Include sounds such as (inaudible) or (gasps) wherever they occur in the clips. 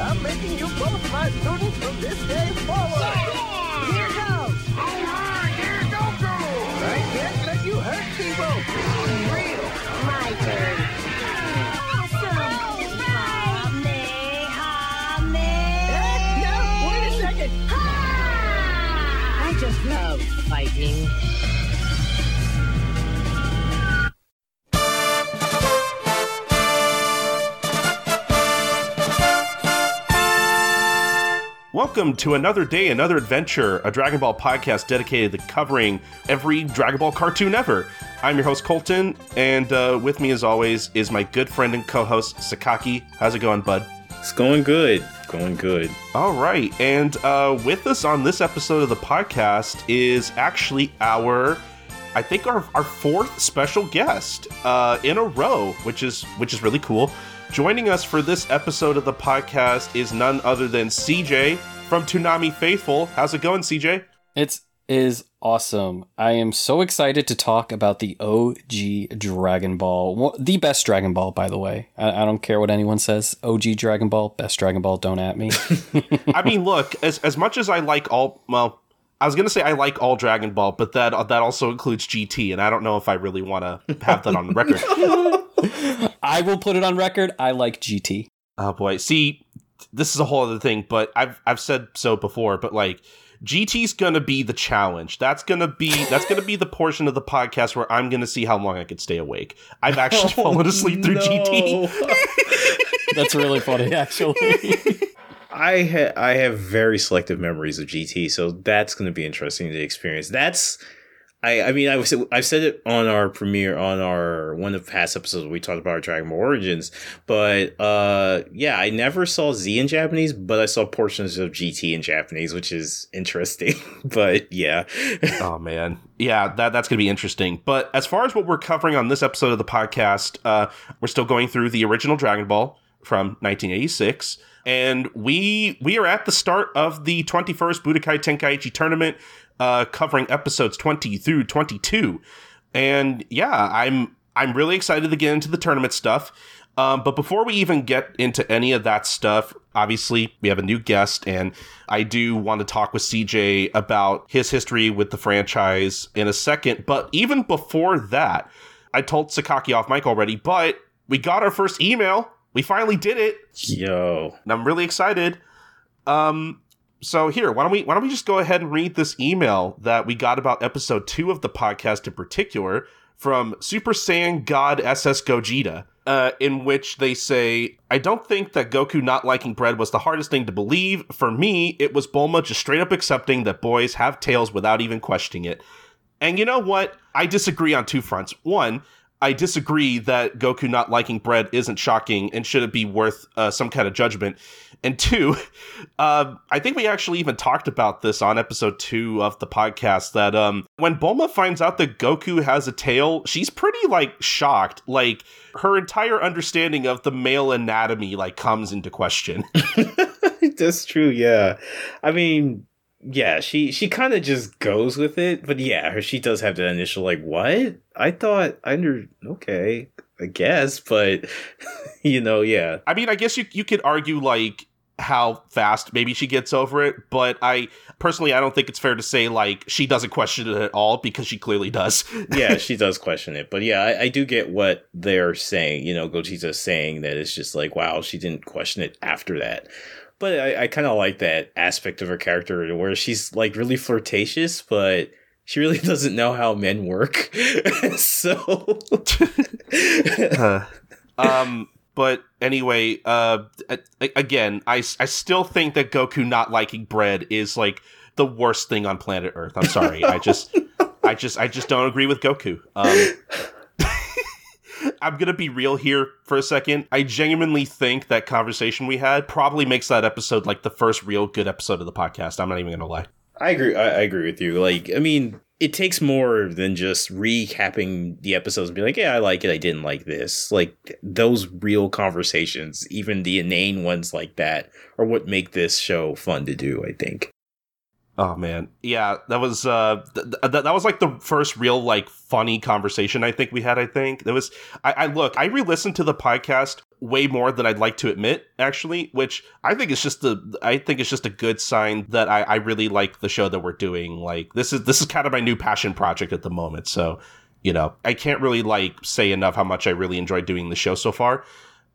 I'm making you both my students from this day forward. Here goes. Oh, here goes! I can't let you hurt people. Real. My turn. Awesome. Eh, no, wait a second. I just love fighting. Welcome to another day, another adventure, a Dragon Ball podcast dedicated to covering every Dragon Ball cartoon ever. I'm your host, Colton, and uh, with me, as always, is my good friend and co host, Sakaki. How's it going, bud? It's going good. Going good. All right, and uh, with us on this episode of the podcast is actually our, I think our, our fourth special guest uh, in a row, which is which is really cool. Joining us for this episode of the podcast is none other than CJ from Toonami Faithful. How's it going, CJ? It is awesome. I am so excited to talk about the OG Dragon Ball. The best Dragon Ball, by the way. I, I don't care what anyone says. OG Dragon Ball, best Dragon Ball, don't at me. (laughs) I mean, look, as as much as I like all, well, I was gonna say I like all Dragon Ball, but that that also includes GT, and I don't know if I really want to have that on the record. (laughs) I will put it on record. I like GT. Oh boy, see, this is a whole other thing, but I've I've said so before, but like GT's gonna be the challenge. That's gonna be that's gonna be the portion of the podcast where I'm gonna see how long I can stay awake. I've actually (laughs) (laughs) fallen asleep through GT. Oh, (laughs) that's really funny, actually. I ha- I have very selective memories of GT, so that's going to be interesting to experience. That's I I mean I was I've said it on our premiere on our one of the past episodes we talked about our Dragon Ball Origins, but uh yeah, I never saw Z in Japanese, but I saw portions of GT in Japanese, which is interesting. (laughs) but yeah. (laughs) oh man, yeah, that that's gonna be interesting. But as far as what we're covering on this episode of the podcast, uh, we're still going through the original Dragon Ball from 1986. And we we are at the start of the 21st Budokai Tenkaichi tournament, uh, covering episodes 20 through 22. And yeah, I'm I'm really excited to get into the tournament stuff. Um, but before we even get into any of that stuff, obviously we have a new guest, and I do want to talk with CJ about his history with the franchise in a second. But even before that, I told Sakaki off mic already, but we got our first email. We finally did it Yo. and I'm really excited. Um, so here, why don't we why don't we just go ahead and read this email that we got about episode two of the podcast in particular from Super Saiyan God SS Gogeta, uh, in which they say, "I don't think that Goku not liking bread was the hardest thing to believe. For me, it was Bulma just straight up accepting that boys have tails without even questioning it." And you know what? I disagree on two fronts. One, I disagree that Goku not liking bread isn't shocking and shouldn't be worth uh, some kind of judgment. And two, uh, I think we actually even talked about this on episode two of the podcast that um, when Bulma finds out that Goku has a tail, she's pretty like shocked. Like her entire understanding of the male anatomy like comes into question. (laughs) (laughs) That's true, yeah. I mean, yeah, she she kind of just goes with it, but yeah, her she does have that initial like, what? I thought I under okay, I guess, but (laughs) you know, yeah. I mean, I guess you you could argue like how fast maybe she gets over it, but I personally I don't think it's fair to say like she doesn't question it at all because she clearly does. (laughs) yeah, she does (laughs) question it, but yeah, I, I do get what they're saying. You know, Gogeta's saying that it's just like, wow, she didn't question it after that. But I, I kind of like that aspect of her character where she's like really flirtatious, but she really (laughs) doesn't know how men work. so, Uh, um, but anyway, uh, again, I still think that Goku not liking bread is like the worst thing on planet Earth. I'm sorry, I just I just I just don't agree with Goku. Um, (laughs) I'm gonna be real here for a second. I genuinely think that conversation we had probably makes that episode like the first real good episode of the podcast. I'm not even gonna lie. I agree. I, I agree with you. Like, I mean, it takes more than just recapping the episodes and be like, yeah, I like it. I didn't like this. Like those real conversations, even the inane ones like that, are what make this show fun to do. I think. Oh man, yeah, that was uh, th- th- that was like the first real like funny conversation I think we had. I think that was. I, I look, I re-listened to the podcast way more than I'd like to admit, actually, which I think is just the. I think it's just a good sign that I, I really like the show that we're doing. Like this is this is kind of my new passion project at the moment. So, you know, I can't really like say enough how much I really enjoyed doing the show so far.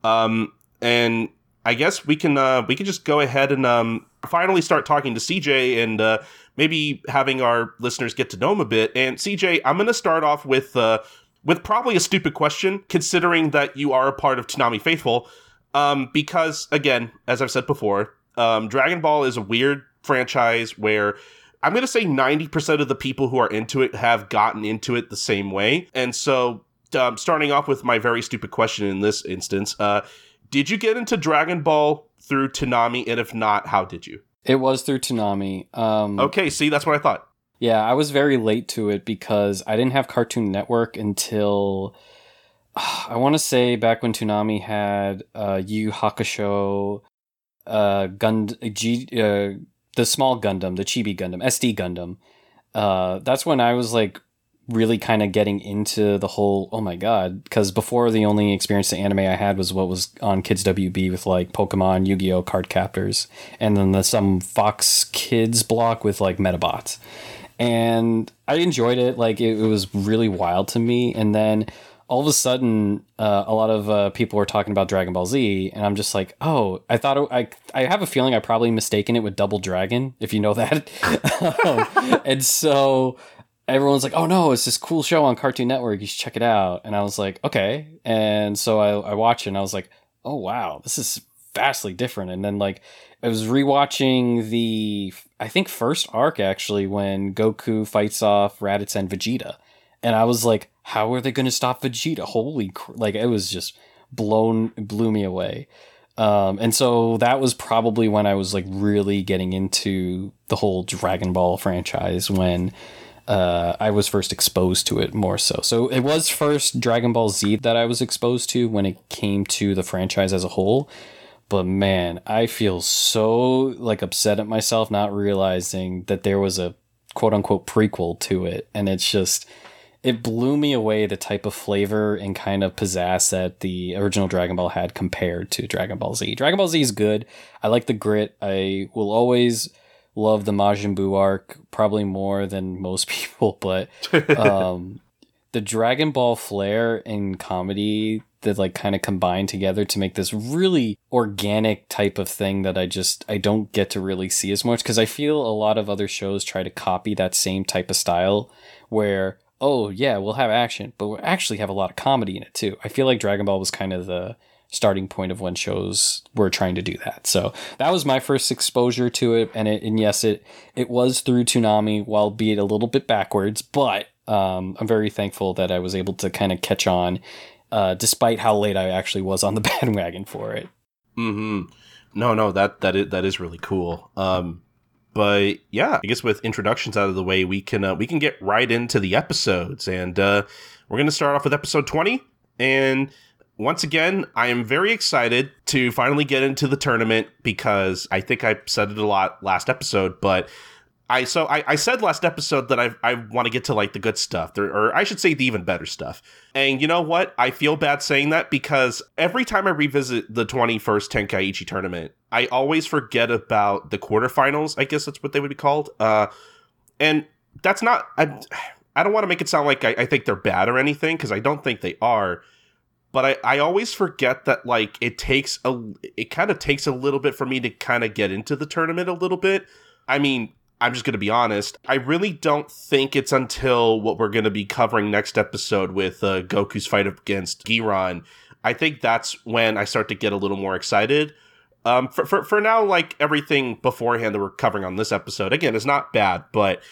Um, and I guess we can uh, we can just go ahead and um, finally start talking to CJ and uh, maybe having our listeners get to know him a bit. And CJ, I'm going to start off with uh, with probably a stupid question, considering that you are a part of Toonami Faithful. Um, because again, as I've said before, um, Dragon Ball is a weird franchise where I'm going to say 90% of the people who are into it have gotten into it the same way. And so, um, starting off with my very stupid question in this instance, uh, did you get into Dragon Ball through Toonami? And if not, how did you? It was through Toonami. Um, Okay, see, that's what I thought. Yeah, I was very late to it because I didn't have Cartoon Network until (sighs) I want to say back when Toonami had uh, Yu Yu Hakusho, uh, Gund G, uh, the small Gundam, the Chibi Gundam, SD Gundam. Uh, that's when I was like really kind of getting into the whole oh my god because before the only experience to anime I had was what was on Kids WB with like Pokemon, Yu-Gi-Oh, Card Captors, and then the some Fox Kids block with like Medabots and I enjoyed it. Like it, it, was really wild to me. And then all of a sudden, uh, a lot of uh, people were talking about Dragon Ball Z, and I'm just like, oh, I thought it, I I have a feeling I probably mistaken it with Double Dragon, if you know that. (laughs) um, and so everyone's like, oh no, it's this cool show on Cartoon Network. You should check it out. And I was like, okay. And so I I watched it, and I was like, oh wow, this is vastly different. And then like I was rewatching the I think first arc actually when Goku fights off Raditz and Vegeta, and I was like, how are they going to stop Vegeta? Holy cr-. like it was just blown blew me away. Um, and so that was probably when I was like really getting into the whole Dragon Ball franchise when uh, I was first exposed to it more so. So it was first Dragon Ball Z that I was exposed to when it came to the franchise as a whole but man, I feel so like upset at myself not realizing that there was a quote unquote prequel to it. And it's just, it blew me away the type of flavor and kind of pizzazz that the original Dragon Ball had compared to Dragon Ball Z. Dragon Ball Z is good. I like the grit. I will always love the Majin Buu arc, probably more than most (laughs) people, but um, the Dragon Ball flair and comedy that like kind of combine together to make this really organic type of thing that I just I don't get to really see as much because I feel a lot of other shows try to copy that same type of style where oh yeah we'll have action but we'll actually have a lot of comedy in it too. I feel like Dragon Ball was kind of the starting point of when shows were trying to do that. So that was my first exposure to it and it and yes it it was through Toonami while be it a little bit backwards but um, I'm very thankful that I was able to kind of catch on uh, despite how late I actually was on the (laughs) bandwagon for it. Hmm. No, no, that that is that is really cool. Um, but yeah, I guess with introductions out of the way, we can uh, we can get right into the episodes, and uh, we're gonna start off with episode twenty. And once again, I am very excited to finally get into the tournament because I think I said it a lot last episode, but I so I, I said last episode that I I want to get to like the good stuff, or, or I should say the even better stuff. And you know what? I feel bad saying that because every time I revisit the 21st Tenkaichi tournament, I always forget about the quarterfinals. I guess that's what they would be called. Uh, and that's not. I, I don't want to make it sound like I, I think they're bad or anything because I don't think they are. But I, I always forget that like it takes a it kind of takes a little bit for me to kind of get into the tournament a little bit. I mean, I'm just going to be honest. I really don't think it's until what we're going to be covering next episode with uh, Goku's fight against Giran. I think that's when I start to get a little more excited. Um, for, for, for now, like everything beforehand that we're covering on this episode, again, is not bad, but,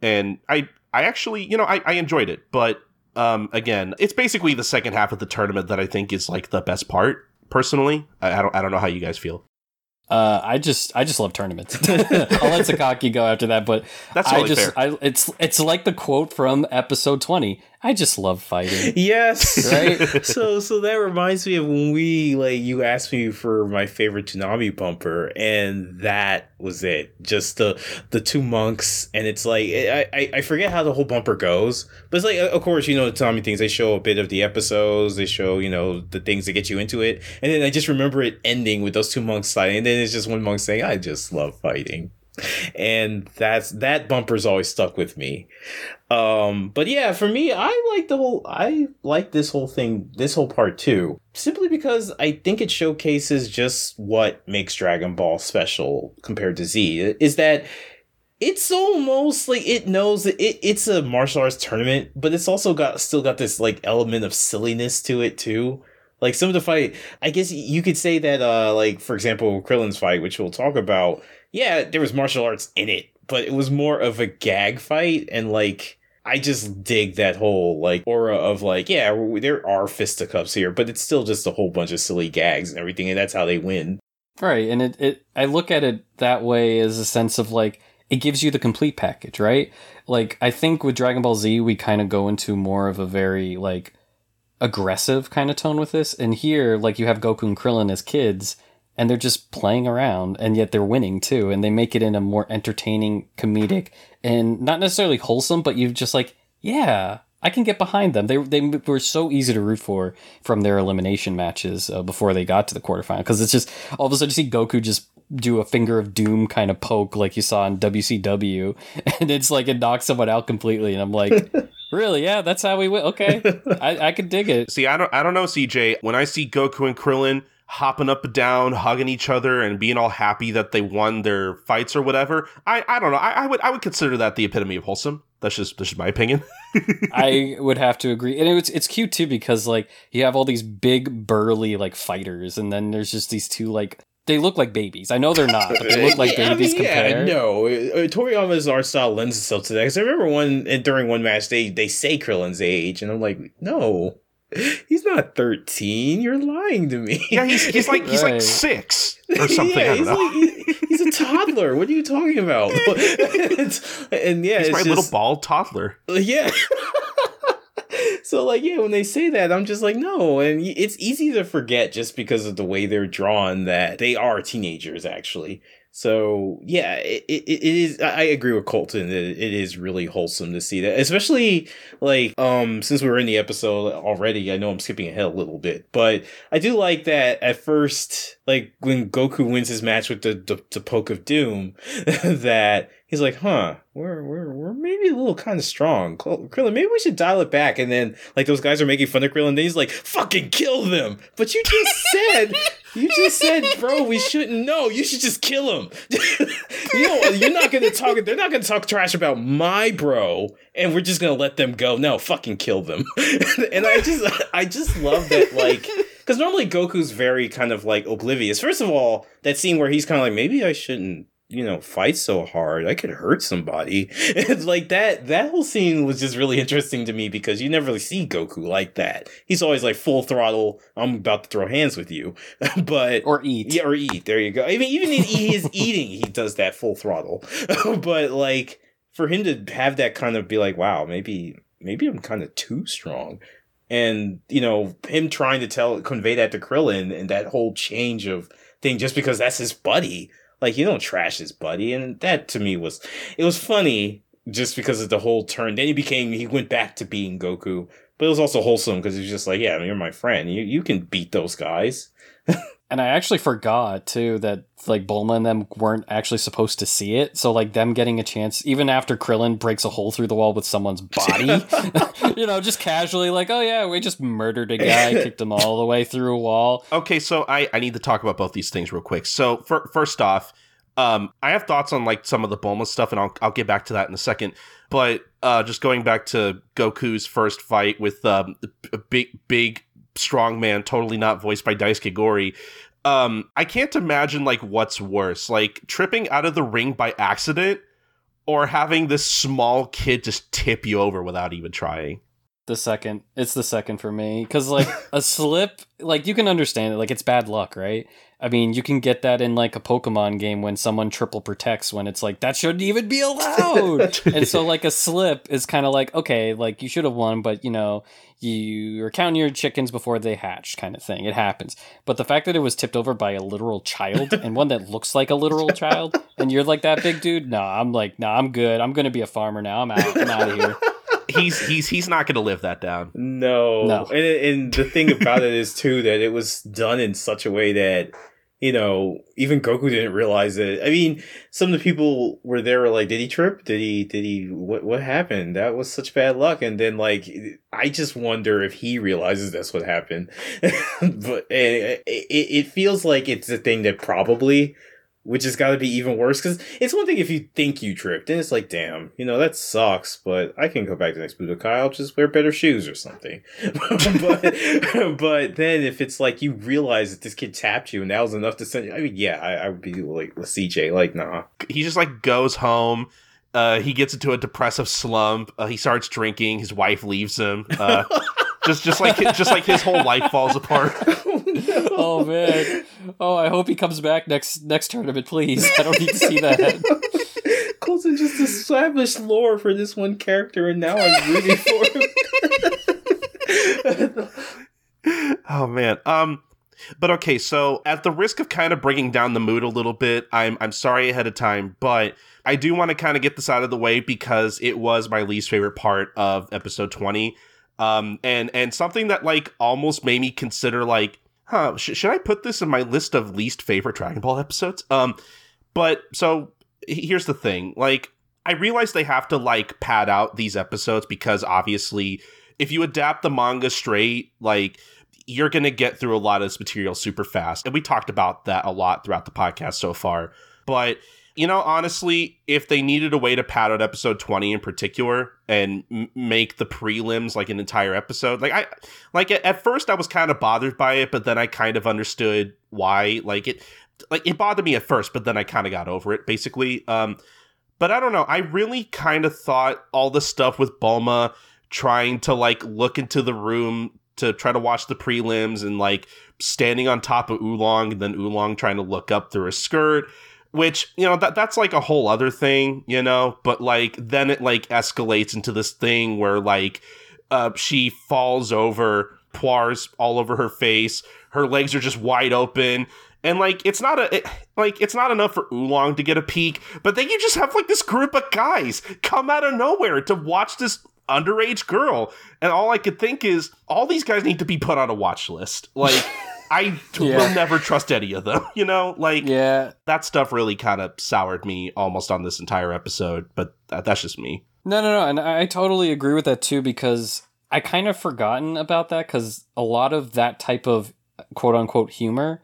and I, I actually, you know, I, I enjoyed it, but, um, again, it's basically the second half of the tournament that I think is like the best part, personally. I, I don't, I don't know how you guys feel. Uh, I just I just love tournaments. (laughs) I'll let Sakaki go after that, but That's I just fair. I it's it's like the quote from episode twenty. I just love fighting. (laughs) Yes. Right? (laughs) so so that reminds me of when we like you asked me for my favorite Toonami bumper, and that was it. Just the the two monks, and it's like I I, I forget how the whole bumper goes, but it's like of course you know the Toonami things. They show a bit of the episodes, they show you know the things that get you into it, and then I just remember it ending with those two monks fighting, and then it's just one monk saying, "I just love fighting." And that's that bumper's always stuck with me. Um but yeah for me i like the whole i like this whole thing this whole part too simply because i think it showcases just what makes dragon ball special compared to z. Is that it's almost like it knows that it, it's a martial arts tournament but it's also got still got this like element of silliness to it too. Like some of the fight i guess you could say that uh like for example krillin's fight which we'll talk about yeah there was martial arts in it but it was more of a gag fight and like I just dig that whole like aura of like, yeah, there are fisticuffs here, but it's still just a whole bunch of silly gags and everything, and that's how they win. Right, and it, it I look at it that way as a sense of like it gives you the complete package, right? Like I think with Dragon Ball Z we kind of go into more of a very like aggressive kind of tone with this, and here like you have Goku and Krillin as kids and they're just playing around and yet they're winning too and they make it in a more entertaining comedic and not necessarily wholesome but you've just like yeah i can get behind them they, they were so easy to root for from their elimination matches uh, before they got to the quarterfinal because it's just all of a sudden you see goku just do a finger of doom kind of poke like you saw in wcw (laughs) and it's like it knocks someone out completely and i'm like (laughs) Really? Yeah, that's how we went. Okay, I, I could dig it. See, I don't, I don't know, CJ. When I see Goku and Krillin hopping up and down, hugging each other, and being all happy that they won their fights or whatever. I, I don't know. I, I would I would consider that the epitome of wholesome. That's just that's just my opinion. (laughs) I would have to agree, and it's it's cute too because like you have all these big burly like fighters, and then there's just these two like they look like babies. I know they're not, but they look like (laughs) Yeah, I babies mean, yeah, compared. no, uh, Toriyama's art style lends itself to that. Because I remember one uh, during one match, they they say Krillin's age, and I'm like, no, (laughs) he's not 13. You're lying to me. yeah, he's he's like he's like six (laughs) or something. Yeah, he's, like, he- he's a toddler. what are you talking about? It's- (laughs) and yeah, he's it's my just, little bald toddler. yeah. so like yeah, when they say that, I'm just like no, and it's easy to forget just because of the way they're drawn that they are teenagers actually. So yeah, it, it, is. I I agree with Colton. That it is really wholesome to see that, especially like um since we were in the episode already. I know I'm skipping ahead a little bit, but I do like that at first, like when Goku wins his match with the the, the poke of doom, (laughs) that he's like, huh, we're we're we're maybe a little kind of strong. Krillin, maybe we should dial it back. And then like those guys are making fun of Krillin. Then he's like, fucking kill them. But you just said. You just said, bro, we shouldn't know. You should just kill him. (laughs) you know, you're not gonna talk. They're not gonna talk trash about my bro, and we're just gonna let them go. No, fucking kill them. (laughs) and I just, I just love that, like, because normally Goku's very kind of like oblivious. First of all, that scene where he's kind of like, maybe I shouldn't, you know, fight so hard. I could hurt somebody. (laughs) It's like that. That whole scene was just really interesting to me because you never really see Goku like that. He's always like full throttle. I'm about to throw hands with you, (laughs) but Or eat. yeah, or eat. There you go. I mean, even in his (laughs) eating, he does that full throttle. but like for him to have that kind of be like, wow, maybe maybe I'm kind of too strong. And you know, him trying to tell convey that to Krillin and that whole change of thing just because that's his buddy. Like you don't trash his buddy, and that to me was it was funny just because of the whole turn. Then he became he went back to being Goku, but it was also wholesome because he was just like, yeah, you're my friend. You you can beat those guys. (laughs) And I actually forgot too that like Bulma and them weren't actually supposed to see it. So like them getting a chance, even after Krillin breaks a hole through the wall with someone's body, (laughs) you know, just casually like, oh yeah, we just murdered a guy, (laughs) kicked him all the way through a wall. Okay, so I, I need to talk about both these things real quick. So for, first off, um, I have thoughts on like some of the Bulma stuff, and I'll I'll get back to that in a second. But uh, just going back to Goku's first fight with um, a big big strong man, totally not voiced by Daisuke Gori. Um, I can't imagine like what's worse, like tripping out of the ring by accident, or having this small kid just tip you over without even trying. The second, it's the second for me because like (laughs) a slip, like you can understand it, like it's bad luck, right? I mean, you can get that in like a Pokemon game when someone triple protects when it's like that shouldn't even be allowed. (laughs) and so like a slip is kind of like okay, like you should have won, but you know you are counting your chickens before they hatch, kind of thing. It happens. But the fact that it was tipped over by a literal child and one that looks like a literal (laughs) child, and you're like that big dude, nah, I'm like, nah, I'm good. I'm gonna be a farmer now. I'm out. I'm out of here. (laughs) he's he's he's not going to live that down. No. No. And and the thing about it is too that it was done in such a way that you know even Goku didn't realize it. I mean, some of the people were there were like, "Did he trip? Did he? Did he? What? What happened? That was such bad luck." And then like, I just wonder if he realizes that's what happened. (laughs) but it, it it feels like it's a thing that probably. Which has got to be even worse because it's one thing if you think you tripped and it's like, damn, you know, that sucks, but I can go back to next Budokai. I'll just wear better shoes or something. (laughs) but, (laughs) but then if it's like you realize that this kid tapped you and that was enough to send you, I mean, yeah, I, I would be like, with CJ, like, nah. He just like goes home. Uh, he gets into a depressive slump. Uh, he starts drinking. His wife leaves him. Uh, (laughs) just just like just like his whole life falls apart. Oh man. Oh, I hope he comes back next next tournament, please. I don't need to see that. (laughs) Colton just established lore for this one character, and now I'm rooting for him. (laughs) oh man. Um but okay, so at the risk of kind of bringing down the mood a little bit, I'm I'm sorry ahead of time, but I do want to kind of get this out of the way because it was my least favorite part of episode 20. Um and and something that like almost made me consider like, huh, sh- should I put this in my list of least favorite Dragon Ball episodes? Um but so here's the thing, like I realize they have to like pad out these episodes because obviously if you adapt the manga straight, like you're going to get through a lot of this material super fast. And we talked about that a lot throughout the podcast so far. But, you know, honestly, if they needed a way to pad out episode 20 in particular and m- make the prelims like an entire episode, like I, like at, first I was kind of bothered by it, but then I kind of understood why. Like it, like it bothered me at first, but then I kind of got over it basically. Um, but I don't know. I really kind of thought all the stuff with Bulma trying to like look into the room to try to watch the prelims and like standing on top of Oolong and then Oolong trying to look up through a skirt which you know that that's like a whole other thing you know but like then it like escalates into this thing where like uh she falls over poires all over her face her legs are just wide open and like it's not a it, like it's not enough for Oolong to get a peek, but then you just have like this group of guys come out of nowhere to watch this underage girl, and all I could think is all these guys need to be put on a watch list. Like (laughs) I Yeah. will never trust any of them, (laughs) you know? Like yeah. that stuff really kind of soured me almost on this entire episode, but that, that's just me. No, no, no, and I totally agree with that too because I kind of forgotten about that because a lot of that type of quote unquote humor,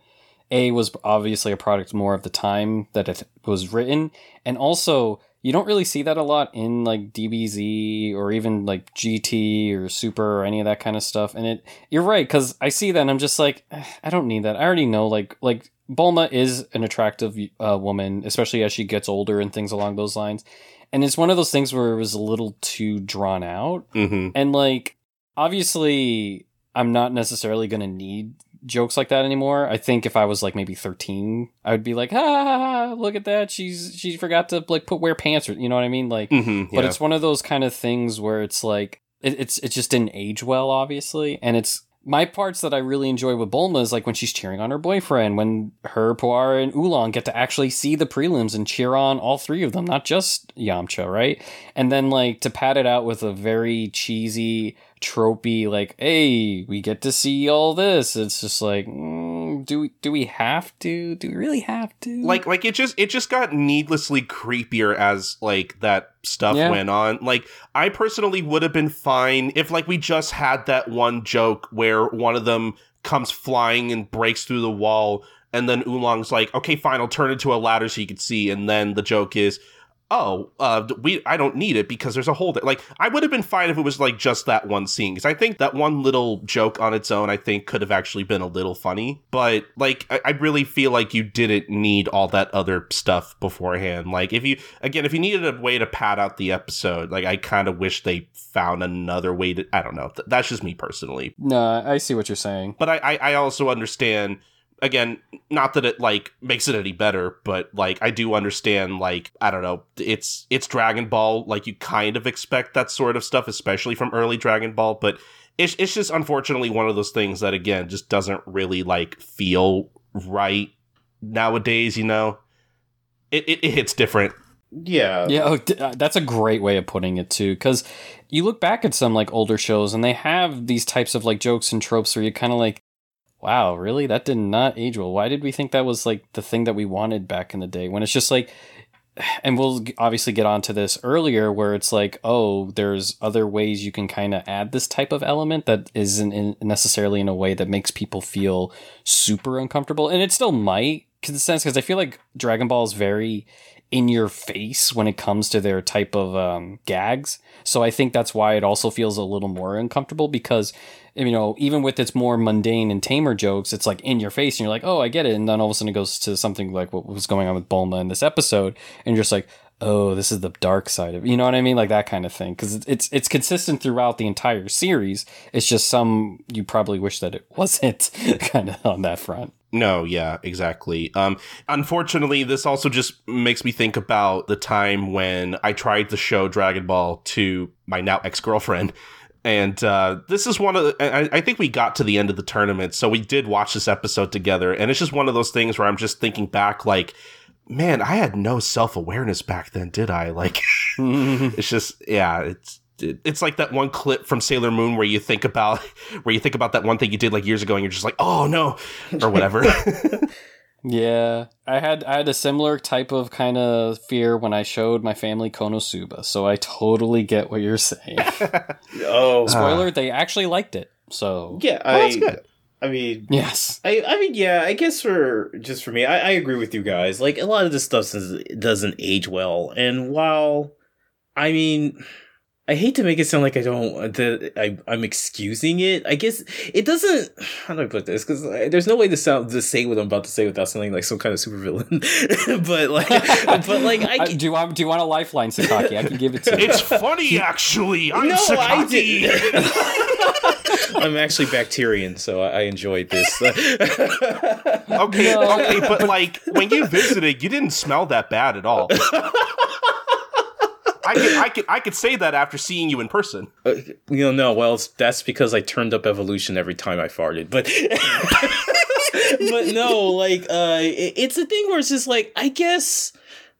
a was obviously a product more of the time that it was written, and also you don't really see that a lot in like DBZ or even like GT or Super or any of that kind of stuff. And it, you're right because I see that and I'm just like, "Eh, I don't need that. I already know like like Bulma is an attractive uh, woman, especially as she gets older and things along those lines. And it's one of those things where it was a little too drawn out. Mm-hmm. And like, obviously, I'm not necessarily going to need jokes like that anymore. I think if I was like maybe 13, I would be like, ah, look at that. She's she forgot to like put wear pants or you know what I mean? Like, Mm-hmm. but it's one of those kind of things where it's like it, it's it just didn't age well, obviously, and it's. My parts that I really enjoy with Bulma is like when she's cheering on her boyfriend, when her, Puar, and Oolong get to actually see the prelims and cheer on all three of them, not just Yamcha, right? And then like to pad it out with a very cheesy, tropey, like, hey, we get to see all this. It's just like, mm, do we do we have to? Do we really have to? like like it just it just got needlessly creepier as like that stuff Yeah. went on like i personally would have been fine if like we just had that one joke where one of them comes flying and breaks through the wall and then oolong's like okay fine i'll turn it to a ladder so you can see and then the joke is oh uh we i don't need it because there's a hole there. Like i would have been fine if it was like just that one scene because i think that one little joke on its own i think could have actually been a little funny. But like I, I really feel like you didn't need all that other stuff beforehand. Like if you again if you needed a way to pad out the episode like i kind of wish they found another way to i don't know. Th- that's just me personally. No, I see what you're saying. but I, I, I also understand again, not that it like makes it any better, but like I do understand like I don't know, it's it's Dragon Ball, like you kind of expect that sort of stuff especially from early Dragon Ball, but it's it's just unfortunately one of those things that again just doesn't really like feel right nowadays, you know. It it, it hits different. Yeah. Yeah, oh, d- uh, that's a great way of putting it too. Because you look back at some like older shows, and they have these types of like jokes and tropes where you kind of like, wow, really, that did not age well. Why did we think that was like the thing that we wanted back in the day? When it's just like, (sighs) and we'll obviously get onto this earlier, where it's like, oh, there's other ways you can kind of add this type of element that isn't in necessarily in a way that makes people feel super uncomfortable, and it still might. Sense, because I feel like Dragon Ball is very in your face when it comes to their type of um, gags. So I think that's why it also feels a little more uncomfortable because you know even with its more mundane and tamer jokes, it's like in your face and you're like, oh, I get it, and then all of a sudden it goes to something like what was going on with Bulma in this episode, and you're just like. Oh, this is the dark side of you know what I mean, like that kind of thing. Because it's it's consistent throughout the entire series. It's just some you probably wish that it (laughs) wasn't, (laughs) kind of on that front. No, yeah, exactly. Um, unfortunately, this also just makes me think about the time when I tried to show Dragon Ball to my now ex girlfriend. And uh, this is one of the, I, I think we got to the end of the tournament, so we did watch this episode together. And it's just one of those things where I'm just thinking back, like, man, I had no self awareness back then, did I? Like, (laughs) (laughs) it's just, yeah, it's it- it's like that one clip from Sailor Moon where you think about (laughs) where you think about that one thing you did like years ago, and you're just like, oh no, or whatever. Yeah, I had I had a similar type of kind of fear when I showed my family Konosuba, so I totally get what you're saying. Oh. Spoiler: uh. they actually liked it. So yeah. Oh, well, I. that's good. I mean, yes, I, I mean, yeah, I guess for just for me, I, I agree with you guys. Like a lot of this stuff does, doesn't age well, and while I mean, I hate to make it sound like I don't that I I'm excusing it. I guess it doesn't. How do I put this? Because there's no way to sound to say what I'm about to say without sounding like some kind of supervillain. (laughs) but like, (laughs) but like, I, I, do you want do you want a lifeline, Sakaki? I can give it to (laughs) you. it's funny, actually. I'm no, I Sakaki. did. I'm actually Bacterian, so I, I enjoyed this. (laughs) Okay, No. okay, but like when you visited, you didn't smell that bad at all. I could, I could, I could say that after seeing you in person. Uh, you know, no. Well, that's because I turned up evolution every time I farted. But, (laughs) but no, like, uh, it- it's a thing where it's just like, I guess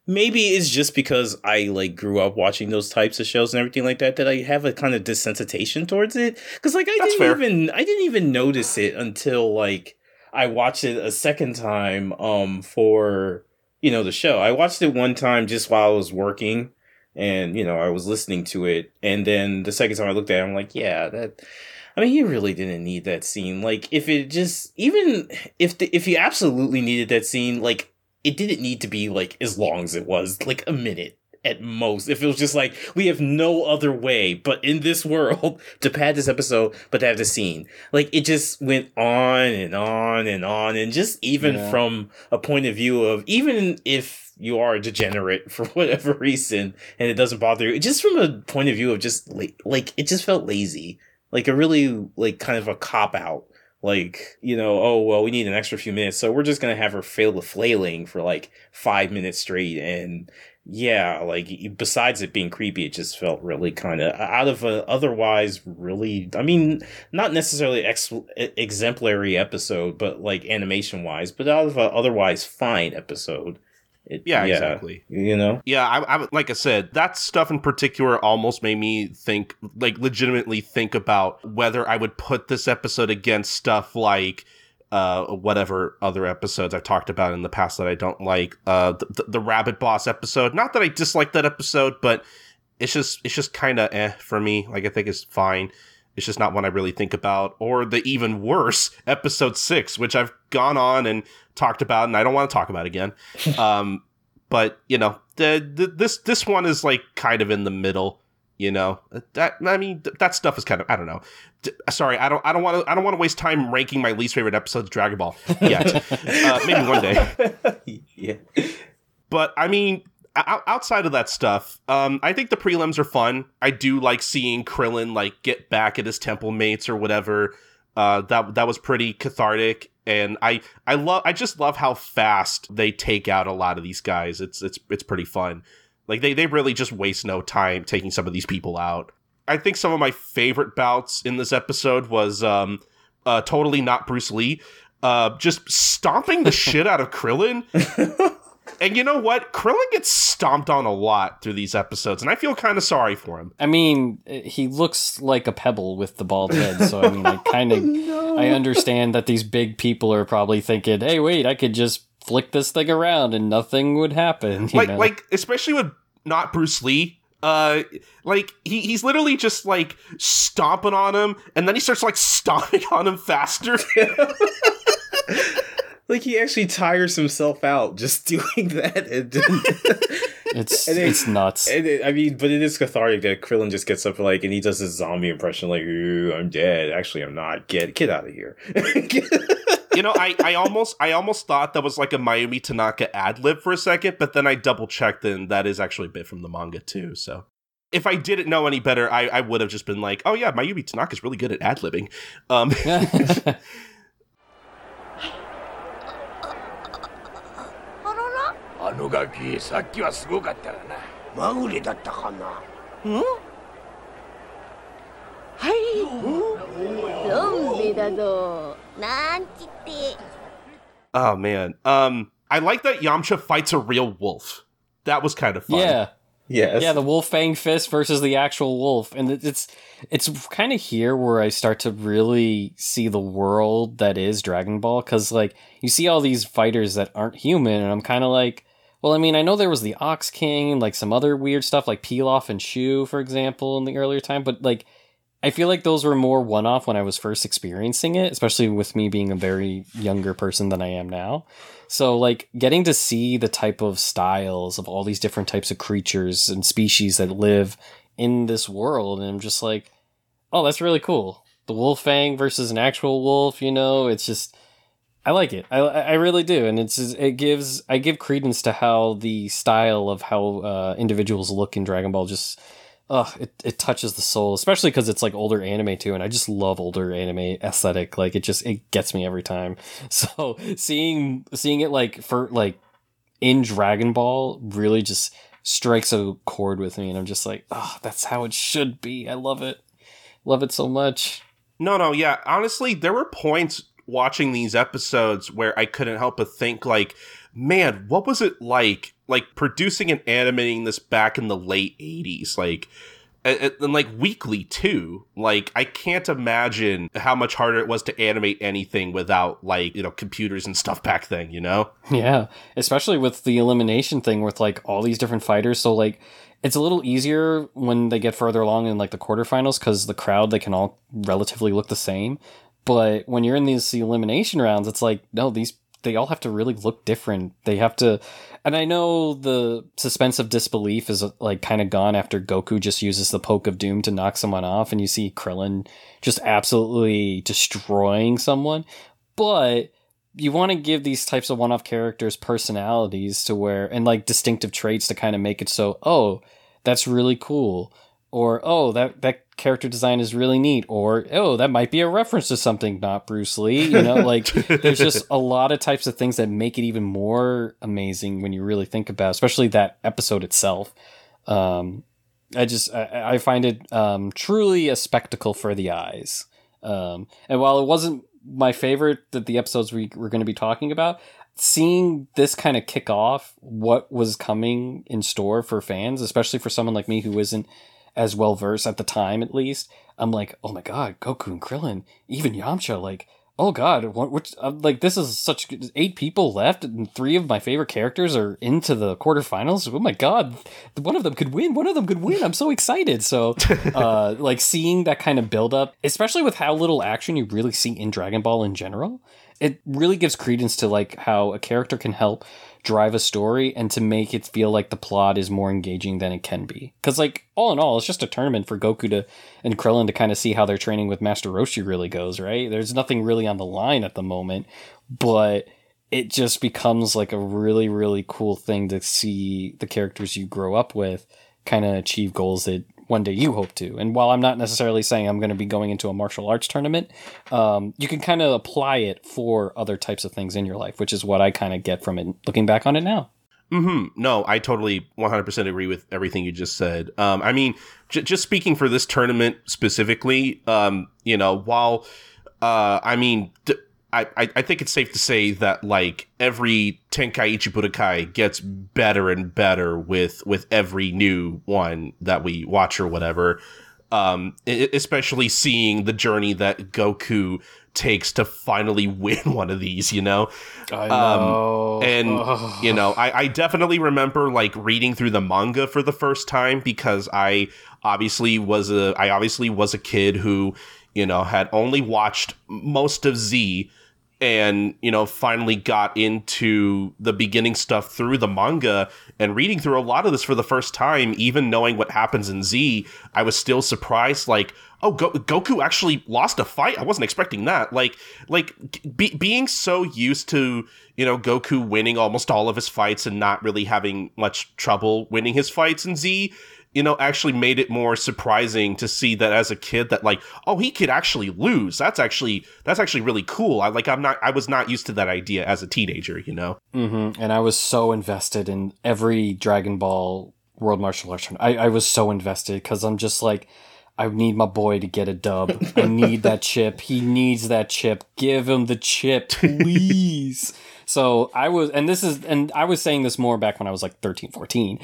maybe it's just because I like grew up watching those types of shows and everything like that that I have a kind of desensitization towards it. Because like I That's didn't fair. even I didn't even notice it until like I watched it a second time um for you know the show. I watched it one time just while I was working and you know I was listening to it and then the second time I looked at it I'm like yeah that I mean you really didn't need that scene like if it just even if the, if you absolutely needed that scene like it didn't need to be like as long as it was like a minute at most. If it was just like we have no other way but in this world (laughs) to pad this episode but to have the scene. Like it just went on and on and on and just even Yeah. from a point of view of even if you are a degenerate (laughs) for whatever reason and it doesn't bother you just from a point of view of just like like it just felt lazy. Like a really like kind of a cop out like you know oh well we need an extra few minutes. So we're just gonna have her fail the flailing for like five minutes straight. And yeah like besides it being creepy it just felt really kind of out of a otherwise really i mean not necessarily ex- exemplary episode but like animation wise but out of a otherwise fine episode it, Yeah, exactly. you know Yeah, I, I like I said, that stuff in particular almost made me think, like, legitimately think about whether I would put this episode against stuff like uh whatever other episodes I've talked about in the past that I don't like. Uh the, the, the Rabbit Boss episode. Not that I dislike that episode, but it's just it's just kind of eh for me. Like I think it's fine. It's just not one I really think about. Or the even worse episode six, which I've gone on and talked about, and I don't want to talk about again. (laughs) Um, but you know, the, the this this one is like kind of in the middle. You know, that I mean, th- that stuff is kind of I don't know. D- sorry, I don't I don't want to I don't want to waste time ranking my least favorite episodes of Dragon Ball yet. (laughs) uh, maybe one day. (laughs) yeah But I mean, outside of that stuff, um, I think the prelims are fun. I do like seeing Krillin like get back at his temple mates or whatever. Uh, that that was pretty cathartic. and I I love I just love how fast they take out a lot of these guys. It's it's it's pretty fun. Like they they really just waste no time taking some of these people out. I think some of my favorite bouts in this episode was um uh totally not Bruce Lee. Uh just stomping the (laughs) shit out of Krillin. (laughs) And you know what? Krillin gets stomped on a lot through these episodes, and I feel kind of sorry for him. I mean, he looks like a pebble with the bald head, so I mean, I kind (laughs) of, I understand that these big people are probably thinking, "Hey, wait, I could just flick this thing around and nothing would happen." you Like, know? like especially with not Bruce Lee. Uh, like he, he's literally just like stomping on him, and then he starts like (laughs) stomping on him faster. (laughs) Like he actually tires himself out just (laughs) doing that. And, (laughs) it's and it- it's nuts. and it- I mean, but it is cathartic that Krillin just gets up like and he does his zombie impression, like "Ooh, I'm dead." Actually, I'm not. Get get out of here. you know, I, I almost I almost thought that was like a Mayumi Tanaka ad lib for a second, but then I double checked and that is actually a bit from the manga too. So if I didn't know any better, I, I would have just been like, oh yeah, Mayumi Tanaka's really good at ad libbing. Um, (laughs) あのガキさっきはすごかったがなまぐれだったかなはいゾンビだぞなんちって。 oh man, um, I like that Yamcha fights a real wolf. That was kind of fun. yeah, yes. yeah, the wolf fang fist versus the actual wolf, and it- it's it's kind of here where I start to really see the world that is Dragon Ball, because like you see all these fighters that aren't human, and I'm kind of like. well, I mean, I know there was the Ox King, like some other weird stuff, like Pilaf and Shu, for example, in the earlier time. But like, I feel like those were more one off when I was first experiencing it, especially with me being a very younger person than I am now. So, like, getting to see the type of styles of all these different types of creatures and species that live in this world, and I'm just like, oh, that's really cool. The wolf fang versus an actual wolf, you know, it's just. I like it. I, I really do, and it's it gives I give credence to how the style of how uh, individuals look in Dragon Ball just Ugh, it, it touches the soul, especially because it's like older anime too, and I just love older anime aesthetic. Like it just it gets me every time. (laughs) So seeing seeing it like for like in Dragon Ball really just strikes a chord with me, and I'm just like, oh, that's how it should be. I love it, love it so much. No, no, yeah. Honestly, there were points watching these episodes where I couldn't help but think, like, man, what was it like, like producing and animating this back in the late '80s, like, and, like weekly too. Like, I can't imagine how much harder it was to animate anything without like you know computers and stuff back then. You know? Yeah, especially with the elimination thing with like all these different fighters. So like it's a little easier when they get further along in like the quarterfinals because the crowd they can all relatively look the same. But when you're in these elimination rounds, it's like no, these they all have to really look different. They have to, and I know the suspense of disbelief is uh, like kind of gone after Goku just uses the poke of doom to knock someone off, and you see Krillin just absolutely destroying someone. But you want to give these types of one-off characters personalities to where and like distinctive traits to kind of make it so oh that's really cool or oh that that character design is really neat or oh that might be a reference to something not Bruce Lee you know (laughs) like there's just a lot of types of things that make it even more amazing when you really think about it, especially that episode itself. Um I just I, I find it um truly a spectacle for the eyes. Um and while it wasn't my favorite that the episodes we were going to be talking about seeing this kind of kick off what was coming in store for fans especially for someone like me who isn't as well versed at the time at least i'm like oh my god goku and krillin even yamcha like oh god what, which I'm like this is such eight people left and three of my favorite characters are into the quarterfinals? Oh my god one of them could win one of them could win i'm so excited. So (laughs) uh like seeing that kind of build up especially with how little action you really see in dragon ball in general it really gives credence to like how a character can help drive a story and to make it feel like the plot is more engaging than it can be. Because like all in all, it's just a tournament for Goku to and Krillin to kind of see how their training with Master Roshi really goes. Right? There's nothing really on the line at the moment, but it just becomes like a really really cool thing to see the characters you grow up with kind of achieve goals that one day you hope to. And while I'm not necessarily saying I'm going to be going into a martial arts tournament, um, you can kind of apply it for other types of things in your life, which is what I kind of get from it looking back on it now. hmm No, I totally 100% agree with everything you just said. Um, I mean, j- just speaking for this tournament specifically, um, you know, while, uh, I mean, d- I, I think it's safe to say that like every Tenkaichi Budokai gets better and better with with every new one that we watch or whatever. Um, especially seeing the journey that Goku takes to finally (laughs) win one of these, you know. I know. and (sighs) you know I, I definitely remember like reading through the manga for the first time because i obviously was a i obviously was a kid who you know had only watched most of z and you know finally got into the beginning stuff through the manga and reading through a lot of this for the first time even knowing what happens in z i was still surprised like oh Go- goku actually lost a fight? I wasn't expecting that. Like like be- being so used to you know goku winning almost all of his fights and not really having much trouble winning his fights in z you know, actually made it more surprising to see that as a kid that like, oh, he could actually lose. That's actually that's actually really cool. I like I'm not I was not used to that idea as a teenager, you know. Mm-hmm. And I was so invested in every Dragon Ball World Martial Arts tournament. I, I was so invested because I'm just like, I need my boy to get a dub. I need that (laughs) chip. He needs that chip. Give him the chip, please. (laughs) so I was, and this is, and I was saying this more back when I was like 13, 14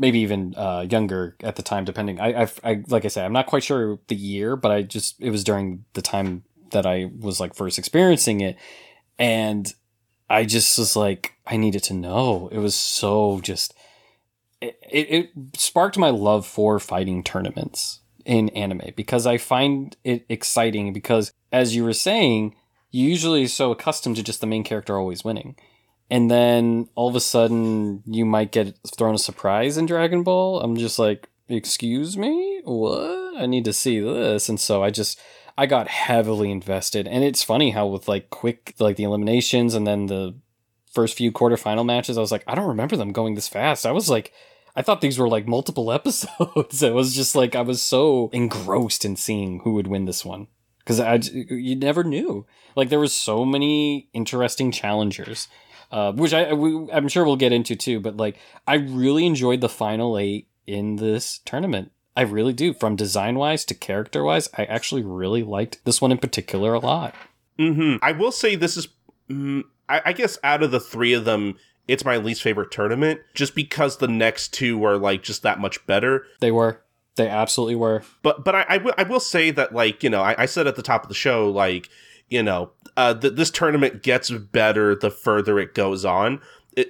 maybe even uh, younger at the time, depending. I, I, I, like I said, I'm not quite sure the year, but I just it was during the time that I was like first experiencing it, and I just was like, I needed to know. It was so just, it, it, it sparked my love for fighting tournaments in anime because I find it exciting because as you were saying, you're usually so accustomed to just the main character always winning and then all of a sudden you might get thrown a surprise in Dragon Ball. I'm just like, excuse me, what? I need to see this, and so I just I got heavily invested, and it's funny how with like quick like the eliminations and then the first few quarterfinal matches, I was like, I don't remember them going this fast. I was like. I thought these were like multiple (laughs) episodes. it was just like I was so engrossed in seeing who would win this one because I you never knew. Like there was so many interesting challengers uh, which I we, I'm sure we'll get into too. But like, I really enjoyed the final eight in this tournament. I really do. From design wise to character wise, I actually really liked this one in particular a lot. hmm I will say this is, mm, I, I guess, out of the three of them, it's my least favorite tournament, just because the next two were like just that much better. They were. They absolutely were. But but I, I, w- I will say that like you know I, I said at the top of the show like you know uh, th- this tournament gets better the further it goes on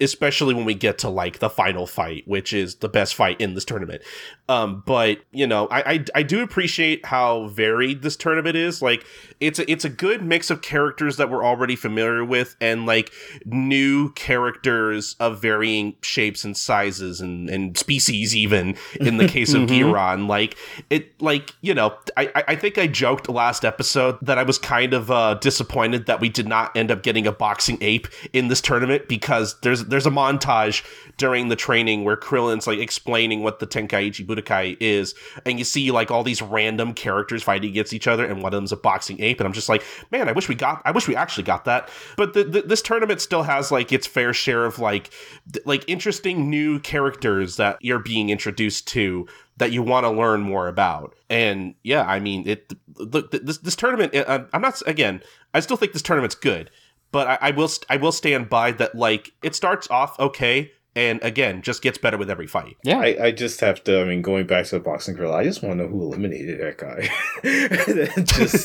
especially when we get to like the final fight which is the best fight in this tournament um, but you know I, I i do appreciate how varied this tournament is. Like it's a, it's a good mix of characters that we're already familiar with and like new characters of varying shapes and sizes and, and species even in the (laughs) case of Giran. Like it like you know I, I- think I joked last episode that I was kind of uh, disappointed that we did not end up getting a boxing ape in this tournament because there's there's a montage during the training where Krillin's like explaining what the Tenkaichi Budokai is and you see like all these random characters fighting against each other and one of them's a boxing ape and I'm just like man I wish we got I wish we actually got that but the, the, this tournament still has like its fair share of like th- like interesting new characters that you're being introduced to that you want to learn more about. And yeah, I mean, it look this this tournament. uh, I'm not again. I still think this tournament's good, but I, I will I will stand by that. Like it starts off okay, and again, just gets better with every fight. Yeah. I, I just have to. I mean, going back to the boxing grill, I just want to know who eliminated that guy. (laughs) just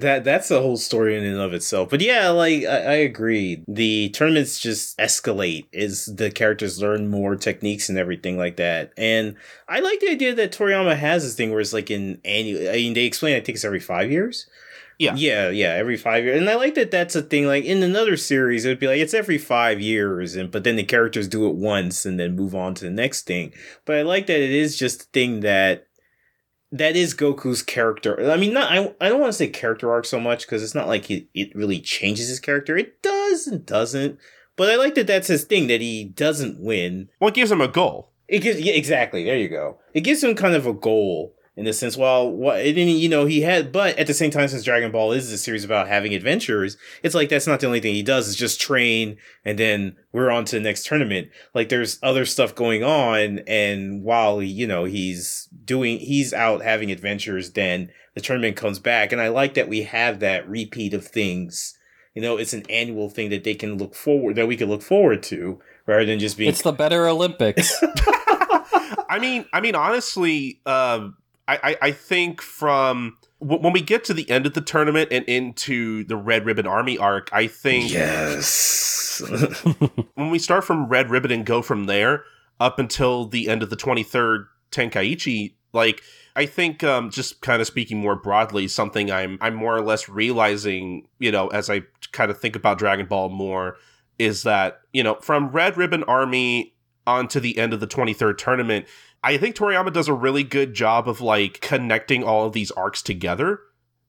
that that's the whole story in and of itself. But yeah, like I, I agree. The tournaments just escalate as the characters learn more techniques and everything like that. And I like the idea that Toriyama has this thing where it's like in annual. I mean, they explain. I think it's every five years. Yeah. Yeah, yeah, every five years. And I like that that's a thing. Like in another series, it would be like it's every five years, and but then the characters do it once and then move on to the next thing. But I like that it is just a thing that that is Goku's character. I mean, not I, I don't want to say character arc so much because it's not like it, it really changes his character. It does and doesn't. But I like that that's his thing that he doesn't win. Well, it gives him a goal. It gives yeah, exactly. There you go. It gives him kind of a goal in the sense. Well, what and then, you know he had, but at the same time, since Dragon Ball is a series about having adventures, it's like that's not the only thing he does. Is just train, and then we're on to the next tournament. Like there's other stuff going on, and while you know he's doing, he's out having adventures. Then the tournament comes back, and I like that we have that repeat of things. You know, it's an annual thing that they can look forward that we can look forward to rather than just being It's the better Olympics. (laughs) I mean, I mean, honestly, um, I, I, think from when we get to the end of the tournament and into the Red Ribbon Army arc, I think yes. (laughs) when we start from Red Ribbon and go from there up until the end of the 23rd Tenkaichi, like I think um, just kind of speaking more broadly, something I'm I'm more or less realizing, you know, as I kind of think about Dragon Ball more, is that you know from Red Ribbon Army onto the end of the 23rd tournament, I think Toriyama does a really good job of like connecting all of these arcs together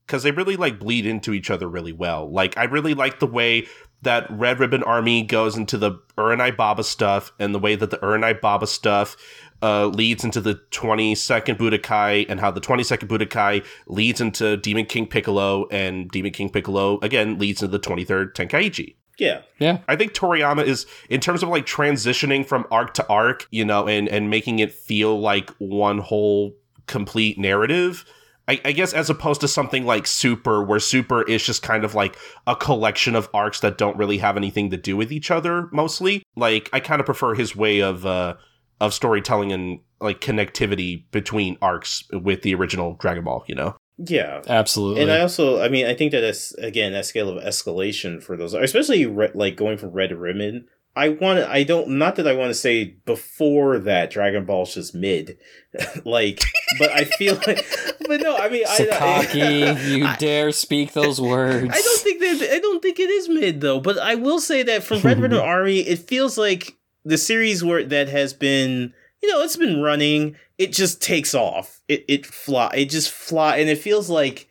because they really like bleed into each other really well. Like I really like the way that Red Ribbon Army goes into the Uranai Baba stuff and the way that the Uranai Baba stuff uh, leads into the 22nd Budokai and how the 22nd Budokai leads into Demon King Piccolo and Demon King Piccolo again leads into the 23rd Tenkaichi. Yeah. yeah. I think Toriyama is in terms of like transitioning from arc to arc, you know, and and making it feel like one whole complete narrative. I, I guess as opposed to something like Super, where Super is just kind of like a collection of arcs that don't really have anything to do with each other. Mostly, like I kind of prefer his way of uh of storytelling and like connectivity between arcs with the original Dragon Ball. You know. Yeah. Absolutely. And I also, I mean, I think that that's again that scale of escalation for those, especially re- like going from Red to Ribbon. I want I don't, not that I want to say before that Dragon Ball's just mid, (laughs) like, but I feel like, but no, I mean, I, Sakaki, (laughs) you I- dare speak those words. I don't think that I don't think it is mid though, but I will say that from Red Ribbon (laughs) Army, it feels like the series where that has been, you know, it's been running. It just takes off. It it fly. It just fly, and it feels like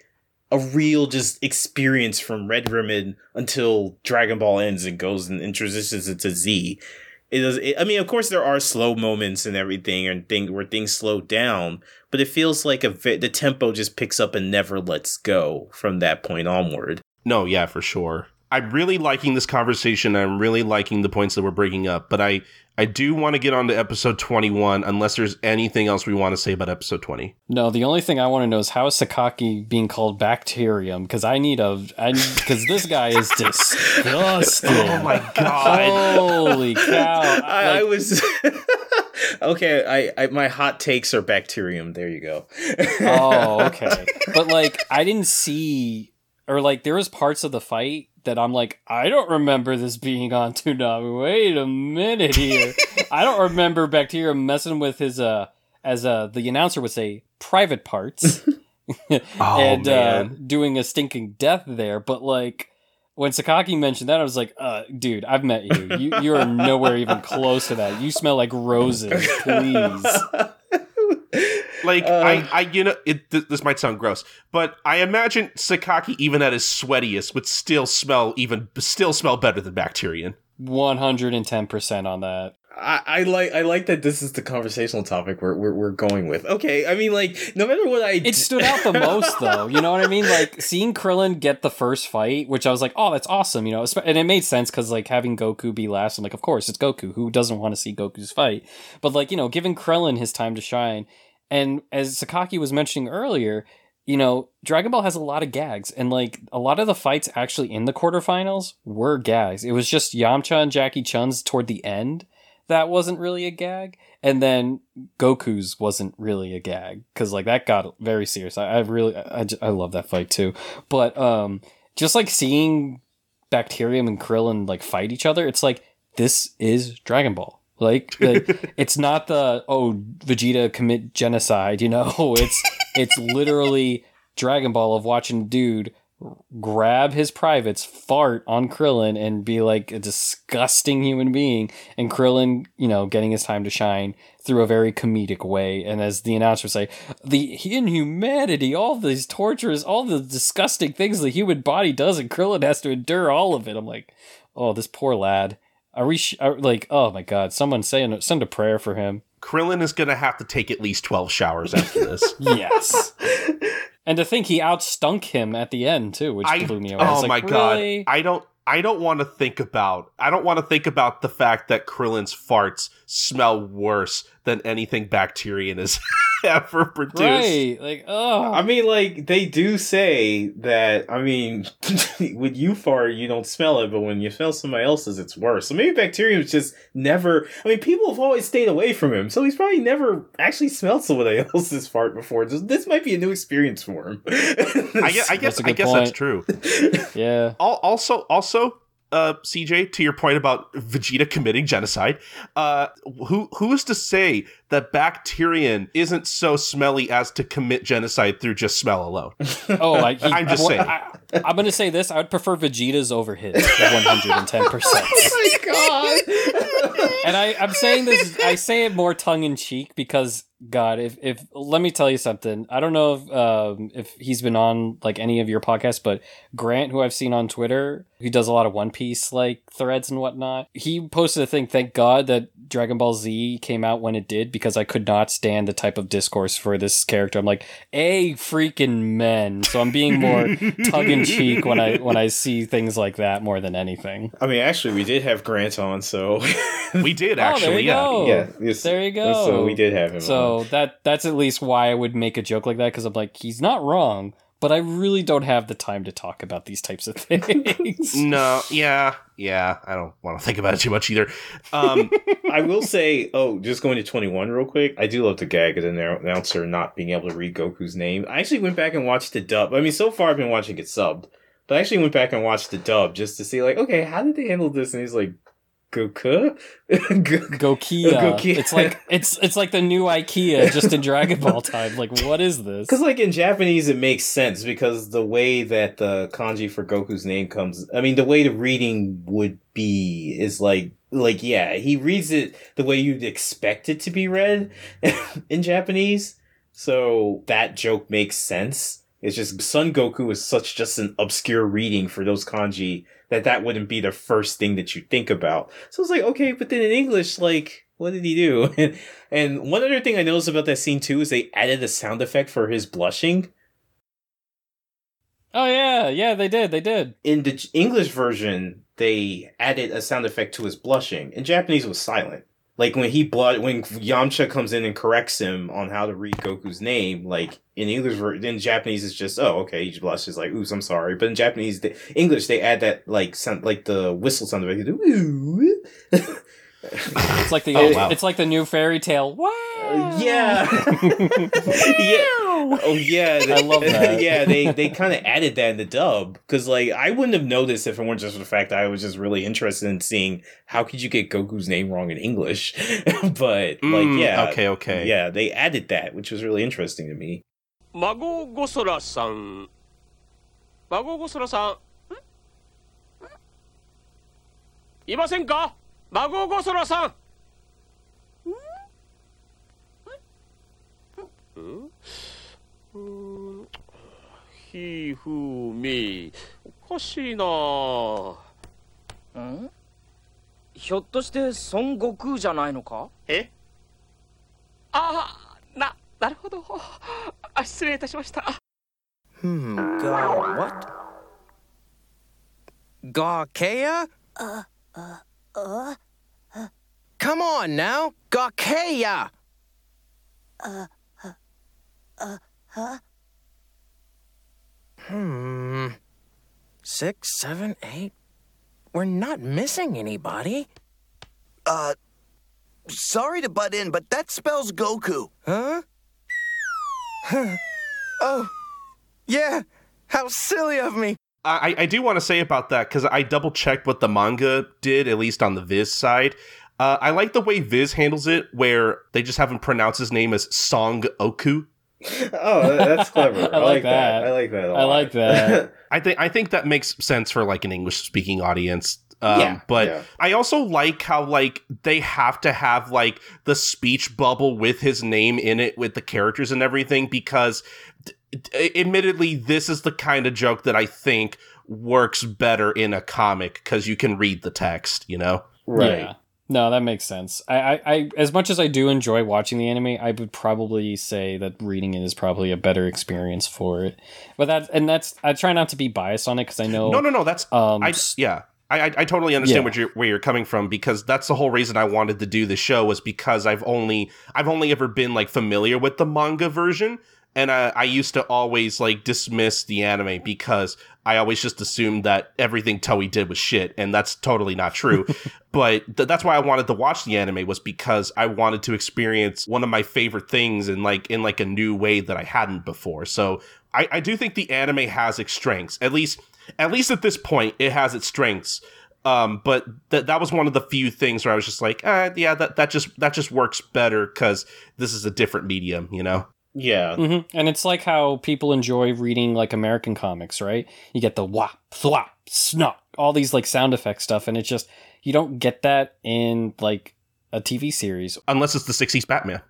a real just experience from Red Ribbon until Dragon Ball ends and goes and, and transitions into Z. It is. It, I mean, of course, there are slow moments and everything, and thing where things slow down. But it feels like a the tempo just picks up and never lets go from that point onward. No, yeah, for sure. I'm really liking this conversation. I'm really liking the points that we're bringing up, but I I do want to get on to episode 21 unless there's anything else we want to say about episode 20. No, the only thing I want to know is how is Sakaki being called bacterium? Because I need a, because this guy is (laughs) disgusting. Oh my god. Holy cow! I, I was (laughs) okay. I, I my hot takes are bacterium. There you go. oh, okay. (laughs) But like, I didn't see, or like, there was parts of the fight that I'm like, I don't remember this being on Toonami. Wait a minute here. I don't remember Bacterium messing with his, uh, as uh, the announcer would say, private parts. (laughs) Oh, (laughs) and uh, doing a stinking death there. But like when Sakaki mentioned that, I was like, uh, dude, I've met you. You you are nowhere even close to that. You smell like roses. (laughs) Please. Like Uh. I, I, you know, it, th- this might sound gross, but I imagine Sakaki, even at his sweatiest, would still smell even still smell better than Bacterian. One hundred and ten percent on that. I, I like I like that this is the conversational topic we're, we're we're going with. Okay, I mean like no matter what I It stood out the (laughs) most, though. You know what I mean? Like seeing Krillin get the first fight, which I was like, "Oh, that's awesome!" You know, and it made sense because like having Goku be last, I'm like, of course it's Goku. Who doesn't want to see Goku's fight? But like you know, giving Krillin his time to shine, and as Sakaki was mentioning earlier, you know, Dragon Ball has a lot of gags, and like a lot of the fights actually in the quarterfinals were gags. It was just Yamcha and Jackie Chun's toward the end that wasn't really a gag, and then Goku's wasn't really a gag because like that got very serious. I, really, I really I, I love that fight too, but um, just like seeing Bacterium and Krillin like fight each other, it's like this is Dragon Ball. Like, like (laughs) it's not the oh Vegeta commit genocide, you know. (laughs) It's it's literally Dragon Ball of watching dude grab his privates, fart on Krillin, and be like a disgusting human being, and Krillin, you know, getting his time to shine through a very comedic way. And as the announcer would say, the inhumanity, all these tortures, all the disgusting things the human body does, and Krillin has to endure all of it. I'm like, oh, this poor lad. Are we sh- are, like, oh my god, someone say send a prayer for him. Krillin is going to have to take at least 12 showers after this. (laughs) yes. (laughs) And to think he outstunk him at the end too, which I, blew me away. Oh was my god. really? I don't I don't want to think about I don't want to think about the fact that Krillin's farts smell worse than anything Bacterian has (laughs) ever produced. Right. Like, oh. I mean, like they do say that. I mean, (laughs) when you fart, you don't smell it, but when you smell somebody else's, it's worse. So maybe Bacterium's just never. I mean, people have always stayed away from him, so he's probably never actually smelled somebody (laughs) else's fart before. This, this might be a new experience for him. (laughs) I guess I guess, That's a I good guess that's true. yeah. Also, also, uh, CJ, to your point about Vegeta committing genocide, uh, who who is to say that Bacterian isn't so smelly as to commit genocide through just smell alone? (laughs) Oh, like he, I'm just well, saying. I, I'm going to say this. I would prefer Vegeta's over his 110. percent (laughs) Oh my god! (laughs) And I, I'm saying this. I say it more tongue in cheek because God, if if let me tell you something. I don't know if um, if he's been on like any of your podcasts, but Grant, who I've seen on Twitter, he does a lot of One Piece like threads and whatnot. He posted a thing. Thank God that Dragon Ball Z came out when it did because I could not stand the type of discourse for this character. I'm like, a freaking men. So I'm being more (laughs) tongue in cheek when I when I see things like that more than anything. I mean, actually, we did have Grant on, so (laughs) We did oh, there actually, yeah. go. yeah, yes. There you uh, go. So we did have him. on. So that that's at least why I would make a joke like that because I'm like, he's not wrong, but I really don't have the time to talk about these types of (laughs) things. No, yeah, yeah. I don't want to think about it too much either. Um, (laughs) I will say, oh, just going to 21 real quick. I do love the gag of the announcer not being able to read Goku's name. I actually went back and watched the dub. I mean, so far I've been watching it subbed, but I actually went back and watched the dub just to see, like, okay, how did they handle this? And he's like, Goku? Goku? Gokia. Gokia. It's like it's it's like the new IKEA just in Dragon Ball time. Like, what is this? Because, like, in Japanese, it makes sense because the way that the kanji for Goku's name comes, I mean, the way the reading would be is like, like, yeah, he reads it the way you'd expect it to be read (laughs) in Japanese. So that joke makes sense. It's just Son Goku is such just an obscure reading for those kanji that that wouldn't be the first thing that you think about. So it's like, okay, but then in English, like, what did he do? (laughs) and one other thing I noticed about that scene too is they added a sound effect for his blushing. oh yeah, yeah, they did, they did. In the English version, they added a sound effect to his blushing. In Japanese, it was silent. Like when he blood, when Yamcha comes in and corrects him on how to read Goku's name, like in English, in Japanese, it's just oh okay, he blushes like oops, I'm sorry. But in Japanese, the English, they add that like sound, like the whistle sound of effect. (laughs) They do, "Ooh." It's like the Oh, wow. it's like the new fairy tale. Wow. yeah, (laughs) yeah. Oh yeah, I love that. yeah, (laughs) they they kind of added that in the dub because like I wouldn't have noticed if it weren't just for the fact that I was just really interested in seeing how could you get Goku's name wrong in English. (laughs) but like mm, yeah, okay, okay. yeah, they added that, which was really interesting to me. 孫ゴソラさん孫ゴソラさんんいませんか 孫ゴソラさん。んうーん。ひふみ。おかしいな。ひょっとして孫悟空じゃないのか？え？ああななるほど。あ失礼いたしました。Hmm, God, what? Garkea? Uh, uh, uh, Come on now, Garkea! Uh, uh, uh, huh? Hmm. Six, seven, eight. We're not missing anybody. Uh, sorry to butt in, but that spells Goku. Huh? oh, yeah. How silly of me. I, I do want to say about that because I double checked what the manga did, at least on the Viz side. Uh, I like the way Viz handles it, where they just have him pronounce his name as Song Oku. Oh, that's clever. (laughs) I like that. I like that. a I lot. like that. (laughs) I think I think that makes sense for like an English speaking audience. Um, Yeah, but yeah. I also like how like they have to have like the speech bubble with his name in it with the characters and everything because d- d- admittedly this is the kind of joke that I think works better in a comic because you can read the text, you know. right. Yeah. No, that makes sense. I, I, I, as much as I do enjoy watching the anime, I would probably say that reading it is probably a better experience for it. But that, and that's, I try not to be biased on it because I know. No, no, no. That's Um, I yeah. I, I, I totally understand Yeah. what you're, where you're coming from because that's the whole reason I wanted to do the show was because I've only I've only ever been like familiar with the manga version and I, I used to always like dismiss the anime because I always just assumed that everything Toei did was shit and that's totally not true. (laughs) but th- that's why I wanted to watch the anime was because I wanted to experience one of my favorite things in like in like a new way that I hadn't before. So I, I do think the anime has its strengths. At least at least at this point, it has its strengths. Um, but that that was one of the few things where I was just like, uh, yeah, that that just that just works better because this is a different medium, you know. Yeah. hmm And it's like how people enjoy reading like American comics, right? You get the whop, thwop, snot, all these like sound effect stuff, and it's just you don't get that in like a TV series Unless it's the '60s Batman.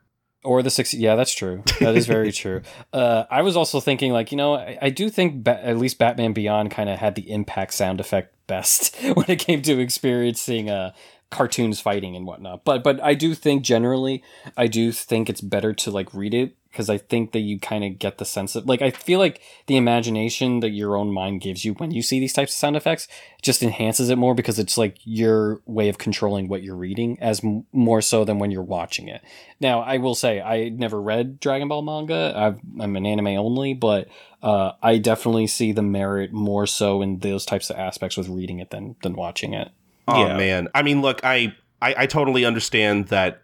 or the '60s. yeah that's true that is very (laughs) true uh, i was also thinking like you know i, I do think ba- at least batman beyond kind of had the impact sound effect best (laughs) when it came to experiencing uh, cartoons fighting and whatnot but but i do think generally i do think it's better to like read it because i think that you kind of get the sense of like i feel like the imagination that your own mind gives you when you see these types of sound effects just enhances it more because it's like your way of controlling what you're reading as m- more so than when you're watching it now, I will say I never read Dragon Ball manga. I've, I'm an anime only, but uh, I definitely see the merit more so in those types of aspects with reading it than than watching it. Oh Yeah. man, I mean, look, I, I I totally understand that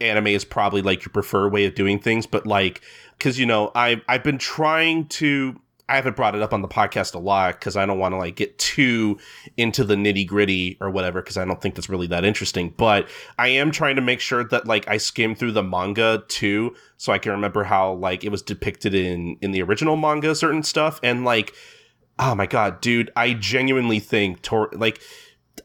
anime is probably like your preferred way of doing things, but like, because you know, I I've been trying to. I haven't brought it up on the podcast a lot because I don't want to like get too into the nitty gritty or whatever because I don't think that's really that interesting. But I am trying to make sure that like I skim through the manga too, so I can remember how like it was depicted in in the original manga, certain stuff, and like, oh my god, dude, I genuinely think Tor like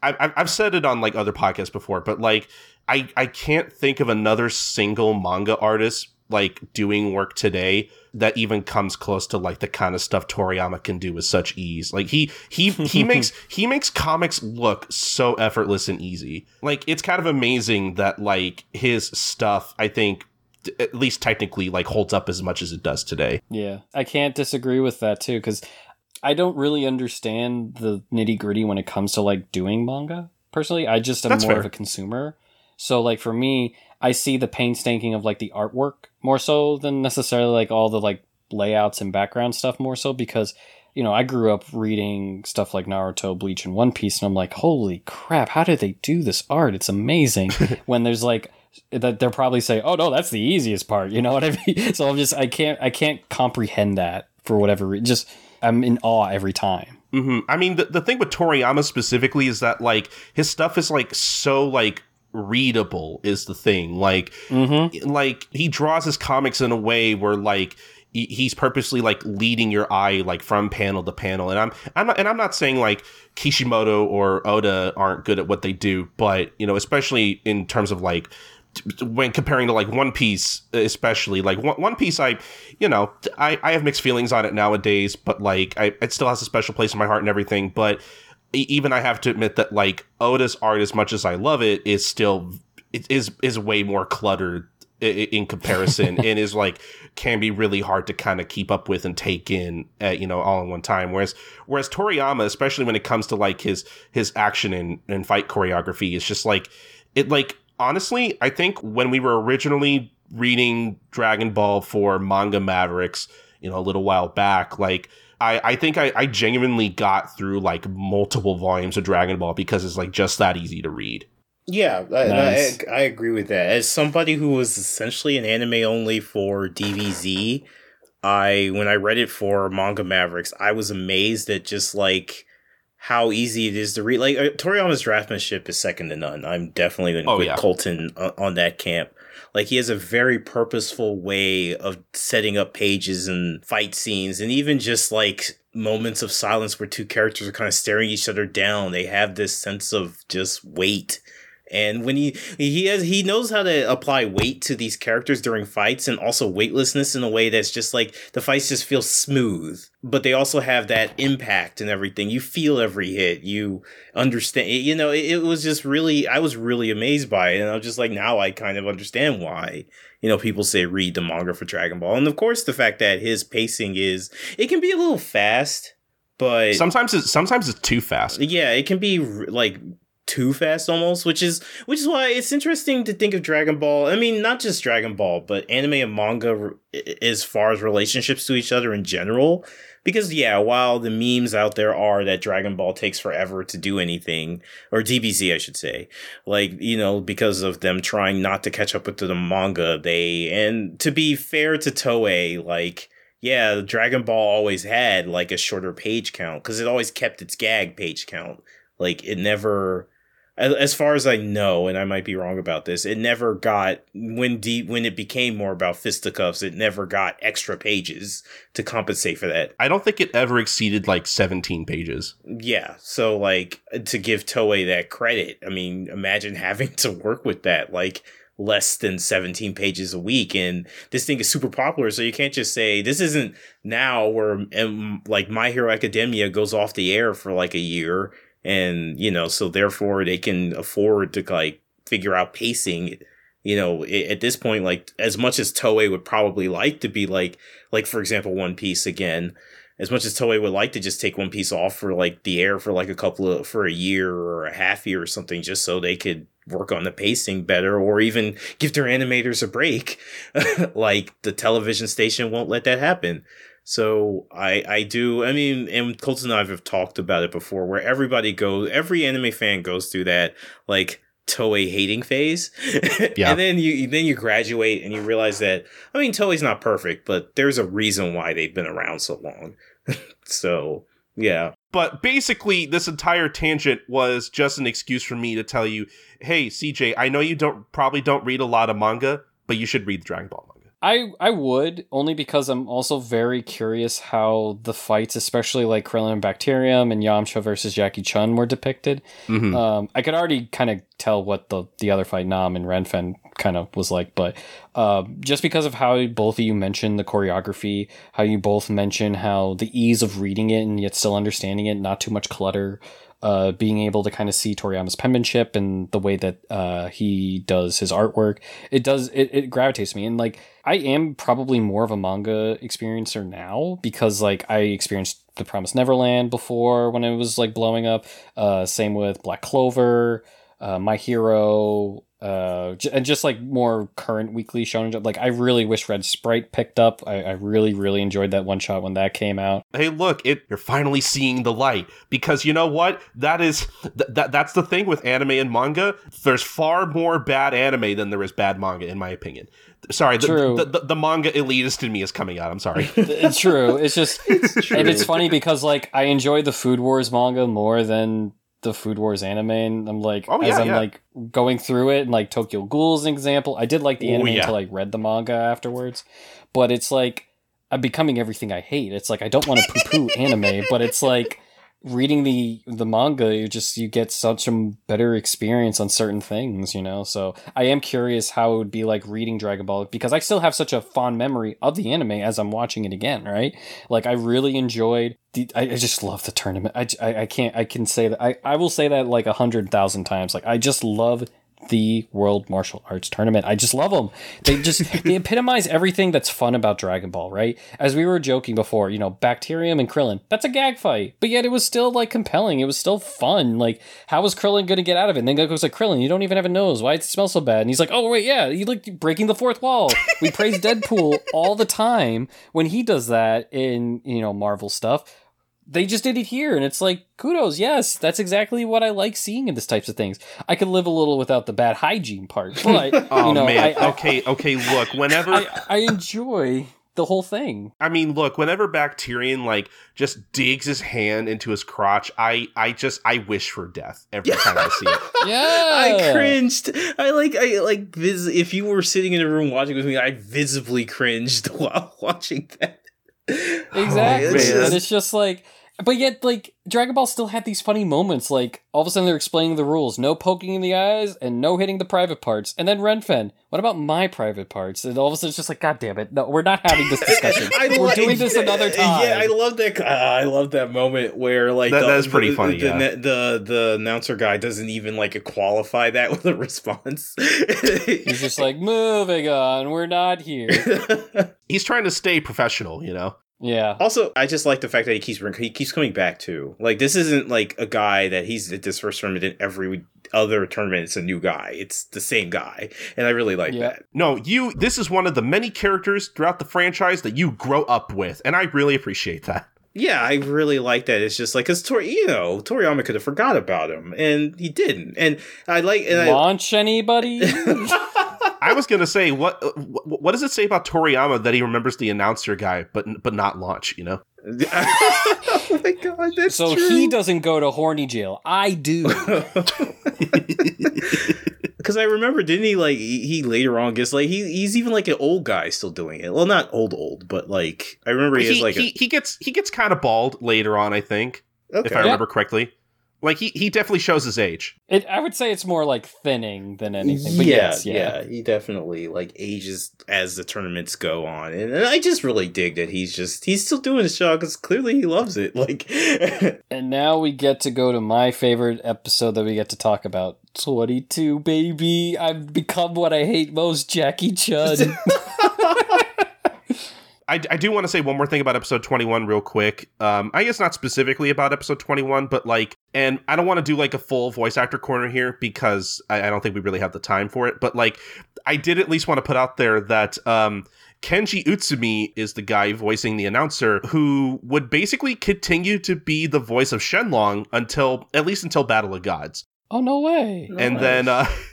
I, I've I've said it on like other podcasts before, but like I I can't think of another single manga artist like doing work today that even comes close to like the kind of stuff Toriyama can do with such ease. Like he he he (laughs) makes he makes comics look so effortless and easy. Like it's kind of amazing that like his stuff I think at least technically like holds up as much as it does today. Yeah, I can't disagree with that too because I don't really understand the nitty gritty when it comes to like doing manga. Personally, I just am That's more fair. of a consumer. So like for me, I see the painstaking of like the artwork more so than necessarily like all the like layouts and background stuff more so because you know I grew up reading stuff like Naruto, Bleach, and One Piece, and I'm like, holy crap, how did they do this art? It's amazing. (laughs) when there's like that they'll probably say, "Oh no, that's the easiest part." You know what I mean? (laughs) So I'm just I can't I can't comprehend that for whatever reason. Just I'm in awe every time. hmm I mean, the, the thing with Toriyama specifically is that like his stuff is like so like readable is the thing. Like, Mm-hmm. like he draws his comics in a way where like he's purposely like leading your eye like from panel to panel. And I'm I'm not and I'm not saying like Kishimoto or Oda aren't good at what they do, but you know, especially in terms of like when comparing to like One Piece, especially like One, One Piece, I, you know, I, I have mixed feelings on it nowadays, but like I, it still has a special place in my heart and everything. But even I have to admit that like Oda's art, as much as I love it, is still it is is way more cluttered in comparison (laughs) and is like can be really hard to kind of keep up with and take in at, you know all in one time whereas whereas Toriyama especially when it comes to like his his action and, and fight choreography is just like it like honestly I think when we were originally reading Dragon Ball for Manga Mavericks you know a little while back like I, I think I, I genuinely got through like multiple volumes of Dragon Ball because it's like just that easy to read. Yeah, I, Nice. I, I agree with that. As somebody who was essentially an anime only for DBZ, I when I read it for Manga Mavericks, I was amazed at just like how easy it is to read. Like uh, Toriyama's draftsmanship is second to none. I'm definitely going to Oh, put yeah. Colton on, on that camp. Like he has a very purposeful way of setting up pages and fight scenes, and even just like moments of silence where two characters are kind of staring each other down. They have this sense of just weight And when he he has he knows how to apply weight to these characters during fights and also weightlessness in a way that's just like the fights just feel smooth, but they also have that impact and everything. You feel every hit. You understand. You know, it, it was just really I was really amazed by it, and I was just like, now I kind of understand why you know, people say read the manga for Dragon Ball. And of course, the fact that his pacing is, it can be a little fast, but Sometimes it's sometimes it's too fast. yeah, it can be like too fast almost, which is which is why it's interesting to think of Dragon Ball. I mean, not just Dragon Ball, but anime and manga r- i- as far as relationships to each other in general. Because yeah, while the memes out there are that Dragon Ball takes forever to do anything, or DBZ I should say, like you know because of them trying not to catch up with the manga, they and to be fair to Toei, like yeah, Dragon Ball always had like a shorter page count because it always kept its gag page count. Like it never, as far as I know, and I might be wrong about this, it never got when deep when it became more about fisticuffs. It never got extra pages to compensate for that. I don't think it ever exceeded like 17 pages. Yeah, so like to give Toei that credit, I mean, imagine (laughs) having to work with that like less than 17 pages a week and this thing is super popular so you can't just say this isn't now where um, like My Hero Academia goes off the air for like a year and you know so therefore they can afford to like figure out pacing you know at this point like as much as Toei would probably like to be like like for example One Piece again as much as Toei would like to just take One Piece off for like the air for like a couple of for a year or a half year or something, just so they could work on the pacing better, or even give their animators a break, (laughs) like the television station won't let that happen. So I I do I mean and Colton and I have talked about it before where everybody goes every anime fan goes through that like Toei hating phase. (laughs) Yeah. and then you then you graduate and you realize that I mean Toei's not perfect, but there's a reason why they've been around so long. (laughs) so yeah. But basically, this entire tangent was just an excuse for me to tell you, hey, CJ, I know you don't probably don't read a lot of manga, but you should read Dragon Ball. I I would only because I'm also very curious how the fights, especially like Krillin and Bacterium and Yamcha versus Jackie Chun, were depicted. Mhm. Um, I could already kind of tell what the the other fight Nam and Renfen kind of was like, but uh, just because of how both of you mentioned the choreography, how you both mention how the ease of reading it and yet still understanding it, not too much clutter. Uh, being able to kind of see Toriyama's penmanship and the way that uh, he does his artwork, it does it, it gravitates me. And like I am probably more of a manga experiencer now because like I experienced The Promised Neverland before when it was like blowing up. Uh, same with Black Clover, uh, My Hero, uh, and just like more current weekly shonen. Jump. Like I really wish Red Sprite picked up. I, I really really enjoyed that one shot when that came out. Hey, look, it you're finally seeing the light because you know what? That is th- that that's the thing with anime and manga. There's far more bad anime than there is bad manga, in my opinion. Sorry, the, True. the, the, the manga elitist in me is coming out. I'm sorry. (laughs) It's true. It's just (laughs) and it's funny because like I enjoy the Food Wars manga more than the Food Wars anime, and I'm like Oh, as I'm yeah. like going through it, and like Tokyo Ghoul is an example. I did like the anime yeah. until I read the manga afterwards, but it's like I'm becoming everything I hate. It's like I don't want to poo poo anime, but it's like reading the the manga you just you get such a better experience on certain things you know? So i am curious how it would be like reading dragon ball because i still have such a fond memory of the anime as i'm watching it again right? Like i really enjoyed the i, I just love the tournament. I, I i can't i can say that i i will say that like a hundred thousand times. Like i just love the World Martial Arts Tournament. I just love them. They just (laughs) they epitomize everything that's fun about Dragon Ball, right? As we were joking before, you know, Bacterium and Krillin, that's a gag fight, but yet it was still like compelling. It was still fun. Like, how was Krillin going to get out of it? And then Goku's like, Krillin, you don't even have a nose. Why does it smell so bad? And he's like, oh wait, yeah, you like breaking the fourth wall. We praise Deadpool (laughs) all the time when he does that in you know Marvel stuff they just did it here and it's like kudos yes that's exactly what i like seeing in this types of things i could live a little without the bad hygiene part (laughs) but Oh you know man. I, I, okay, okay. Look, whenever I, I enjoy the whole thing I mean, look, whenever Bacterian like just digs his hand into his crotch, I I just I wish for death every time I see it. (laughs) yeah I cringed. I like I like vis- if you were sitting in a room watching with me, I visibly cringed (laughs) while watching that. Exactly man. and it's just like But yet, like Dragon Ball still had these funny moments. Like all of a sudden they're explaining the rules: no poking in the eyes and no hitting the private parts. And then Renfen, what about my private parts? And all of a sudden it's just like, God damn it! No, we're not having this discussion. (laughs) we're lo- doing this another time. Yeah, I love that. Uh, I love that moment where like That- the, that is pretty the, funny, The, yeah. the, the the announcer guy doesn't even like qualify that (laughs) with a response. He's just like, moving on. We're not here. (laughs) He's trying to stay professional, you know. Yeah. Also, I just like the fact that he keeps he keeps coming back too. Like this isn't like a guy that he's at this first tournament and every other tournament it's a new guy. It's the same guy, and I really like Yeah. that. No, you. This is one of the many characters throughout the franchise that you grow up with, and I really appreciate that. Yeah, I really like that. It's just like because Tori, you know, Toriyama could have forgot about him, and he didn't. And I like and I, Launch anybody? (laughs) I was gonna say, what uh, what what does it say about Toriyama that he remembers the announcer guy, but but not launch? You know, (laughs) oh my god, that's so true. he doesn't go to horny jail. I do. (laughs) Because I remember, didn't he like he, he later on gets like he he's even like an old guy still doing it. Well, not old old, but like I remember he, he, has like he, he gets he gets kind of bald later on. I think, okay. if I remember correctly, like he he definitely shows his age. It, I would say it's more like thinning than anything. yeah, yes, yeah, yeah. he definitely like ages as the tournaments go on, and, and I just really dig that he's just he's still doing his show because clearly he loves it. (laughs) Like, And now we get to go to my favorite episode that we get to talk about. 22, baby. I've become what I hate most, Jackie Chun. (laughs) (laughs) I, I do want to say one more thing about episode 21 real quick. Um, I guess not specifically about episode 21, but like, and I don't want to do like a full voice actor corner here because I, I don't think we really have the time for it. But like, I did at least want to put out there that um, Kenji Utsumi is the guy voicing the announcer who would basically continue to be the voice of Shenlong until at least until Battle of Gods. oh, no way. And then uh (laughs)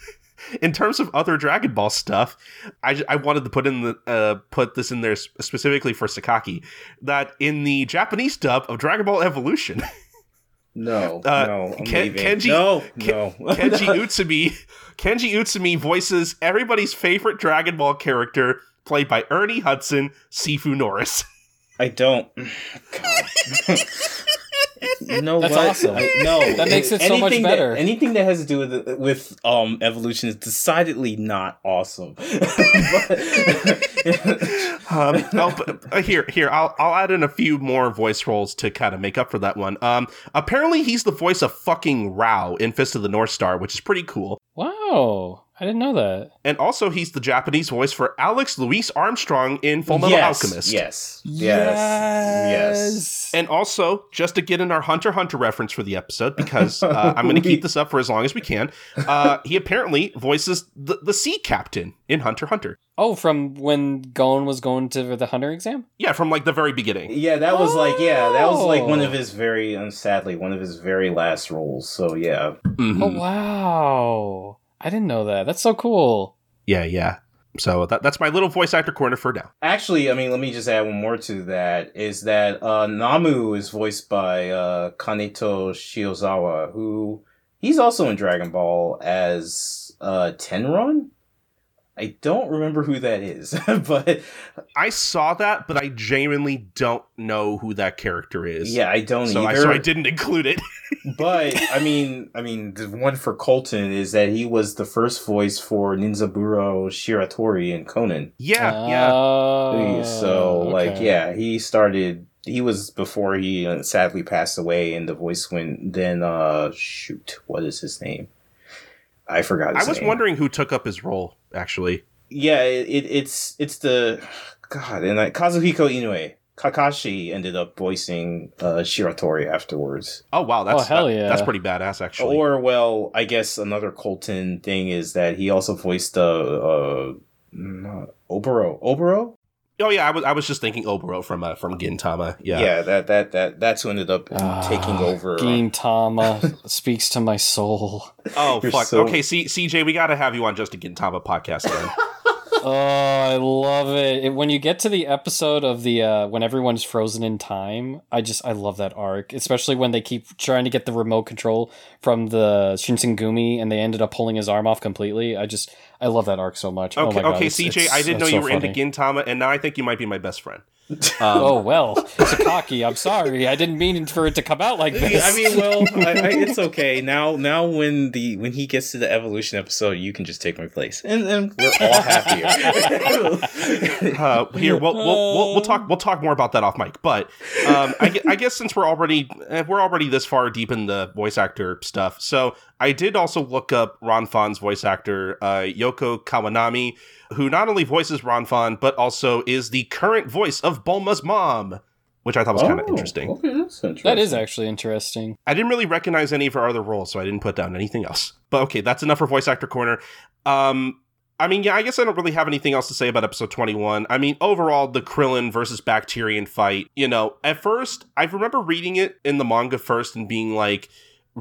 in terms of other Dragon Ball stuff, I, I wanted to put in the uh, put this in there specifically for Sakaki that in the Japanese dub of Dragon Ball Evolution, (laughs) no, Uh, no, I'm Ken- leaving. Kenji- no, Ken- no, (laughs) Kenji Utsumi Kenji Utsumi voices everybody's favorite Dragon Ball character played by Ernie Hudson, Sifu Norris. I don't. (laughs) God. (laughs) you know That's what? awesome. I, no, (laughs) That makes it so much Anything better. That, anything that has to do with with um evolution is decidedly not awesome. (laughs) Um, but, uh, here, here, I'll I'll add in a few more voice roles to kind of make up for that one. Um, apparently he's the voice of fucking Raoh in Fist of the North Star, which is pretty cool. Wow. I didn't know that. And also, he's the Japanese voice for Alex Louis Armstrong in Full Metal yes, Alchemist. yes, yes, yes. And also, just to get in our Hunter Hunter reference for the episode, because uh, (laughs) I'm going to keep this up for as long as we can, uh, he apparently voices the, the sea captain in Hunter Hunter. Oh, from when Gon was going to the hunter exam? Yeah, from like the very beginning. Yeah, that was like yeah, that was like one of Oh. his very, um, sadly, one of his very last roles. So yeah, Mhm. Oh, wow. I didn't know that. That's so cool. Yeah, yeah. So that, that's my little voice actor corner for now. Actually, I mean, let me just add one more to that. Is that uh, Namu is voiced by uh, Kaneto Shiozawa, who he's also in Dragon Ball as uh, Tenron. I don't remember who that is, (laughs) but I saw that, but I genuinely don't know who that character is. yeah, I don't so I, either. so I didn't include it. (laughs) but I mean, I mean, the one for Colton is that he was the first voice for Ninzaburo Shiratori in Conan. yeah, yeah. Oh, so like yeah he started he was before he uh, sadly passed away and the voice went then uh shoot what is his name i forgot his I was name. wondering who took up his role, actually. yeah it, it, it's it's the god and like kazuhiko inoue kakashi ended up voicing uh shiratori afterwards Oh, wow. That's, Oh, hell that- yeah. that's pretty badass, actually. or well i guess another colton thing is that he also voiced uh uh not- oboro oboro oh, yeah. I was, I was just thinking Oboro from uh, from Gintama. Yeah. yeah that that that that's who ended up Ah, taking over uh, Gintama (laughs) speaks to my soul. Oh, You're fuck. so- Okay, C- CJ, we got to have you on just a Gintama podcast again. (laughs) (laughs) Oh, I love it. it. When you get to the episode of the uh, when everyone's frozen in time, I just I love that arc, especially when they keep trying to get the remote control from the Shinsengumi and they ended up pulling his arm off completely. I just I love that arc so much. oh Okay, my God, okay, it's- CJ, it's- I didn't know you so were funny. into Gintama, and now I think you might be my best friend. (laughs) Um, oh well, Sakaki, I'm sorry. I didn't mean for it to come out like (laughs) this. I mean, well, I, I, it's (laughs) okay now. Now, when the when he gets to the evolution episode, you can just take my place, and then we're all happier. uh, here we'll, we'll, we'll, we'll talk we'll talk more about that off mic but um, I, I guess since we're already eh, we're already this far deep in the voice actor stuff so i did also look up Ran Fan's voice actor uh, yoko kawanami who not only voices Ran Fan, but also is the current voice of bulma's mom which i thought was kind of Oh, interesting Okay, that's interesting. that is actually interesting. I didn't really recognize any of her other roles, so I didn't put down anything else. But okay, that's enough for voice actor corner. Um, I mean, yeah, I guess I don't really have anything else to say about episode 21. I mean, overall, the Krillin versus Bacterian fight, you know, at first, I remember reading it in the manga first and being like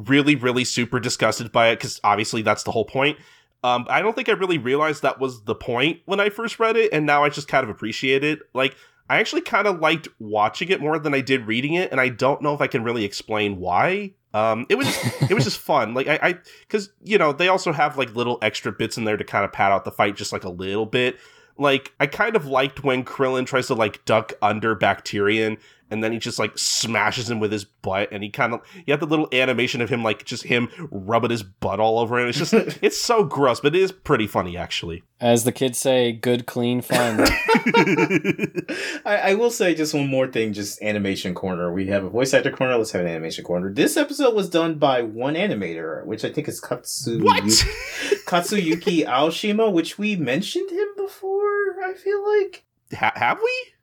really, really super disgusted by it, because obviously that's the whole point. Um, I don't think I really realized that was the point when I first read it, and now I just kind of appreciate it. Like, I actually kind of liked watching it more than I did reading it, and I don't know if I can really explain why. Um, it was it was just (laughs) fun. Like I, I, because you know they also have like little extra bits in there to kind of pad out the fight just like a little bit. Like I kind of liked when Krillin tries to like duck under Bacterian, and then he just like smashes him with his butt, and he kind of you have the little animation of him like just him rubbing his butt all over, and it's just (laughs) it's so gross, but it is pretty funny actually. As the kids say, good, clean fun. (laughs) (laughs) I, I will say just one more thing, just animation corner. We have a voice actor corner. Let's have an animation corner. This episode was done by one animator, which I think is Katsu What? Katsuyuki Aoshima, which we mentioned him before. I feel like ha- have we?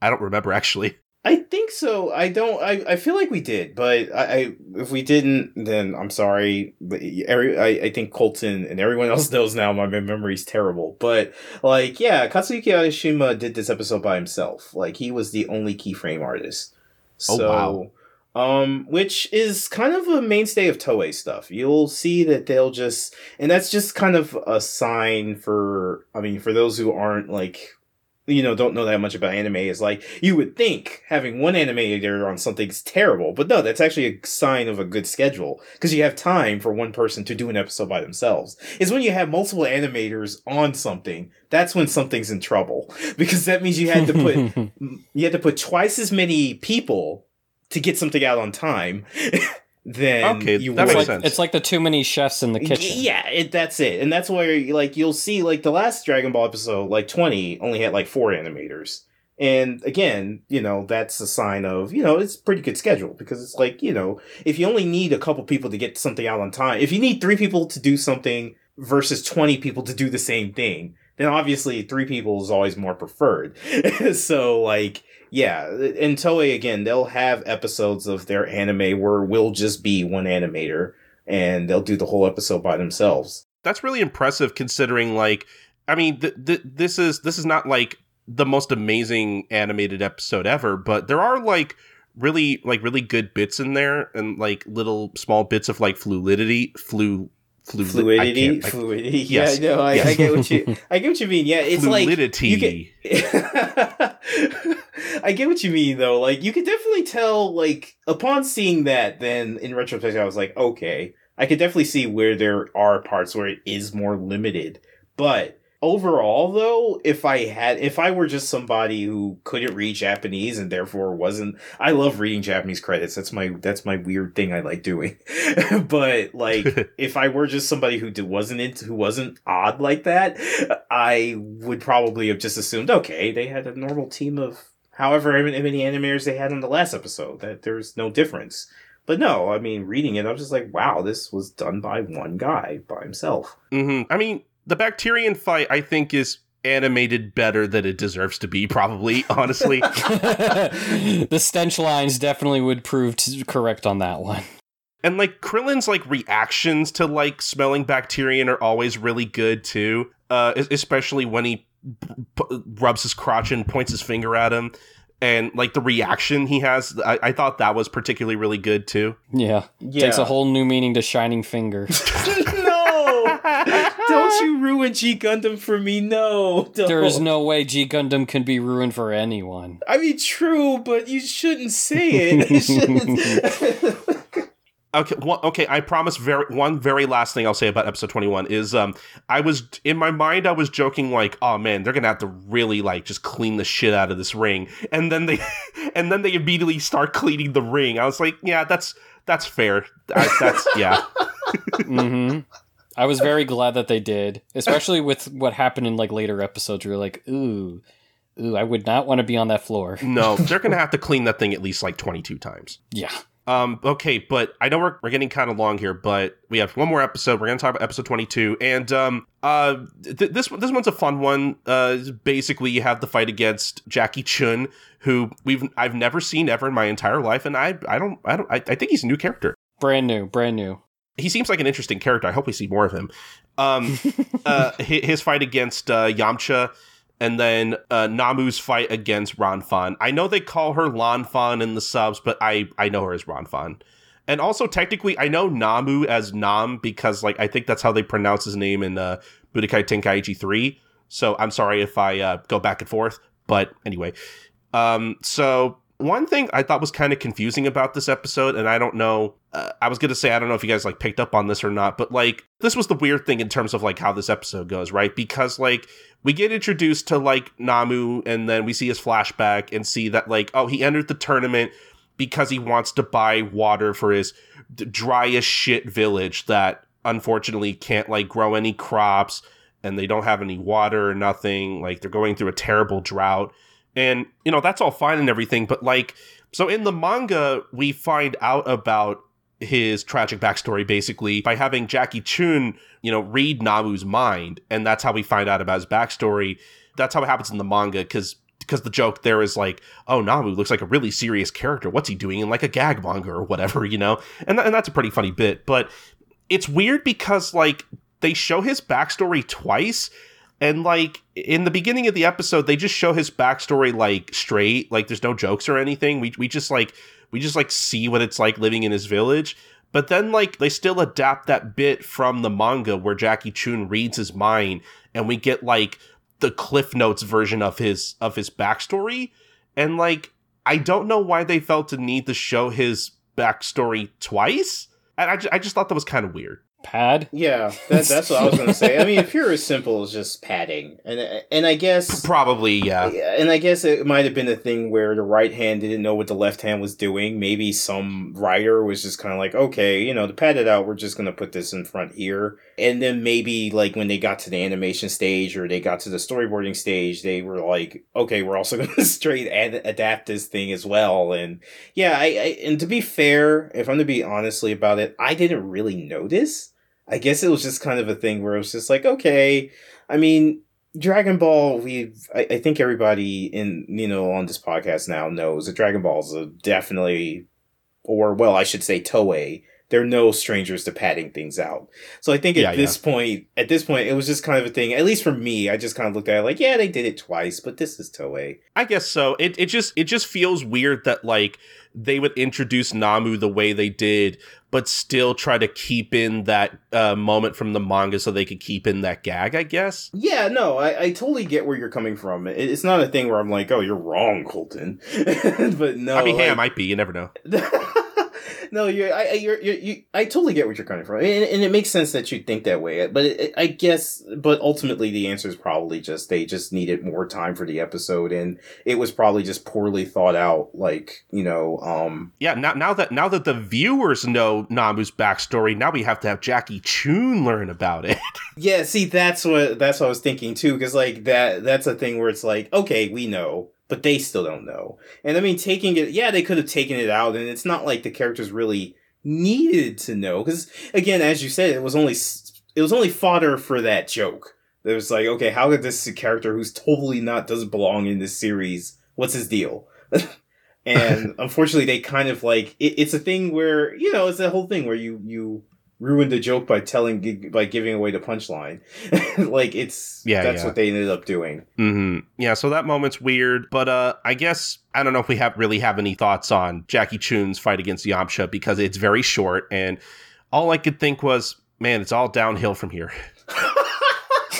I don't remember actually. I think so. I don't. I, I feel like we did, but I, I if we didn't, then I'm sorry. But every I, I think Colton and everyone (laughs) else knows now. My memory's terrible, but like yeah, Katsuyuki Aoshima did this episode by himself. Like he was the only keyframe artist. Oh, So, wow. Um, which is kind of a mainstay of Toei stuff. You'll see that they'll just, and that's just kind of a sign for. I mean, for those who aren't like you know, don't know that much about anime is like, you would think having one animator on something's terrible, but no, that's actually a sign of a good schedule because you have time for one person to do an episode by themselves. Is when you have multiple animators on something, that's when something's in trouble (laughs) because that means you had to put, (laughs) you had to put twice as many people to get something out on time (laughs) than Okay, you that would. makes it's, sense. like, it's like the too many chefs in the kitchen. Yeah, it, that's it, and that's where like you'll see like the last Dragon Ball episode, like twenty, only had like four animators, and again, you know that's a sign of you know it's pretty good schedule because it's like you know if you only need a couple people to get something out on time, if you need three people to do something versus twenty people to do the same thing, then obviously three people is always more preferred. (laughs) so like yeah, uh, in Toei again, they'll have episodes of their anime where we'll just be one animator and they'll do the whole episode by themselves. that's really impressive considering like i mean th- th- this is this is not like the most amazing animated episode ever but there are like really like really good bits in there and like little small bits of like fluidity flu flu Fluidity, I I- fluidity. (laughs) Yes, Yeah, no, I, yes. I get what you, I get what you mean. Yeah, it's fluidity like (laughs) get, I get what you mean though. Like you could definitely tell. Like upon seeing that, then in retrospect, I was like, okay, I could definitely see where there are parts where it is more limited, but. Overall, though, if I had, if I were just somebody who couldn't read Japanese and therefore wasn't, I love reading Japanese credits. That's my, that's my weird thing I like doing. (laughs) but like, (laughs) if I were just somebody who wasn't into, who wasn't odd like that, I would probably have just assumed, okay, they had a normal team of however many many animators they had on the last episode. That there's no difference. But no, I mean, reading it, I was just like, wow, this was done by one guy by himself. hmm I mean, the Bacterian fight, I think, is animated better than it deserves to be. Probably, (laughs) honestly. (laughs) the stench lines definitely would prove t- correct on that one. and like Krillin's like reactions to like smelling Bacterian are always really good too. Uh, especially when he p- p- rubs his crotch and points his finger at him. And like the reaction he has, I, I thought that was particularly really good too. Yeah. Yeah. Takes a whole new meaning to Shining Finger. (laughs) no! Don't you ruin G Gundam for me? No. Don't. there is no way G Gundam can be ruined for anyone. I mean, true, but you shouldn't say it. (laughs) Shouldn't- (laughs) Okay, one, okay. I promise. Very one very last thing I'll say about episode twenty one is um I was in my mind I was joking like oh man they're gonna have to really like just clean the shit out of this ring and then they (laughs) and then they immediately start cleaning the ring. I was like yeah that's that's fair. I, that's (laughs) yeah. hmm I was very glad that they did, especially with what happened in like later episodes. Where you're like, ooh, ooh, I would not want to be on that floor. No, they're gonna (laughs) have to clean that thing at least like twenty two times. Yeah. Um, okay, but I know we're, we're getting kind of long here, but we have one more episode. We're going to talk about episode 22. And um, uh, th- this this one's a fun one. Uh, basically, you have the fight against Jackie Chun, who we've I've never seen ever in my entire life, and I I don't I don't I, I think he's a new character. Brand new, brand new. He seems like an interesting character. I hope we see more of him. Um, (laughs) uh, hi- his fight against uh, Yamcha, and then uh, Namu's fight against Ran Fan. I know they call her Lanfan in the subs, but I I know her as Ran Fan. And also technically, I know Namu as Nam because like I think that's how they pronounce his name in uh, Budokai Tenkaichi three. So I'm sorry if I uh, go back and forth, but anyway. Um, so one thing I thought was kind of confusing about this episode, and I don't know, uh, I was gonna say I don't know if you guys like picked up on this or not, but like this was the weird thing in terms of like how this episode goes, right? Because like we get introduced to like Namu, and then we see his flashback and see that like oh he entered the tournament because he wants to buy water for his d- dry as shit village that unfortunately can't like grow any crops and they don't have any water or nothing like they're going through a terrible drought and, you know, that's all fine and everything, but like, so in the manga, we find out about his tragic backstory basically by having Jackie Chun, you know, read Namu's mind. And that's how we find out about his backstory. That's how it happens in the manga because because the joke there is like, oh, Namu looks like a really serious character. What's he doing in like a gag manga or whatever, you know? And, th- and that's a pretty funny bit. But it's weird because like they show his backstory twice and like in the beginning of the episode they just show his backstory like straight. Like there's no jokes or anything. We, we just like we just like see what it's like living in his village. But then like they still adapt that bit from the manga where jackie chun reads his mind and we get like the cliff notes version of his of his backstory. And like i don't know why they felt the need to show his backstory twice. And i, I just thought that was kind of weird Pad. Yeah, that, that's what I was going to say. I mean, if you're as simple as just padding, and and I guess probably yeah Yeah, and I guess it might have been a thing where the right hand didn't know what the left hand was doing. Maybe some writer was just kind of like, okay, you know, to pad it out, we're just going to put this in front here. And then maybe like when they got to the animation stage or they got to the storyboarding stage, they were like, okay, we're also (laughs) going to straight ad- adapt this thing as well. And yeah, I, I and to be fair, if I'm to be honestly about it, I didn't really notice. I guess it was just kind of a thing where it was just like, okay, I mean, Dragon Ball, we've I, I think everybody in you know on this podcast now knows that Dragon Ball is a definitely, or well, I should say Toei. They're no strangers to padding things out. So I think at Yeah, this point, at this point, it was just kind of a thing. At least for me, I just kind of looked at it like, yeah, they did it twice, but this is Toei. I guess so. It it just it just feels weird that like they would introduce Namu the way they did, but still try to keep in that uh, moment from the manga so they could keep in that gag. I guess. Yeah, no, I, I totally get where you're coming from. It, it's not a thing where I'm like, oh, you're wrong, Colton. (laughs) but no, I mean, hey, I might be. You never know. (laughs) no, you're, I, you're, you're, you, I totally get what you're coming from, and, and it makes sense that you think that way. But it, I guess, but ultimately, the answer is probably just they just needed more time for the episode, and it was probably just poorly thought out. Like you know, um, Yeah. Now now that now that the viewers know Namu's backstory, now we have to have Jackie Chun learn about it. (laughs) yeah. See, that's what that's what I was thinking too, because like that that's a thing where it's like, okay, we know. But they still don't know. And I mean, taking it, yeah, they could have taken it out, and it's not like the characters really needed to know. Because again, as you said, it was only it was only fodder for that joke. It was like, okay, how could this character who's totally not doesn't belong in this series? What's his deal? (laughs) and (laughs) unfortunately, they kind of like it, it's a thing where you know it's a whole thing where you you ruined the joke by telling by giving away the punchline. (laughs) like it's Yeah, that's yeah. what they ended up doing. Mm-hmm. Yeah. So that moment's weird, but uh, I guess I don't know if we have really have any thoughts on Jackie Chun's fight against Yamcha because it's very short, and all I could think was, man, it's all downhill from here. (laughs)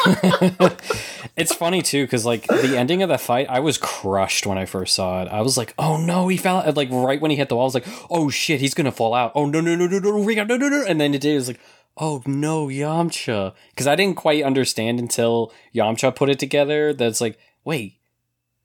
(laughs) it's funny too because like the ending of the fight, I was crushed when I first saw it. I was like, "Oh no, he fell!" Like right when he hit the wall, I was like, "Oh shit, he's gonna fall out!" Oh no, no, no, no, no, no, no, no, no! And then. It was like, "Oh no, Yamcha!" Because I didn't quite understand until Yamcha put it together. That's like, wait,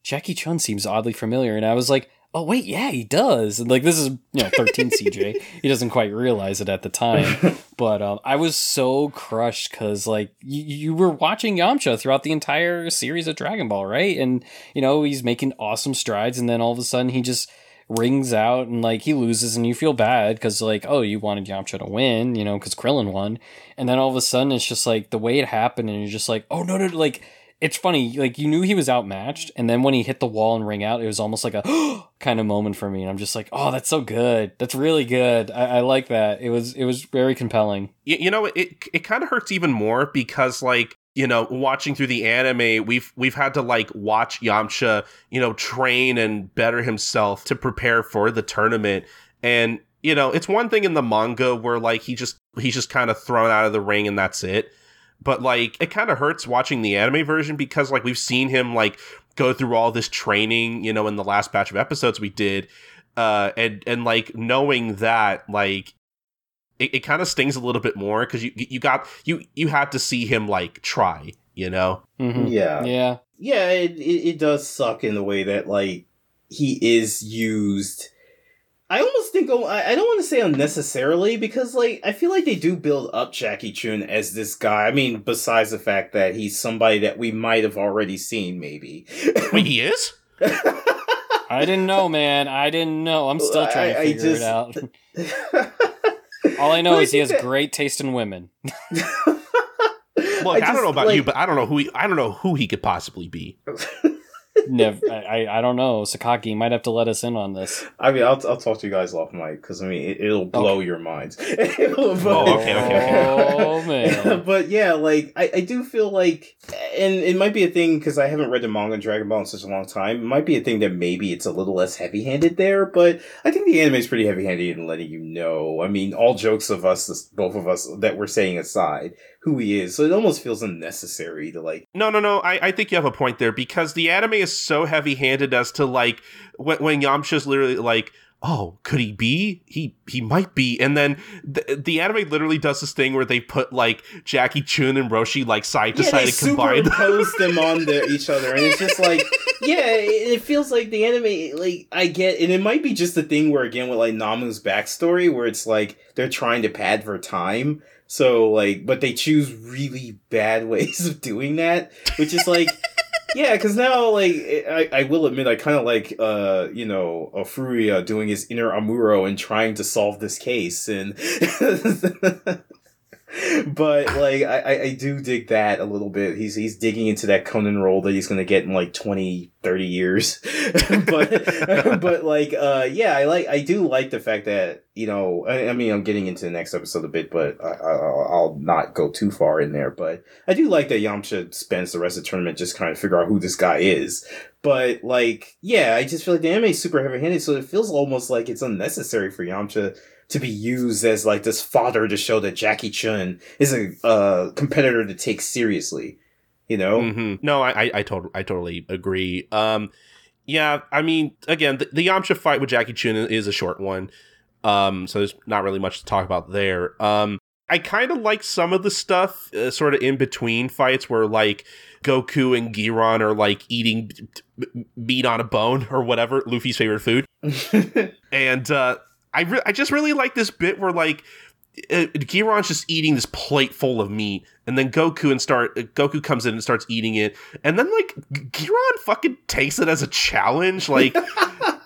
Jackie Chun seems oddly familiar, and I was like, "Oh wait, yeah, he does." And like this is you know 13 (laughs) CJ. He doesn't quite realize it at the time, (laughs) but um, I was so crushed because like you, you were watching Yamcha throughout the entire series of Dragon Ball, right? And you know he's making awesome strides, and then all of a sudden he just rings out and like he loses and you feel bad because like oh you wanted Yamcha to win you know because Krillin won and then all of a sudden it's just like the way it happened and you're just like oh no no like it's funny like you knew he was outmatched and then when he hit the wall and ring out it was almost like a (gasps) kind of moment for me and i'm just like oh that's so good. That's really good. I, I like that. It was it was very compelling. You, you know it it kind of hurts even more because like you know watching through the anime we've we've had to like watch Yamcha you know train and better himself to prepare for the tournament. And you know it's one thing in the manga where like he just he's just kind of thrown out of the ring and that's it but like it kind of hurts watching the anime version because like we've seen him like go through all this training you know in the last batch of episodes we did uh and and like knowing that like it, it kind of stings a little bit more because you you got you you had to see him like try you know Mhm. Yeah. yeah yeah, it, it, it does suck in the way that like he is used. I almost think oh, I, I don't want to say unnecessarily because like I feel like they do build up Jackie Chun as this guy. I mean, besides the fact that he's somebody that we might have already seen, maybe. wait he is? (laughs) I didn't know man. I didn't know. I'm still trying to I- I figure just- it out. (laughs) All i know is he has that- (laughs) great taste in women. Look i, don't know about you but i don't know who he, i don't know who he could possibly be Never, I, I- I don't know. Sakaki might have to let us in on this. I mean, I'll, I'll talk to you guys off mic because I mean it, it'll blow your minds. (laughs) It'll- but- Oh, okay, okay, okay. Oh man. (laughs) but yeah, like I, I do feel like, and it might be a thing because I haven't read the manga Dragon Ball in such a long time. It might be a thing that maybe it's a little less heavy handed there, but I think the anime is pretty heavy handed in letting you know. I mean, all jokes of us, both of us that we're saying aside, who he is. So it almost feels unnecessary to like. No, no, no. I, I think you have a point there because the anime is so heavy handed as to like when, when Yamcha's literally like, oh, could he be? He he might be. And then the, the anime literally does this thing where they put like Jackie Chun and Roshi like side to yeah, side and combine. them. superimpose them on the, each other, and it's just like, (laughs) yeah, it, it feels like the anime. Like I get, and it might be just a thing where again with like Namu's backstory, where it's like they're trying to pad for time. So like, but they choose really bad (laughs) ways of doing that, which is like. (laughs) Yeah, because now, like, I, I will admit, I kind of like, uh, you know, Furuya doing his inner Amuro and trying to solve this case, and (laughs) (laughs) but like, I, I, do dig that a little bit. He's he's digging into that Conan role that he's gonna get in like 20, 30 years, (laughs) but (laughs) but like, uh, yeah, I like, I do like the fact that you know, I, I mean, I'm getting into the next episode a bit, but I, I, I'll I'll not go too far in there, but I do like that Yamcha spends the rest of the tournament just kind of figure out who this guy is. But like, yeah, I just feel like the anime is super heavy-handed, so it feels almost like it's unnecessary for Yamcha to be used as like this fodder to show that Jackie Chun is a uh, competitor to take seriously. You know, hmm No, I I, I, tot- I totally agree. Um, yeah, I mean, again, the, the Yamcha fight with Jackie Chun is a short one, um, so there's not really much to talk about there. Um, I kind of like some of the stuff, uh, sort of in between fights, where like Goku and Giran are like eating t- t- meat on a bone or whatever, Luffy's favorite food, (laughs) and uh, I re- I just really like this bit where like uh, Giran's just eating this plate full of meat, and then Goku and start uh, Goku comes in and starts eating it, and then like Giran fucking takes it as a challenge, like. (laughs)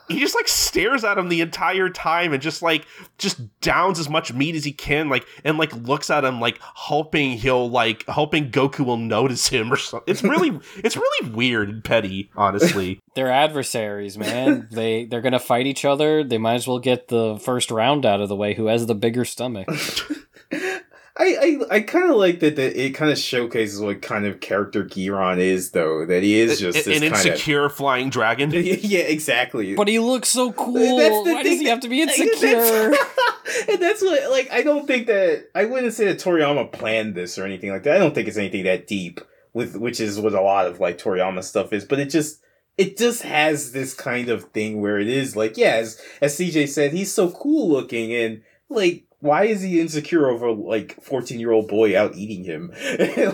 He just like stares at him the entire time and just like just downs as much meat as he can, like and like looks at him like hoping he'll like hoping Goku will notice him or something. It's really (laughs) it's really weird and petty, honestly. (laughs) They're adversaries, man. they they're gonna fight each other. They might as well get the first round out of the way. Who has the bigger stomach? (laughs) I I, I kind of like that. That it kind of showcases what kind of character Giran is, though. That he is just an this kind of insecure flying dragon. (laughs) yeah, exactly. But he looks so cool. That's the Why thing does he have to be (laughs) insecure? That's, (laughs) and that's what, like, I don't think that I wouldn't say that Toriyama planned this or anything like that. I don't think it's anything that deep. with which is what a lot of like Toriyama stuff is, but it just it just has this kind of thing where it is like, yeah, as, as CJ said, he's so cool looking and like why is he insecure over like 14 year old boy out eating him? (laughs)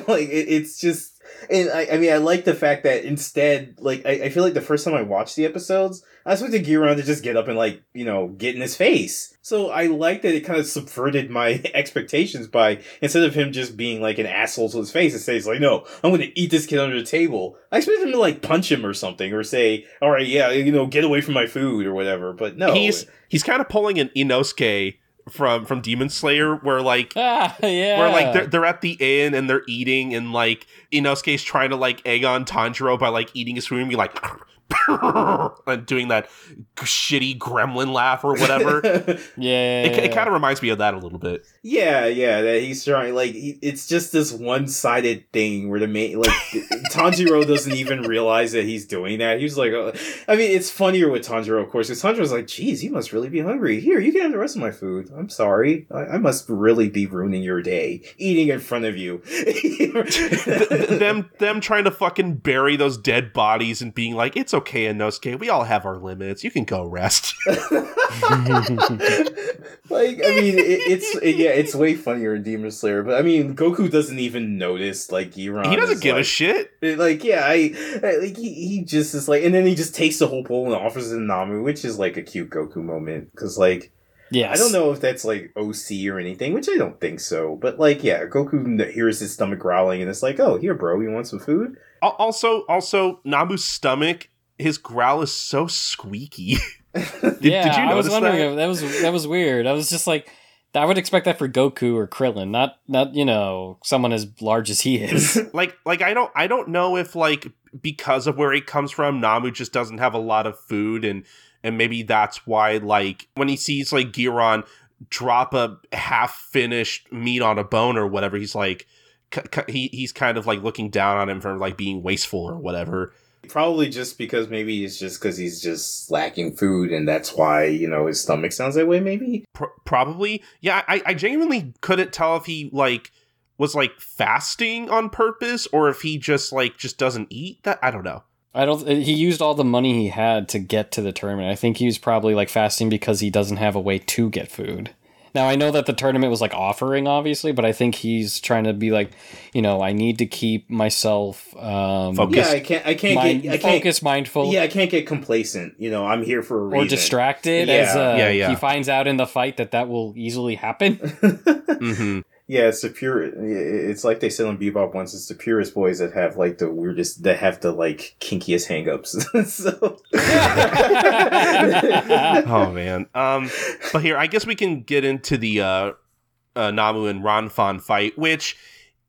like it, it's just and I, I mean I like the fact that instead like I, I feel like the first time I watched the episodes I expected Giran to just get up and like you know get in his face. So I like that it kind of subverted my (laughs) expectations by instead of him just being like an asshole to his face, it says like no I'm to eat this kid under the table. I expected him to like punch him or something or say all right yeah you know get away from my food or whatever. But no He's he's kind of pulling an Inosuke from from Demon Slayer, where like Ah, yeah. where like they're, they're at the inn and they're eating and like Inosuke's trying to like egg on Tanjiro by like eating his food and be like (laughs) doing that shitty gremlin laugh or whatever. (laughs) yeah. it it kind of reminds me of that a little bit. Yeah, yeah, that he's trying like he, it's just this one-sided thing where the main like (laughs) Tanjiro doesn't even realize that he's doing that. He's like, oh. I mean, it's funnier with Tanjiro, of course, because Tanjiro's like, "Geez, you must really be hungry. Here, you can have the rest of my food. I'm sorry, I, I must really be ruining your day eating in front of you." Them them trying to fucking bury those dead bodies and being like, "It's okay, Inosuke. We all have our limits. You can go rest." (laughs) (laughs) like I mean, it, it's it, yeah, it's way funnier in Demon Slayer, but I mean, Goku doesn't even notice like Giran. he doesn't is, give a like- shit. Like yeah, I, I like he, he just is like, and then he just takes the whole bowl and offers it to Namu, which is like a cute Goku moment because like yes. I don't know if that's like OC or anything, which I don't think so, but like yeah, Goku hears his stomach growling and it's like, oh here, bro, you want some food? Also, also Namu's stomach, his growl is so squeaky. (laughs) did, yeah, did you I was notice wondering that? that was that was weird. I was just like, I would expect that for Goku or Krillin, not not you know someone as large as he is. (laughs) (laughs) like like I don't I don't know if like because of where he comes from, Namu just doesn't have a lot of food and and maybe that's why like when he sees like Giran drop a half finished meat on a bone or whatever, he's like c- c- he he's kind of like looking down on him for like being wasteful or whatever. Probably just because maybe it's just because he's just lacking food and that's why you know his stomach sounds that way. Maybe Pro- probably yeah. I I genuinely couldn't tell if he like was like fasting on purpose or if he just like just doesn't eat that. I don't know. I don't. Eh, he used all the money he had to get to the tournament. I think he was probably like fasting because he doesn't have a way to get food. Now I know that the tournament was like offering, obviously, but I think he's trying to be like, you know, I need to keep myself um, Focused. yeah, I can't, I can't mind, get, I can't, focused, mindful, yeah, I can't get complacent. You know, I'm here for a reason. or distracted. Yeah. as uh, Yeah, yeah. he finds out in the fight that that will easily happen. (laughs) (laughs) hmm Yeah, it's the pure. It's like they said on Bebop once. It's the purest boys that have like the weirdest, that have the like kinkiest hangups. (laughs) so, (laughs) oh man. Um, but here, I guess we can get into the uh, uh, Namu and Ran Fan fight, which,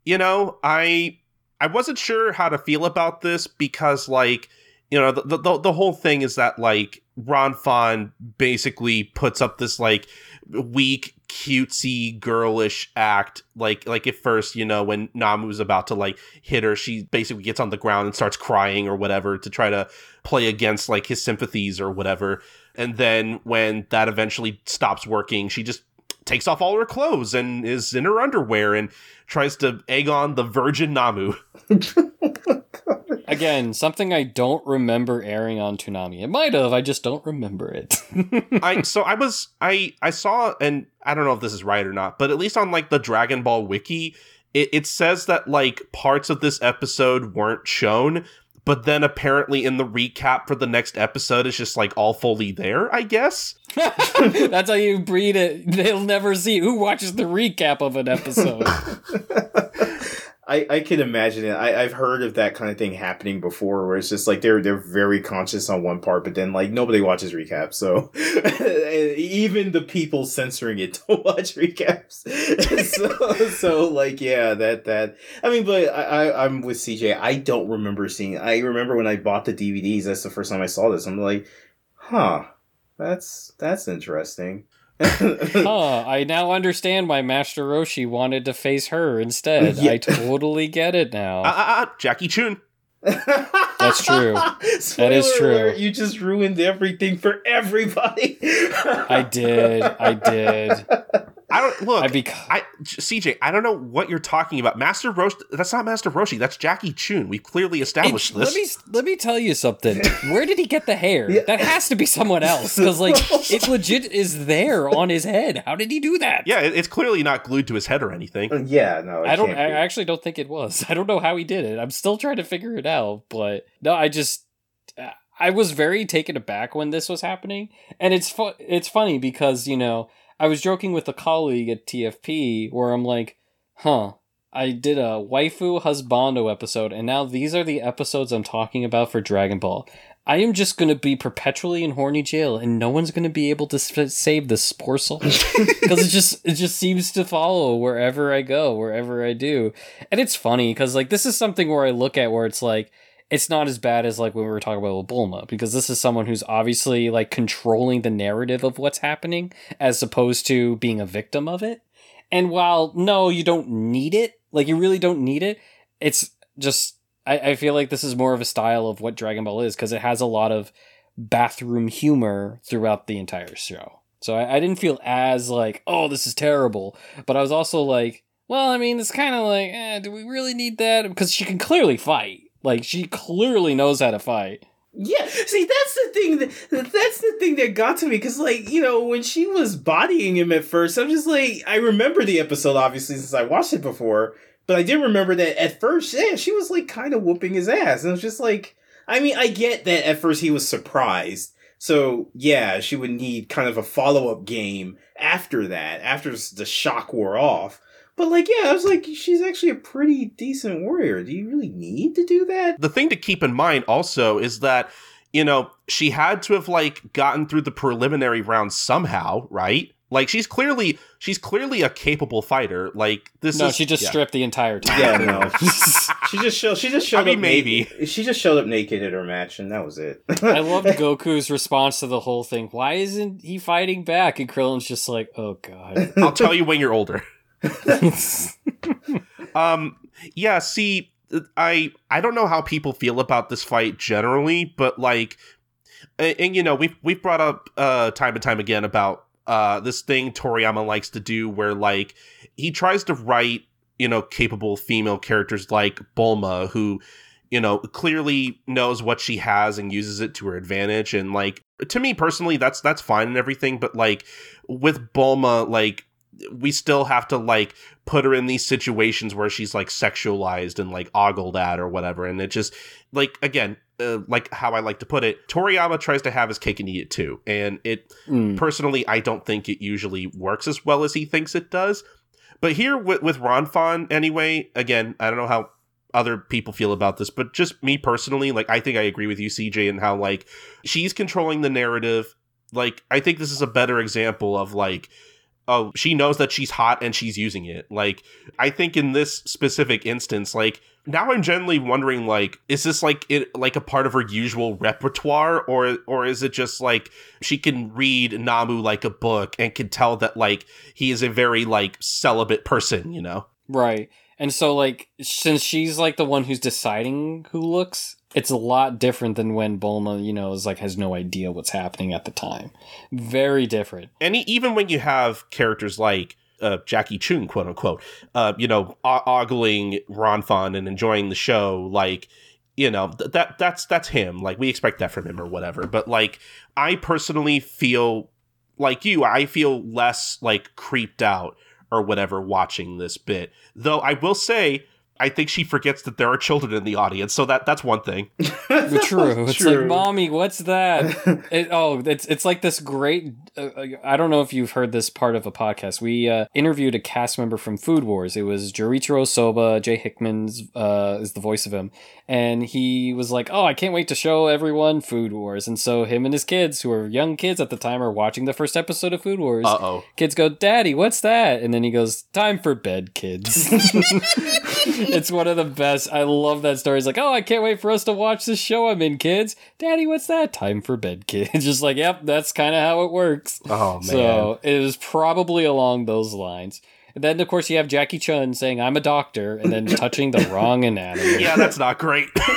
you know, I I wasn't sure how to feel about this because, like, you know, the the, the whole thing is that like Ran Fan basically puts up this like weak, cutesy, girlish act. Like like at first, you know, when Namu's about to like hit her, she basically gets on the ground and starts crying or whatever to try to play against like his sympathies or whatever. And then when that eventually stops working, she just takes off all her clothes and is in her underwear and tries to egg on the virgin Namu. (laughs) (laughs) Again, something I don't remember airing on Toonami. It might have. I just don't remember it. (laughs) I so I was I I saw and I don't know if this is right or not, but at least on like the Dragon Ball wiki, it, it says that like parts of this episode weren't shown, but then apparently in the recap for the next episode it's just like all fully there, I guess. (laughs) That's how you breed it. They'll never see who watches the recap of an episode. (laughs) I, I can imagine it. I, I've heard of that kind of thing happening before, where it's just like they're they're very conscious on one part, but then like nobody watches recaps. So (laughs) even the people censoring it (laughs) don't watch recaps. (laughs) so so like yeah, that that I mean, but I, I I'm with CJ. I don't remember seeing. I remember when I bought the DVDs. That's the first time I saw this. I'm like, huh, that's that's interesting. (laughs) Huh, I now understand why Master Roshi wanted to face her instead. Yeah. I totally get it now. Ah, ah, Jackie Chun. That's true. (laughs) That is true. alert, you just ruined everything for everybody. I did. I did. (laughs) I don't look. I bec- I CJ, I don't know what you're talking about. Master Roshi. That's not Master Roshi. That's Jackie Chun. We've clearly established It- this. Let me let me tell you something. Where did he get the hair? That has to be someone else because like it legit is there on his head. How did he do that? yeah, it- it's clearly not glued to his head or anything. Uh, yeah, no, it I don't. can't I be. actually don't think it was. (laughs) I don't know how he did it. I'm still trying to figure it out. But no, I just I was very taken aback when this was happening, and it's fu- It's funny because you know I was joking with a colleague at TFP where I'm like, huh. I did a waifu husbando episode, and now these are the episodes I'm talking about for Dragon Ball. I am just going to be perpetually in horny jail, and no one's going to be able to save this poor soul because (laughs) it just it just seems to follow wherever I go, wherever I do, and it's funny because like this is something where I look at where it's like it's not as bad as like when we were talking about Bulma because this is someone who's obviously like controlling the narrative of what's happening as opposed to being a victim of it. And while no, you don't need it, like you really don't need it, it's just I, I feel like this is more of a style of what Dragon Ball is because it has a lot of bathroom humor throughout the entire show. So I, I didn't feel as like, oh, this is terrible. But I was also like, well, I mean, it's kind of like, eh, do we really need that? Because she can clearly fight. Like she clearly knows how to fight. Yeah, see, that's the thing that that's the thing that got to me because, like, you know, when she was bodying him at first, I'm just like, I remember the episode obviously since I watched it before, but I did remember that at first, yeah, she was like kind of whooping his ass, and I was just like, I mean, I get that at first he was surprised, so yeah, she would need kind of a follow up game after that, after the shock wore off. But like, yeah, I was like, she's actually a pretty decent warrior. Do you really need to do that? the thing to keep in mind also is that you know she had to have like gotten through the preliminary round somehow right like she's clearly she's clearly a capable fighter like this no, is she just yeah. stripped the entire time. Yeah, no. (laughs) she just showed. She just showed I mean, up. maybe. naked. She just showed up naked at her match, and that was it. I (laughs) loved Goku's response to the whole thing. Why isn't he fighting back? And Krillin's just like, oh god. i'll tell you when you're older (laughs) um yeah see i i don't know how people feel about this fight generally but like and, and, you know we've we've brought up uh time and time again about uh this thing toriyama likes to do where like he tries to write you know capable female characters like bulma who you know clearly knows what she has and uses it to her advantage. And like to me personally that's that's fine and everything but like with bulma like we still have to like put her in these situations where she's like sexualized and like ogled at or whatever. And it just like again uh, like how i like to put it toriyama tries to have his cake and eat it too. And it Mm. personally i don't think it usually works as well as he thinks it does. But here with, with Ran Fan anyway again i don't know how other people feel about this but just me personally like i think i agree with you cj and how like she's controlling the narrative. Like i think this is a better example of like oh she knows that she's hot and she's using it. Like i think in this specific instance like now i'm generally wondering like is this like it like a part of her usual repertoire? Or or is it just like she can read namu like a book and can tell that like he is a very like celibate person you know? Right. And so like since she's like the one who's deciding who looks, it's a lot different than when Bulma, you know, is like has no idea what's happening at the time. Very different. and even when you have characters like uh, Jackie Chun, quote unquote, uh, you know, ogling Ran Fan and enjoying the show, like, you know, th- that that's that's him. Like, we expect that from him or whatever. But like, I personally feel like you. I feel less like creeped out or whatever watching this bit. Though I will say. I think she forgets that there are children in the audience, so that that's one thing. (laughs) True. It's True. like, mommy, what's that? (laughs) it, oh, it's it's like this great. Uh, I don't know if you've heard this part of a podcast. We uh, interviewed a cast member from Food Wars. It was Joichiro Saiba. Jay Hickman's uh, is the voice of him, and he was like, "Oh, I can't wait to show everyone Food Wars." And so him and his kids, who are young kids at the time, are watching the first episode of Food Wars. Uh oh. Kids go, Daddy, what's that? And then he goes, Time for bed, kids. (laughs) (laughs) it's one of the best. I love that story. He's like, Oh, I can't wait for us to watch this show I'm in, kids. Daddy, what's that? Time for bed, (laughs) kids. Just like, Yep, that's kind of how it works. Oh man. So it was probably along those lines. And then of course you have Jackie Chun saying I'm a doctor and then (laughs) touching the wrong anatomy. Yeah, that's not great. (laughs)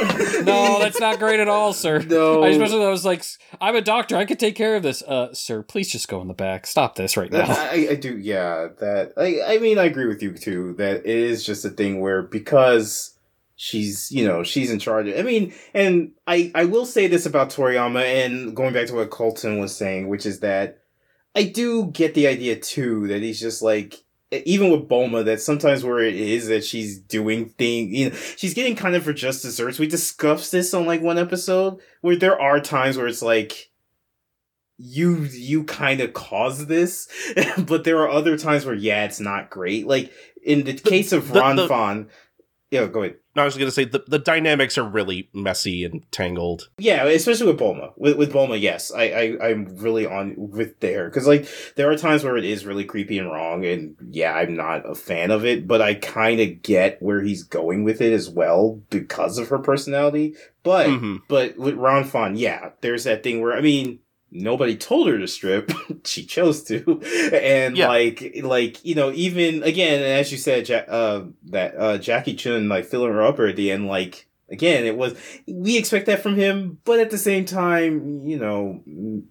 no, that's not great at all, sir. No. I especially I was like, I'm a doctor. I could take care of this. Uh, sir, please just go in the back. Stop this right now. I, I do, yeah. That I, I mean, I agree with you too. That it is just a thing where because she's, you know, she's in charge. of, I mean, and I, I will say this about Toriyama, and going back to what Colton was saying, which is that I do get the idea too that he's just like. Even with Bulma, that sometimes where it is that she's doing things, you know, she's getting kind of for just desserts. We discussed this on like one episode where there are times where it's like, you you kind of caused this (laughs) but there are other times where yeah it's not great like in the case of the- ron the- Fon, yeah go ahead. No, I was going to say the, the dynamics are really messy and tangled. yeah especially with Bulma. With, with Bulma yes. I, I i'm really on with there. Because like there are times where it is really creepy and wrong and yeah i'm not a fan of it but i kind of get where he's going with it as well because of her personality. But Mhm. But with Ran Fan, yeah, there's that thing where I mean, nobody told her to strip; (laughs) she chose to, and Yeah. like, like you know, even again, as you said, ja- uh, that uh, Jackie Chun like filling her up at the end, like again, it was we expect that from him, but at the same time, you know,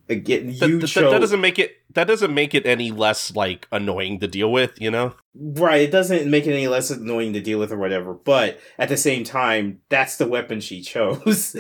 again, That, you that- chose that doesn't make it that doesn't make it any less like annoying to deal with, you know? Right, it doesn't make it any less annoying to deal with or whatever, but at the same time, that's the weapon she (laughs) chose.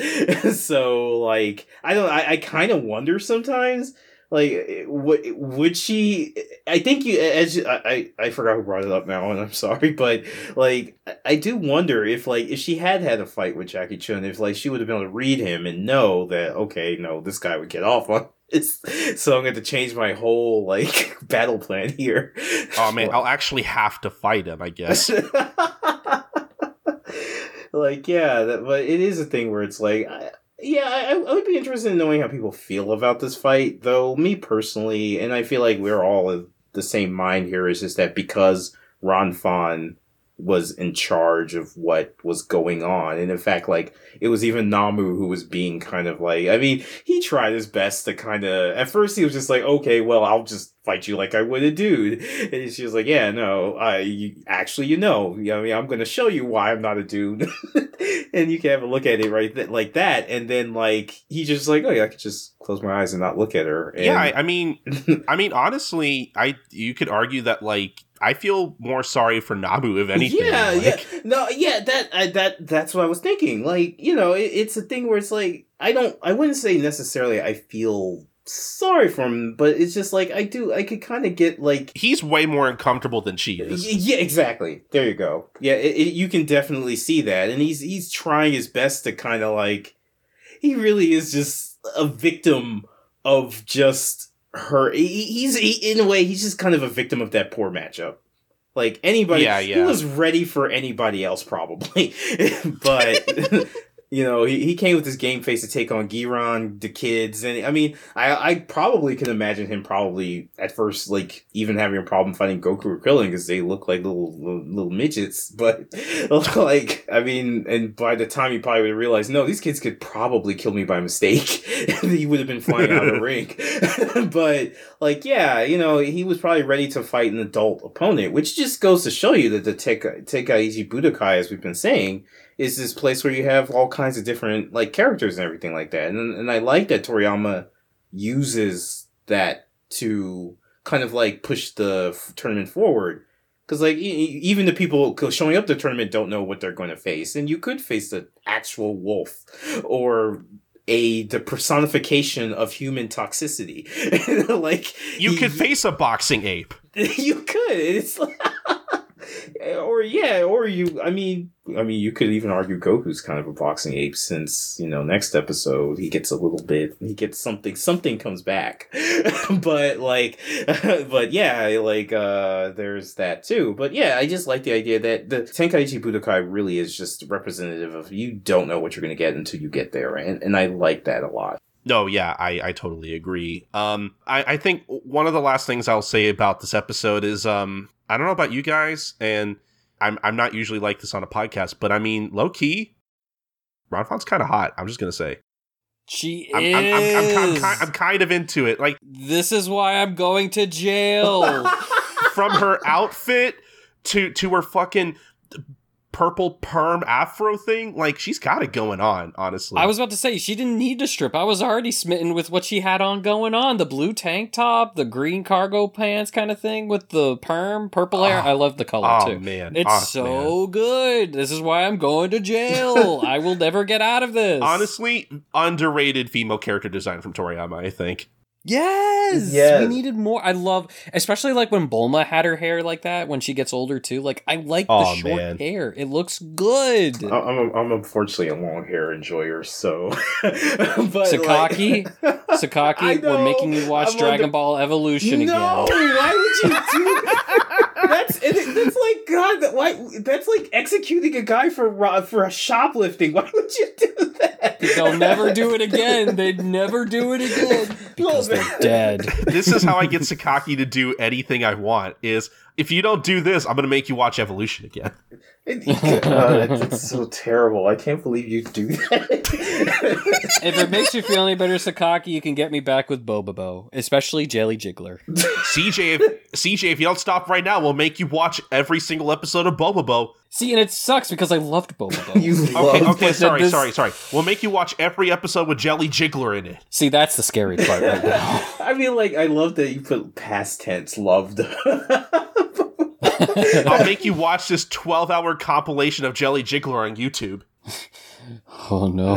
(laughs) so, like, I don't, I, I kind of wonder sometimes, like, eh, eh, would eh, would she? I think you, as I, I, I forgot who brought it up now, and I'm (laughs) sorry, but like, I- I do wonder if, like, if she had had a fight with Jackie Chun, if like she would have been able to read him and know that, okay, no, this guy would get off on. (laughs) this. So I'm going to change my whole like (laughs) battle plan here. Oh man, I'll actually have to fight him, I guess. like yeah that, but it is a thing where it's like I, yeah I, I would be interested in knowing how people feel about this fight though. Me personally and i feel like we're all of the same mind here is just that because Ran Fan was in charge of what was going on. And in fact like it was even namu who was being kind of like i mean he tried his best to kind of at first he was just like okay well i'll just fight you like i would a dude. (laughs) And she was like yeah no i you, actually you know i mean i'm gonna show you why i'm not a dude. (laughs) And you can have a look at it right th- like that. And then like he just like oh yeah i could just close my eyes and not look at her. And yeah, I, I mean, (laughs) I mean, honestly, I you could argue that like I feel more sorry for Namu if anything. Yeah, like- yeah, no, yeah. That I, that that's what I was thinking. Like, you know, it, it's a thing where it's like I don't, I wouldn't say necessarily I feel sorry for him, but it's just like I do. I could kind of get like, He's way more uncomfortable than she is. yeah, exactly. There you go. Yeah, it, it, you can definitely see that, and he's he's trying his best to kind of like, he really is just a victim of just her. He, he's he, in a way he's just kind of a victim of that poor matchup. Like anybody, Yeah, he was ready for anybody else probably, (laughs) but (laughs) you know he, he came with his game face to take on Giran, the kids, and I mean I I probably can imagine him probably at first like even having a problem fighting Goku or Krillin because they look like little, little little midgets, (laughs) but like I mean, and by the time he probably would have realized no, these kids could probably kill me by mistake, (laughs) he would have been flying out of the (laughs) ring. but like yeah, you know he was probably ready to fight an adult opponent, which just goes to show you that the Tenkaichi Budokai, as we've been saying, is this place where you have all kinds of different like characters and everything like that. And and I like that Toriyama uses that to kind of like push the f- tournament forward. Because like e- even the people showing up the tournament don't know what they're going to face, and you could face the actual wolf or a the personification of human toxicity. (laughs) like You could face a boxing ape. (laughs) you could. It's like, or yeah, or you. I mean, I mean, you could even argue Goku's kind of a boxing ape since you know next episode he gets a little bit, he gets something, something comes back. (laughs) but like, (laughs) but yeah, like uh there's that too. But yeah, I just like the idea that the Tenkaichi Budokai really is just representative of you don't know what you're gonna get until you get there, and and I like that a lot. No, yeah, I, I totally agree. Um, I, I think one of the last things I'll say about this episode is, um, I don't know about you guys, and I'm I'm not usually like this on a podcast, but I mean, low key, Ran Fan's kind of hot. I'm just gonna say, She I'm I'm, I'm, I'm, is. I'm, I'm kind of into it. Like, this is why I'm going to jail. (laughs) from her outfit to to her fucking purple perm afro thing, like she's got it going on. Honestly, I was about to say she didn't need to strip. I was already smitten with what she had on going on. The blue tank top, the green cargo pants kind of thing with the perm, purple hair. Ah. I love the color oh too. man, It's Oh, so good. This is why I'm going to jail. (laughs) I will never get out of this. honestly underrated female character design from Toriyama. I think. Yes. Yes. We needed more. I love especially like when Bulma had her hair like that when she gets older too. Like I like Aw, the short man. hair. It looks good. I- I'm, I'm unfortunately a long hair enjoyer, so. (laughs) but Sakaki, like- (laughs) Sakaki, I we're making you watch I'm Dragon under- Ball Evolution no, again. why would you do that? (laughs) That's and it, that's like God. That, why? That's like executing a guy for ro- for shoplifting. Why would you do that? They'll never do it again. They'd never do it again because they're dead. This is how I get Sakaki to do anything I want. Is if you don't do this, I'm gonna make you watch Evolution again. (laughs) Uh, God, it's so terrible. I can't believe you do that. (laughs) If it makes you feel any better, Sakaki, you can get me back with Bobobo, especially Jelly Jiggler. CJ, if, CJ, if you don't stop right now, we'll make you watch every single episode of Bobobo. See, and it sucks because I loved Bobobo. (laughs) you Okay, love okay, sorry, this- sorry, sorry. We'll make you watch every episode with Jelly Jiggler in it. See, that's the scary part right now. (laughs) I mean, like, I love that you put past tense loved. (laughs) I'll make you watch this 12 hour compilation of Jelly Jiggler on YouTube. Oh no,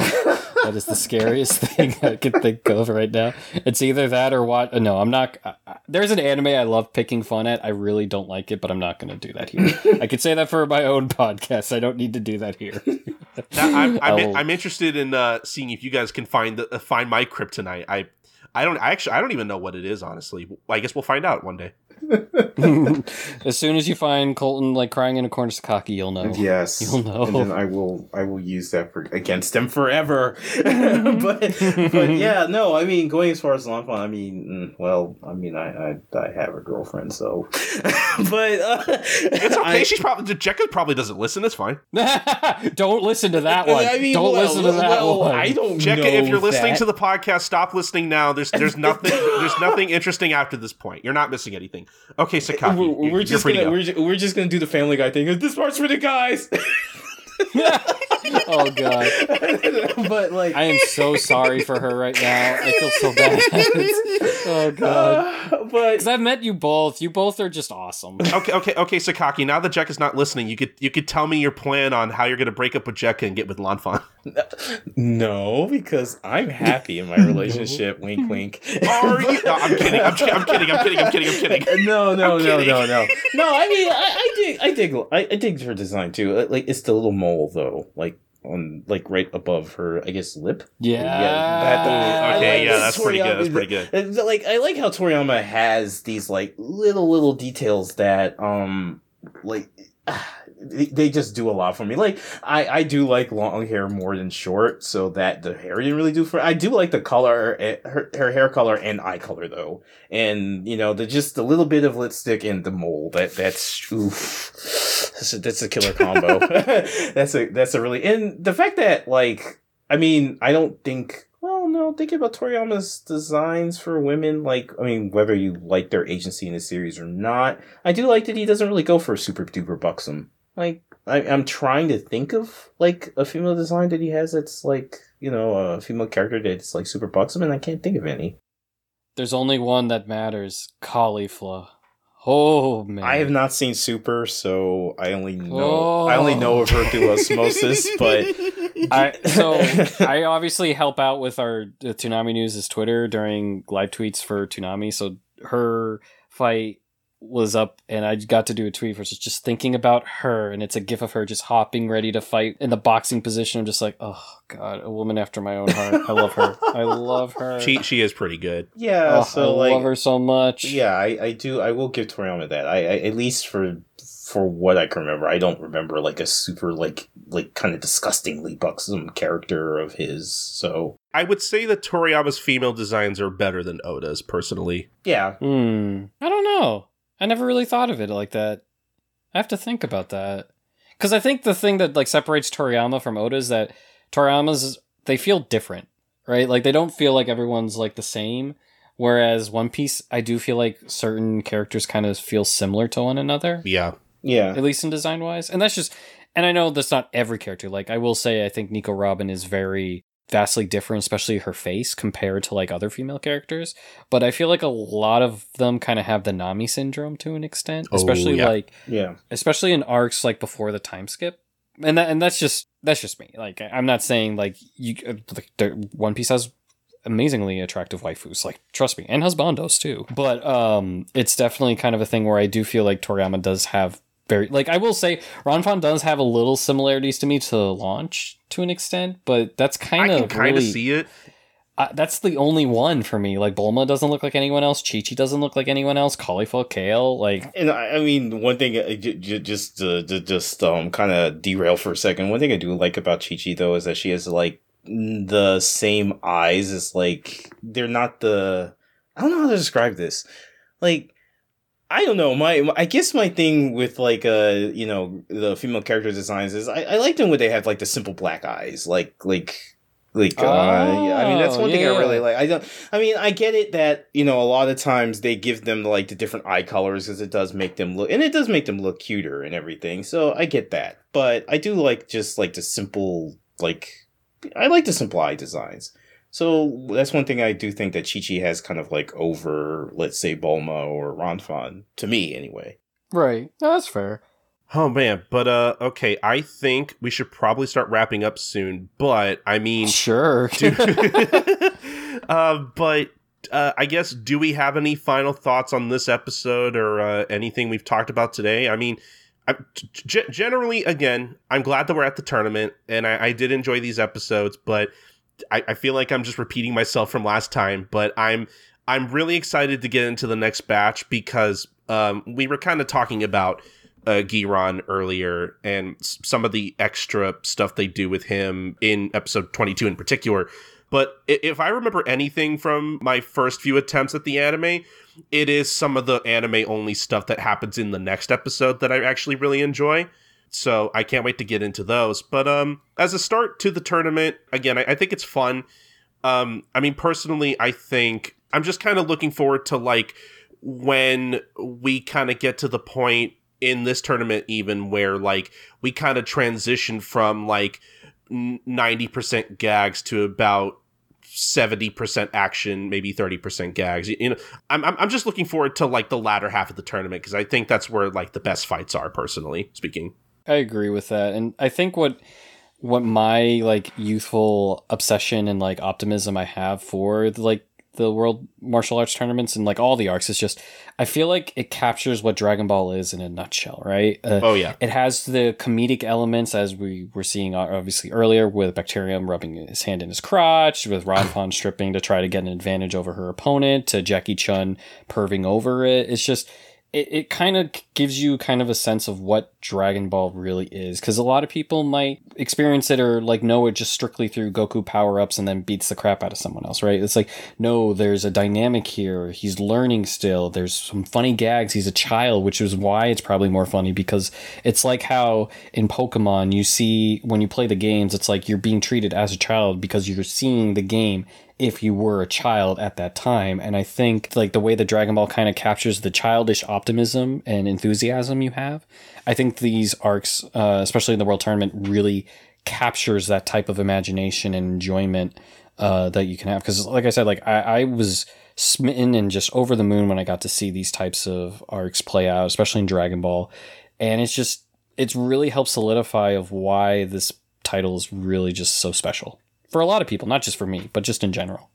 that is the scariest (laughs) thing I can think of right now. It's either that or what? No, I'm not. I- I- There's an anime I love picking fun at. I really don't like it, but I'm not going to do that here. I could say that for my own podcast. I don't need to do that here. Now, I'm, I'm. (laughs) I'm interested in uh, seeing if you guys can find the, uh, find my kryptonite. I I don't I actually I don't even know what it is honestly. I guess we'll find out one day. (laughs) as soon as you find Colton like crying in a corner, Sakaki, you'll know. Yes, (laughs) You'll know. and then I will. I will use that for against him forever. (laughs) but, but yeah, no. I mean, going as far as Lanfan, I mean, mm, well, I mean, I, I, I have a girlfriend, so. but uh, It's okay. I- She's probably Jekka probably doesn't listen. It's fine. don't listen to that one. I mean, don't well, listen to that well, one. I don't Jekka, know if you're listening that. to the podcast, stop listening now. There's there's nothing there's nothing interesting after this point. You're not missing anything. Okay, Sakaki, we're, you- we're you're just gonna go. we're, ju- we're just gonna do the Family Guy thing. This part's for the guys. (laughs) oh god. but like, I am so sorry for her right now. I feel so bad. (laughs) (laughs) oh god. uh, but Because I've met you both. You both are just awesome. Okay, okay, okay, Sakaki. Now that Jack is not listening, you could you could tell me your plan on how you're gonna break up with Jekka and get with Lanfan. No, because I'm happy in my (laughs) relationship. wink, wink. Are you? No, I'm kidding. I'm, I'm kidding. I'm kidding. I'm kidding. I'm kidding. No, no, I'm no, kidding. no, no, no. I mean, I, I dig, I dig, I, I dig her design too. Uh, Like, it's the little mole though, like on, like right above her, I guess, lip. Yeah. that- I Okay, like yeah, this that's pretty good. That's pretty good. Like, I like how Toriyama has these like little little details that, um, like. They they just do a lot for me. Like I, I do like long hair more than short, so that the hair didn't really do for. I do like the color, eh, her her hair color and eye color though, and you know the just a little bit of lipstick and the mole. That that's oof, that's a, that's a killer combo. (laughs) (laughs) that's a that's a really and the fact that like I mean I don't think well no thinking about Toriyama's designs for women like I mean whether you like their agency in the series or not I do like that he doesn't really go for super duper buxom like I, I'm trying to think of like a female design that he has that's like you know a female character that's like super buxom and I can't think of any. There's only one that matters. Caulifla. Oh man. I have not seen Super, so I only know Oh. I only know of her through osmosis. (laughs) But I so I obviously help out with our uh, Toonami News' Twitter during live tweets for Toonami. So her fight was up, and I got to do a tweet which is just thinking about her, and it's a gif of her just hopping, ready to fight in the boxing position. I'm just like, oh god, a woman after my own heart. I love her. I love her. She she is pretty good. yeah, Oh, so I like love her so much. yeah, I, I do I will give Toriyama that. I, I at least for for what I can remember, I don't remember like a super like like kind of disgustingly buxom character of his. So I would say that Toriyama's female designs are better than Oda's personally. yeah, Hmm. I don't know. I never really thought of it like that. I have to think about that. Because I think the thing that like separates Toriyama from Oda is that Toriyama's they feel different, right? Like they don't feel like everyone's like the same. Whereas One Piece, I do feel like certain characters kind of feel similar to one another, Yeah. Yeah. at least in design wise. And that's just, and I know that's not every character. Like, I will say, I think Nico Robin is very vastly different, especially her face compared to like other female characters. But I feel like a lot of them kind of have the Nami syndrome to an extent, Oh, especially yeah. like Yeah. especially in arcs like before the time skip and that and that's just that's just me like I- i'm not saying like you uh, like one piece has amazingly attractive waifus like trust me and husbandos too but um it's definitely kind of a thing where i do feel like toriyama does have very like i will say Ran Fan does have a little similarities to me to launch to an extent but that's I kind can of kind of really, see it. uh, that's the only one for me like bulma doesn't look like anyone else chi-chi doesn't look like anyone else Caulifla kale like And I, I mean, one thing, uh, j- j- just to, to just um, kind of derail for a second. One thing I do like about Chi Chi though is that she has like the same eyes as like they're not the. I don't know how to describe this. Like, I don't know. My, I guess my thing with like uh you know the female character designs is I, I like them when they have like the simple black eyes, like like. Like, uh, yeah, I mean, that's Oh, one thing. I really like. I don't, I mean, I get it that you know a lot of times they give them like the different eye colors because it does make them look, and it does make them look cuter and everything. So I get that, but I do like just like the simple, like I like the simple eye designs. So that's one thing I do think that Chi Chi has kind of like over, let's say Bulma or Ran Fan to me anyway. right. No, that's fair. Oh man, but uh okay, I think we should probably start wrapping up soon, but I mean sure. do, (laughs) (laughs) uh, but uh, I guess do we have any final thoughts on this episode or uh, anything we've talked about today? I mean, I, g- generally, again, I'm glad that we're at the tournament, and I, I did enjoy these episodes, but I, I feel like I'm just repeating myself from last time. But I'm I'm really excited to get into the next batch because um, we were kind of talking about uh, Giran earlier and s- some of the extra stuff they do with him in episode 22 in particular. But if I remember anything from my first few attempts at the anime, it is some of the anime only stuff that happens in the next episode that I actually really enjoy. So I can't wait to get into those. But um, as a start to the tournament, again, I, I think it's fun. Um, I mean, personally, I think I'm just kind of looking forward to like when we kind of get to the point in this tournament, even where like we kind of transition from like 90% gags to about 70% action, maybe 30% gags. You know, I'm, I'm I'm just looking forward to like the latter half of the tournament because I think that's where like the best fights are, personally speaking. I agree with that, and I think what what my like youthful obsession and like optimism I have for like the world martial arts tournaments and like all the arcs is just I feel like it captures what Dragon Ball is in a nutshell, right? Uh, Oh yeah, it has the comedic elements as we were seeing uh, obviously earlier with Bacterian rubbing his hand in his crotch, with Ran Fan stripping to try to get an advantage over her opponent, to Jackie Chun perving over it. It's just it, it kind of gives you kind of a sense of what Dragon Ball really is. Because a lot of people might experience it or like know it just strictly through Goku power ups and then beats the crap out of someone else, right? It's like, no, there's a dynamic here. He's learning still. There's some funny gags. He's a child, which is why it's probably more funny because it's like how in Pokemon you see when you play the games, it's like you're being treated as a child because you're seeing the game if you were a child at that time. And I think like the way the Dragon Ball kind of captures the childish optimism and enthusiasm you have, I think these arcs, uh, especially in the World Tournament, really captures that type of imagination and enjoyment uh, that you can have. Because, like I said, like I, I was smitten and just over the moon when I got to see these types of arcs play out, especially in Dragon Ball, and it's just it's really helped solidify of why this title is really just so special for a lot of people, not just for me, but just in general.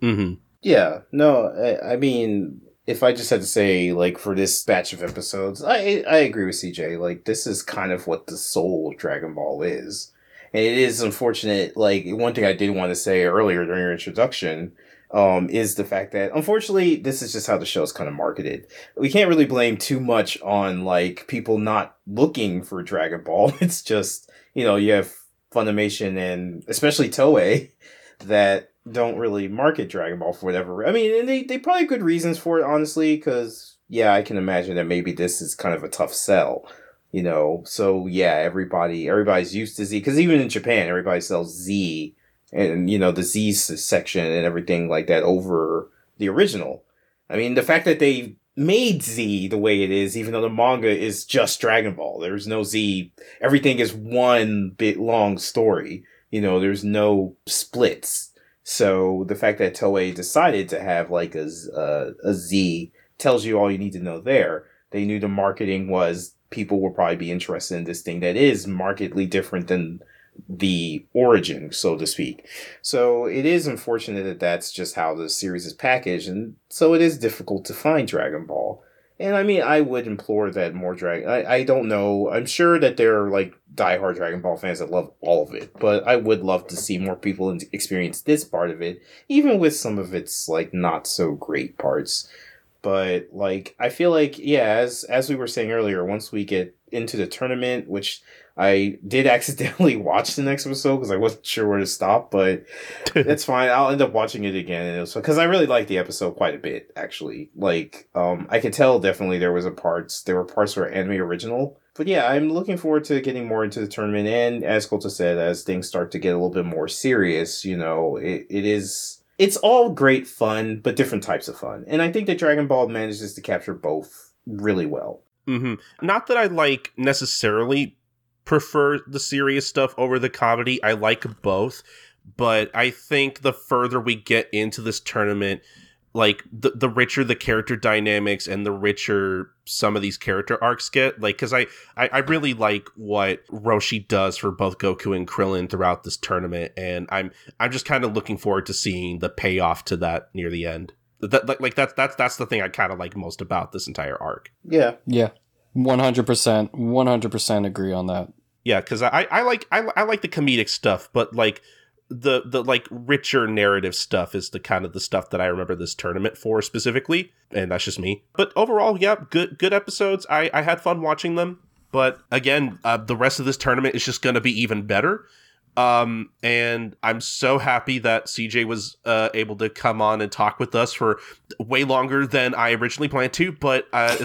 mm-hmm. Yeah, no, I, I mean, if I just had to say, like, for this batch of episodes, I I agree with CJ. Like, this is kind of what the soul of Dragon Ball is, and it is unfortunate. Like, one thing I did want to say earlier during your introduction, um, is the fact that unfortunately this is just how the show is kind of marketed. We can't really blame too much on like people not looking for Dragon Ball. (laughs) It's just you know you have Funimation and especially Toei that don't really market Dragon Ball for whatever. I mean, and they they probably good reasons for it, honestly, because yeah, I can imagine that maybe this is kind of a tough sell, you know. So yeah, everybody everybody's used to Z because even in Japan, everybody sells Z, and you know the Z section and everything like that over the original. I mean, the fact that they made Z the way it is, even though the manga is just Dragon Ball, there's no Z. Everything is one bit long story. You know, there's no splits. So the fact that Toei decided to have like a, Z- uh, a Z tells you all you need to know there. They knew the marketing was people will probably be interested in this thing that is markedly different than the origin, so to speak. So it is unfortunate that that's just how the series is packaged, and so it is difficult to find Dragon Ball. And I mean, I would implore that more Dragon. I, I don't know. I'm sure that there are like diehard Dragon Ball fans that love all of it, but I would love to see more people experience this part of it, even with some of its like not so great parts. But like, I feel like yeah, as as we were saying earlier, once we get into the tournament, which I did accidentally (laughs) watch the next episode because I wasn't sure where to stop, but (laughs) that's fine. I'll end up watching it again because I really liked the episode quite a bit. Actually, like um, I could tell definitely there was a parts there were parts where anime original. But yeah, I'm looking forward to getting more into the tournament. And as Kota said, as things start to get a little bit more serious, you know, it, it is it's all great fun, but different types of fun. And I think that Dragon Ball manages to capture both really well. hmm Not that I like necessarily prefer the serious stuff over the comedy. I like both, but I think the further we get into this tournament, like the the richer the character dynamics and the richer some of these character arcs get. Like, because I, I I really like what Roshi does for both Goku and Krillin throughout this tournament, and I'm I'm just kind of looking forward to seeing the payoff to that near the end. That like, like that's that's that's the thing I kind of like most about this entire arc. Yeah. Yeah. 100%. 100% agree on that. Yeah, because I, I like I, I like the comedic stuff, but like the the like richer narrative stuff is the kind of the stuff that I remember this tournament for specifically, and that's just me. But overall, yeah, good good episodes. I I had fun watching them, but again, uh, the rest of this tournament is just going to be even better. Um, and I'm so happy that CJ was uh, able to come on and talk with us for way longer than I originally planned to. But uh,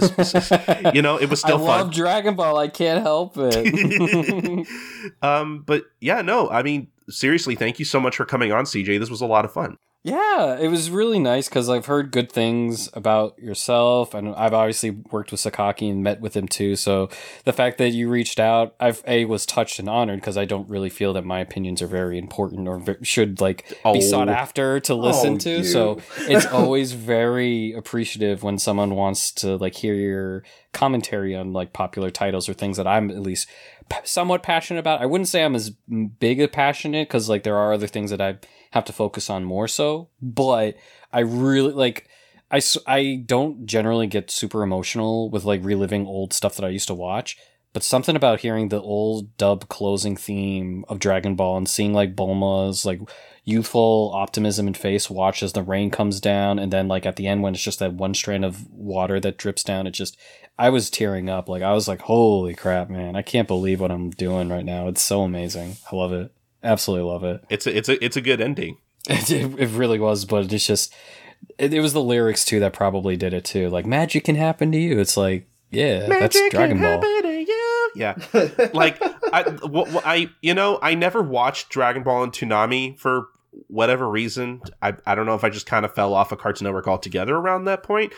you know, it was (laughs) still I fun. love Dragon Ball. I can't help it. (laughs) (laughs) um, but yeah, no, I mean, seriously, thank you so much for coming on, CJ. This was a lot of fun. Yeah, it was really nice because I've heard good things about yourself, and I've obviously worked with Sakaki and met with him too. So the fact that you reached out, I've a was touched and honored because I don't really feel that my opinions are very important or should like Oh. be sought oh. after to oh, listen Oh, to. you. So (laughs) it's always very appreciative when someone wants to like hear your commentary on like popular titles or things that I'm at least p- somewhat passionate about. I wouldn't say I'm as big a passionate because like there are other things that I have to focus on more so, but I really like. I, I don't generally get super emotional with like reliving old stuff that I used to watch, but something about hearing the old dub closing theme of Dragon Ball and seeing like Bulma's like youthful optimism and face watch as the rain comes down and then like at the end when it's just that one strand of water that drips down it just I was tearing up. Like I was like holy crap man. I can't believe what I'm doing right now. It's so amazing. I love it absolutely love it It's a it's a it's a good ending. (laughs) it, it really was but it's just it, it was the lyrics too that probably did it too like magic can happen to you it's like yeah that's Dragon can Ball to you. Yeah, like I, wh- wh- I, you know, I never watched Dragon Ball and Toonami for whatever reason. I, I don't know if I just kind of fell off of Cartoon Network altogether around that point.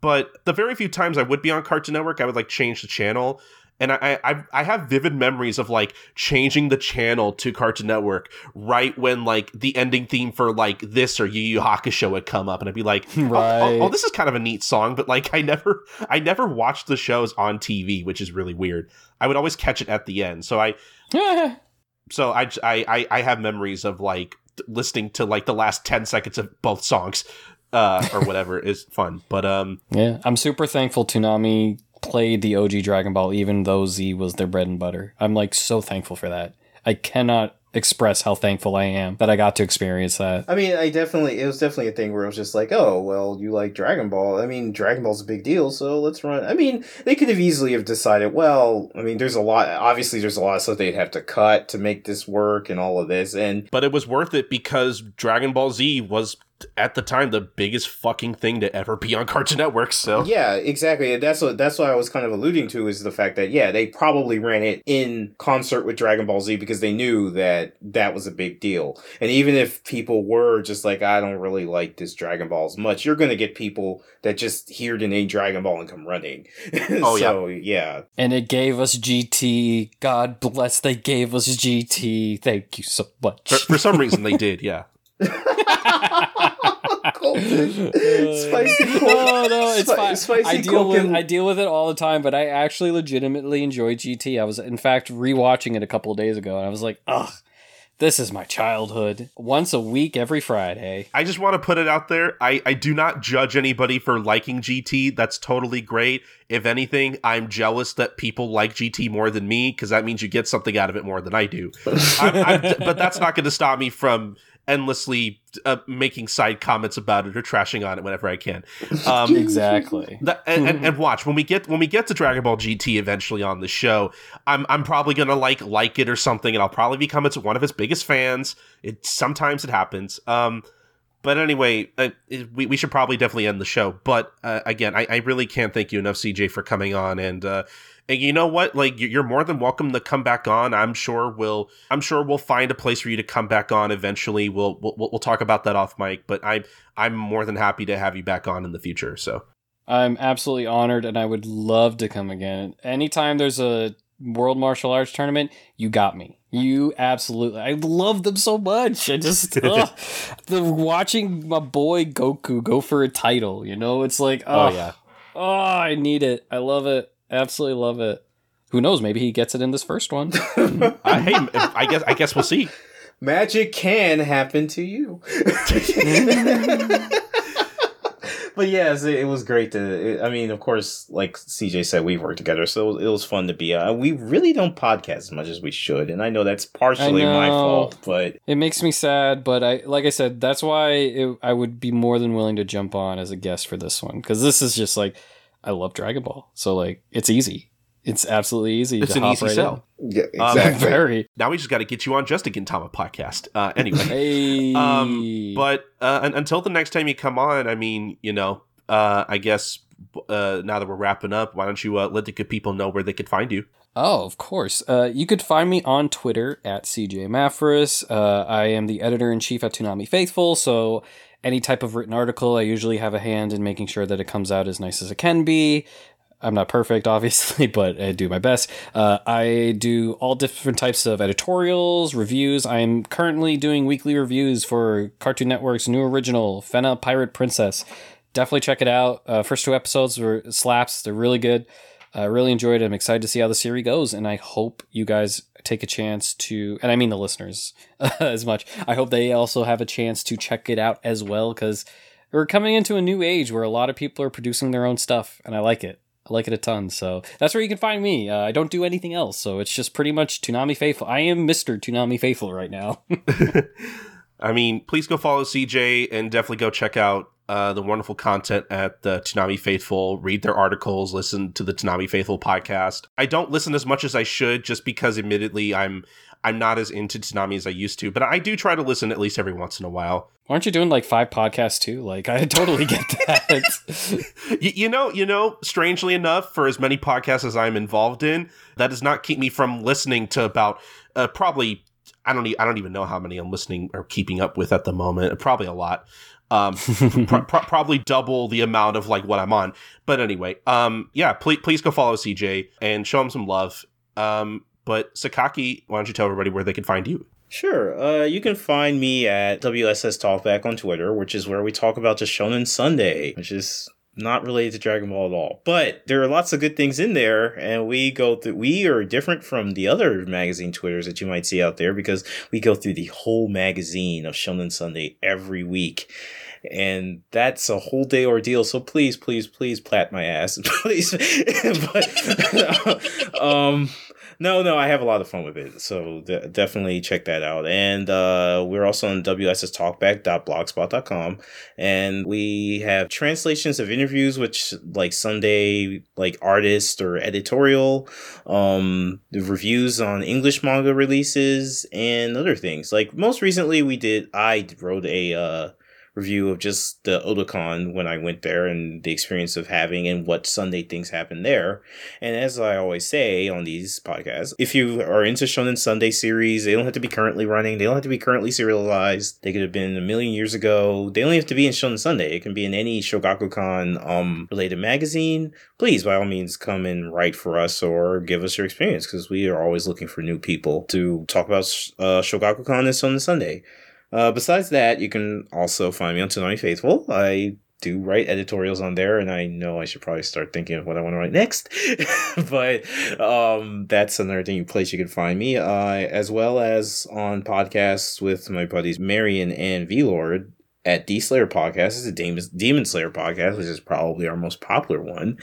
But the very few times I would be on Cartoon Network, I would like change the channel. And I, I I have vivid memories of like changing the channel to Cartoon Network right when like the ending theme for like this or Yu Yu Hakusho would come up, and I'd be like, (laughs) oh, oh, Right. oh, this is kind of a neat song, but like I never I never watched the shows on TV, which is really weird. I would always catch it at the end, so I (laughs) so I I I, I have memories of like listening to like the last ten seconds of both songs, uh, or whatever is fun. But um, Yeah, I'm super thankful Toonami played the OG Dragon Ball, even though Z was their bread and butter. I'm like so thankful for that. I cannot express how thankful I am that I got to experience that. I mean, I definitely, it was definitely a thing where it was just like, oh, well, you like Dragon Ball. I mean, Dragon Ball's a big deal, so let's run. I mean, they could have easily have decided, well, I mean, there's a lot, obviously, there's a lot of stuff they'd have to cut to make this work and all of this. And but it was worth it because Dragon Ball Z was at the time the biggest fucking thing to ever be on Cartoon Network. So Yeah, exactly. That's what that's what I was kind of alluding to is the fact that yeah, they probably ran it in concert with Dragon Ball Z because they knew that that was a big deal. And even if people were just like, I don't really like this Dragon Ball as much, you're gonna get people that just hear the name Dragon Ball and come running. (laughs) Oh, yeah. yeah. And it gave us GT. God bless, they gave us GT. Thank you so much. for, for some reason they did. Yeah. (laughs) Uh, spicy Oh no, it's Spi- fine. spicy I deal with Coke I deal with it all the time, but I actually legitimately enjoy GT. I was in fact rewatching it a couple of days ago, and I was like, ugh, this is my childhood. Once a week, every Friday. I just want to put it out there. I, I do not judge anybody for liking GT. That's totally great. If anything, I'm jealous that people like GT more than me because that means you get something out of it more than I do. (laughs) I'm, I'm, but that's not going to stop me from endlessly uh, making side comments about it or trashing on it whenever I can. Um, (laughs) Exactly. That, and, and, and watch when we get when we get to Dragon Ball GT eventually on the show, I'm I'm probably gonna like like it or something, and I'll probably become its one of its biggest fans. It sometimes it happens. Um, but anyway, uh, we we should probably definitely end the show. But uh, again, I, I really can't thank you enough, CJ, for coming on and. Uh, and you know what? Like you- you're more than welcome to come back on. I'm sure we'll. I'm sure we'll find a place for you to come back on eventually. We'll we'll, we'll talk about that off mic. But I'm I'm more than happy to have you back on in the future. So I'm absolutely honored, and I would love to come again. Anytime there's a World Martial Arts tournament, you got me. You absolutely. I love them so much. I just (laughs) ugh. the watching my boy Goku go for a title. You know, it's like oh, Oh, yeah. oh I need it. I love it. Absolutely love it. Who knows? Maybe he gets it in this first one. (laughs) uh, hey, I guess I guess we'll see. Magic can happen to you. (laughs) but yes, it, it was great to. It, I mean, of course, like CJ said, we've worked together, so it was fun to be. Uh, we really don't podcast as much as we should, and I know that's partially my fault, but It makes me sad, but I like I said, that's why it, I would be more than willing to jump on as a guest for this one because this is just like I love Dragon Ball, so like it's easy. It's absolutely easy. It's to an hop easy right sell. yeah, Um, exactly. (laughs) Very. Now we just got to get you on just a Gintama podcast. Uh, (laughs) anyway, Hey. um, but uh, un- until the next time you come on, I mean, you know, uh, I guess uh, now that we're wrapping up, why don't you uh, let the good people know where they could find you? Oh, of course. Uh, you could find me on Twitter at CJ Maffris. Uh, I am the editor in chief at Toonami Faithful, so any type of written article, I usually have a hand in making sure that it comes out as nice as it can be. I'm not perfect, (laughs) obviously, but I do my best. Uh, I do all different types of editorials, reviews. I'm currently doing weekly reviews for Cartoon Network's new original, Fena Pirate Princess. Definitely check it out. Uh, first two episodes were slaps. They're really good. I really enjoyed it. I'm excited to see how the series goes, and I hope you guys take a chance to, and I mean the listeners (laughs) as much. I hope they also have a chance to check it out as well, because we're coming into a new age where a lot of people are producing their own stuff, and I like it. I like it a ton. So that's where you can find me. Uh, I don't do anything else, so it's just pretty much Toonami Faithful. I am Mister Toonami Faithful right now. (laughs) (laughs) I mean, please go follow CJ and definitely go check out uh, the wonderful content at the Toonami Faithful. Read their articles, listen to the Toonami Faithful podcast. I don't listen as much as I should, just because, admittedly, I'm I'm not as into Toonami as I used to. But I do try to listen at least every once in a while. Aren't you doing like five podcasts too? Like I (laughs) totally get that. (laughs) you, you know, you know. Strangely enough, for as many podcasts as I'm involved in, that does not keep me from listening to about uh, probably. I don't. E- I don't even know how many I'm listening or keeping up with at the moment. Probably a lot. Um, (laughs) pro- pro- probably double the amount of like what I'm on. But anyway, um, yeah. Please, please go follow CJ and show him some love. Um, but Sakaki, why don't you tell everybody where they can find you? Sure. Uh, you can find me at WSS Talkback on Twitter, which is where we talk about just Shonen Sunday, which is not related to Dragon Ball at all. But there are lots of good things in there, and we go through. We are different from the other magazine Twitters that you might see out there because we go through the whole magazine of Shonen Sunday every week. And that's a whole day ordeal. So please, please, please plat my ass, (laughs) please. but (laughs) um, no, no, I have a lot of fun with it. So de- definitely check that out. And uh, we're also on wsstalkback.blogspot.com. And we have translations of interviews, which like Sunday, like artist or editorial, um, reviews on English manga releases and other things. Like most recently, we did, I wrote a, uh, review of just the Otakon when I went there and the experience of having and what Sunday things happen there. And as I always say on these podcasts, if you are into Shonen Sunday series, they don't have to be currently running, they don't have to be currently serialized. They could have been a million years ago. They only have to be in Shonen Sunday. It can be in any Shogakukan um related magazine. Please, by all means, come and write for us or give us your experience because we are always looking for new people to talk about uh, Shogakukan and Shonen Sunday. Uh, besides that, you can also find me on Toonami Faithful. I do write editorials on there, and I know I should probably start thinking of what I want to write next. (laughs) but um, that's another thing you place you can find me, uh, as well as on podcasts with my buddies Marion and V Lord at D Slayer Podcast. It's a Demon, Demon Slayer podcast, which is probably our most popular one.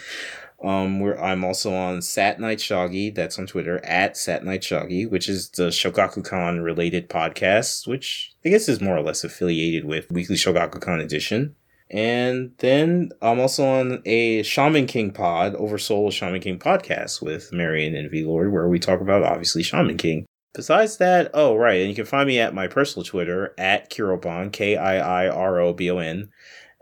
Um, where I'm also on Sat Night Shoggy, that's on Twitter at Sat Night Shoggy, which is the Shogakukan related podcast, which I guess is more or less affiliated with Weekly Shogakukan Edition. And then I'm also on a Shaman King pod, Oversoul Shaman King podcast with Marion and V Lord, where we talk about obviously Shaman King. Besides that, oh right, and you can find me at my personal Twitter at Kiirobon, K I I R O B O N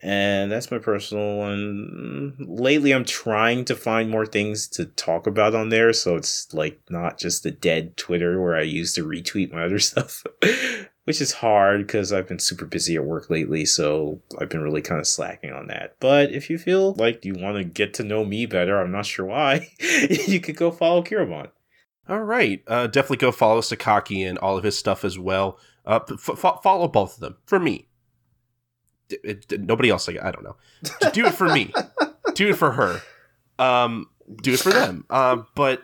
and that's my personal one. Lately, I'm trying to find more things to talk about on there, so it's like not just the dead Twitter where I used to retweet my other (laughs) stuff, which is hard because I've been super busy at work lately, so I've been really kind of slacking on that. But if you feel like you want to get to know me better, I'm not sure why, (laughs) you could go follow Kiirobon. All right, uh, definitely go follow Sakaki and all of his stuff as well. Uh, f- f- follow both of them for me it, it, nobody else. Like, I don't know. do it for me. (laughs) do it for her. Um, do it for them. Uh, but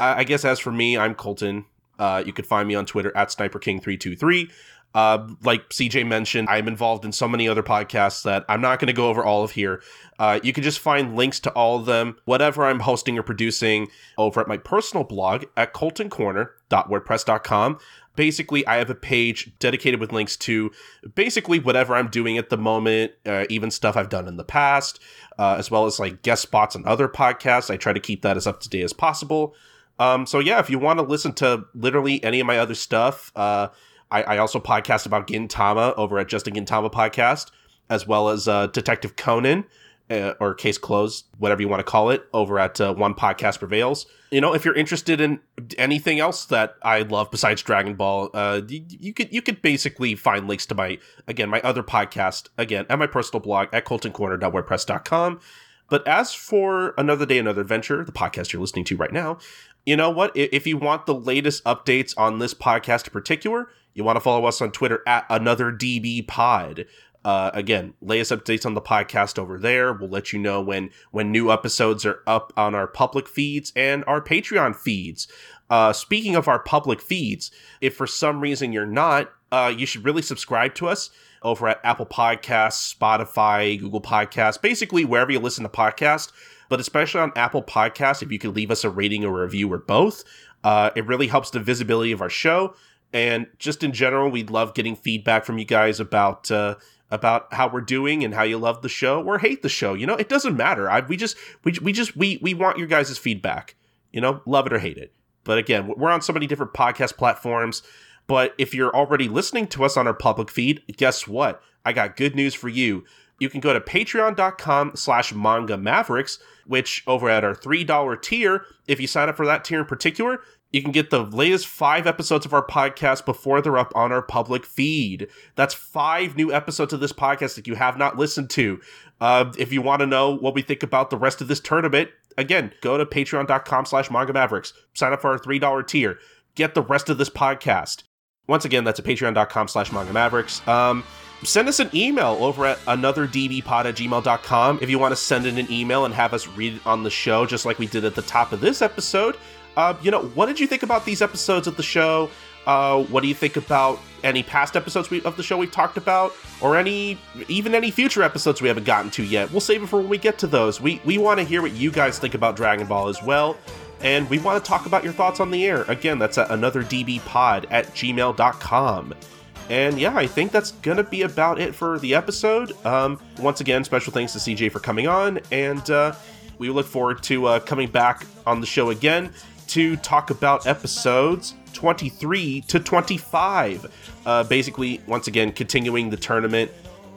I, I, guess as for me, I'm Colton. Uh, you could find me on Twitter at SniperKing323. Uh, like CJ mentioned, I'm involved in so many other podcasts that I'm not going to go over all of here. Uh, you can just find links to all of them, whatever I'm hosting or producing, over at my personal blog at coltoncorner.wordpress.com basically i have a page dedicated with links to basically whatever i'm doing at the moment uh, even stuff i've done in the past uh, as well as like guest spots on other podcasts i try to keep that as up to date as possible um, so yeah if you want to listen to literally any of my other stuff uh, I, I, also podcast about gintama over at just a gintama podcast as well as uh, detective conan uh, or case closed, whatever you want to call it, over at uh, One Podcast Prevails. You know, if you're interested in anything else that I love besides Dragon Ball, uh, you, you could you could basically find links to my again my other podcast again at my personal blog at coltoncorner.wordpress.com. But as for another day, another adventure, the podcast you're listening to right now, you know what? If you want the latest updates on this podcast in particular, you want to follow us on Twitter at another DB Pod. Uh, again, latest updates on the podcast over there. We'll let you know when when new episodes are up on our public feeds and our Patreon feeds. Uh, speaking of our public feeds, if for some reason you're not, uh, you should really subscribe to us over at Apple Podcasts, Spotify, Google Podcasts, basically wherever you listen to podcasts. But especially on Apple Podcasts, if you could leave us a rating or a review or both, uh, it really helps the visibility of our show. And just in general, we'd love getting feedback from you guys about uh, about how we're doing and how you love the show or hate the show. You know, it doesn't matter. I, we just we, we just we we want your guys' feedback. You know, love it or hate it. But again, we're on so many different podcast platforms. But if you're already listening to us on our public feed, guess what? I got good news for you. You can go to patreon.com slash manga mavericks, which over at our $3 tier, if you sign up for that tier in particular, you can get the latest five episodes of our podcast before they're up on our public feed. That's five new episodes of this podcast that you have not listened to. Uh, if you want to know what we think about the rest of this tournament, again, go to patreon.com slash manga mavericks. Sign up for our $3 tier. Get the rest of this podcast. Once again, that's at patreon.com slash manga mavericks. Um, send us an email over at anotherdbpod at gmail.com if you want to send in an email and have us read it on the show, just like we did at the top of this episode. Uh, you know, what did you think about these episodes of the show? Uh, what do you think about any past episodes we, of the show we've talked about, or any even any future episodes we haven't gotten to yet? We'll save it for when we get to those. We we want to hear what you guys think about Dragon Ball as well, and we want to talk about your thoughts on the air. Again, that's at another DB pod at gmail.com. And yeah, I think that's gonna be about it for the episode. Um, once again, special thanks to CJ for coming on, and uh, we look forward to uh, coming back on the show again to talk about episodes 23 to 25. Uh, basically, once again, continuing the tournament.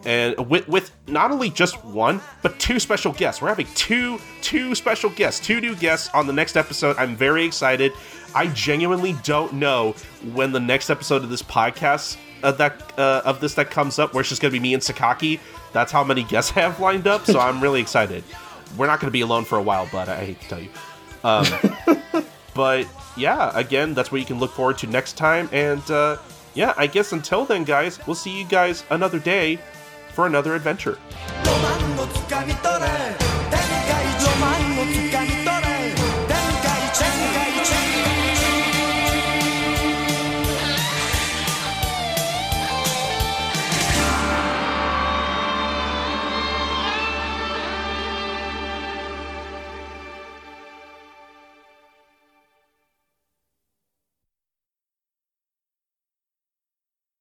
And with with not only just one but two special guests. We're having two two special guests, two new guests on the next episode. I'm very excited. I genuinely don't know when the next episode of this podcast uh, that uh, of this that comes up, where it's just gonna be me and Sakaki. That's how many guests I (laughs) have lined up, so I'm really excited. We're not gonna be alone for a while, but I hate to tell you. Um, (laughs) but yeah, again, that's what you can look forward to next time. And uh, yeah, I guess until then, guys, we'll see you guys another day for another adventure.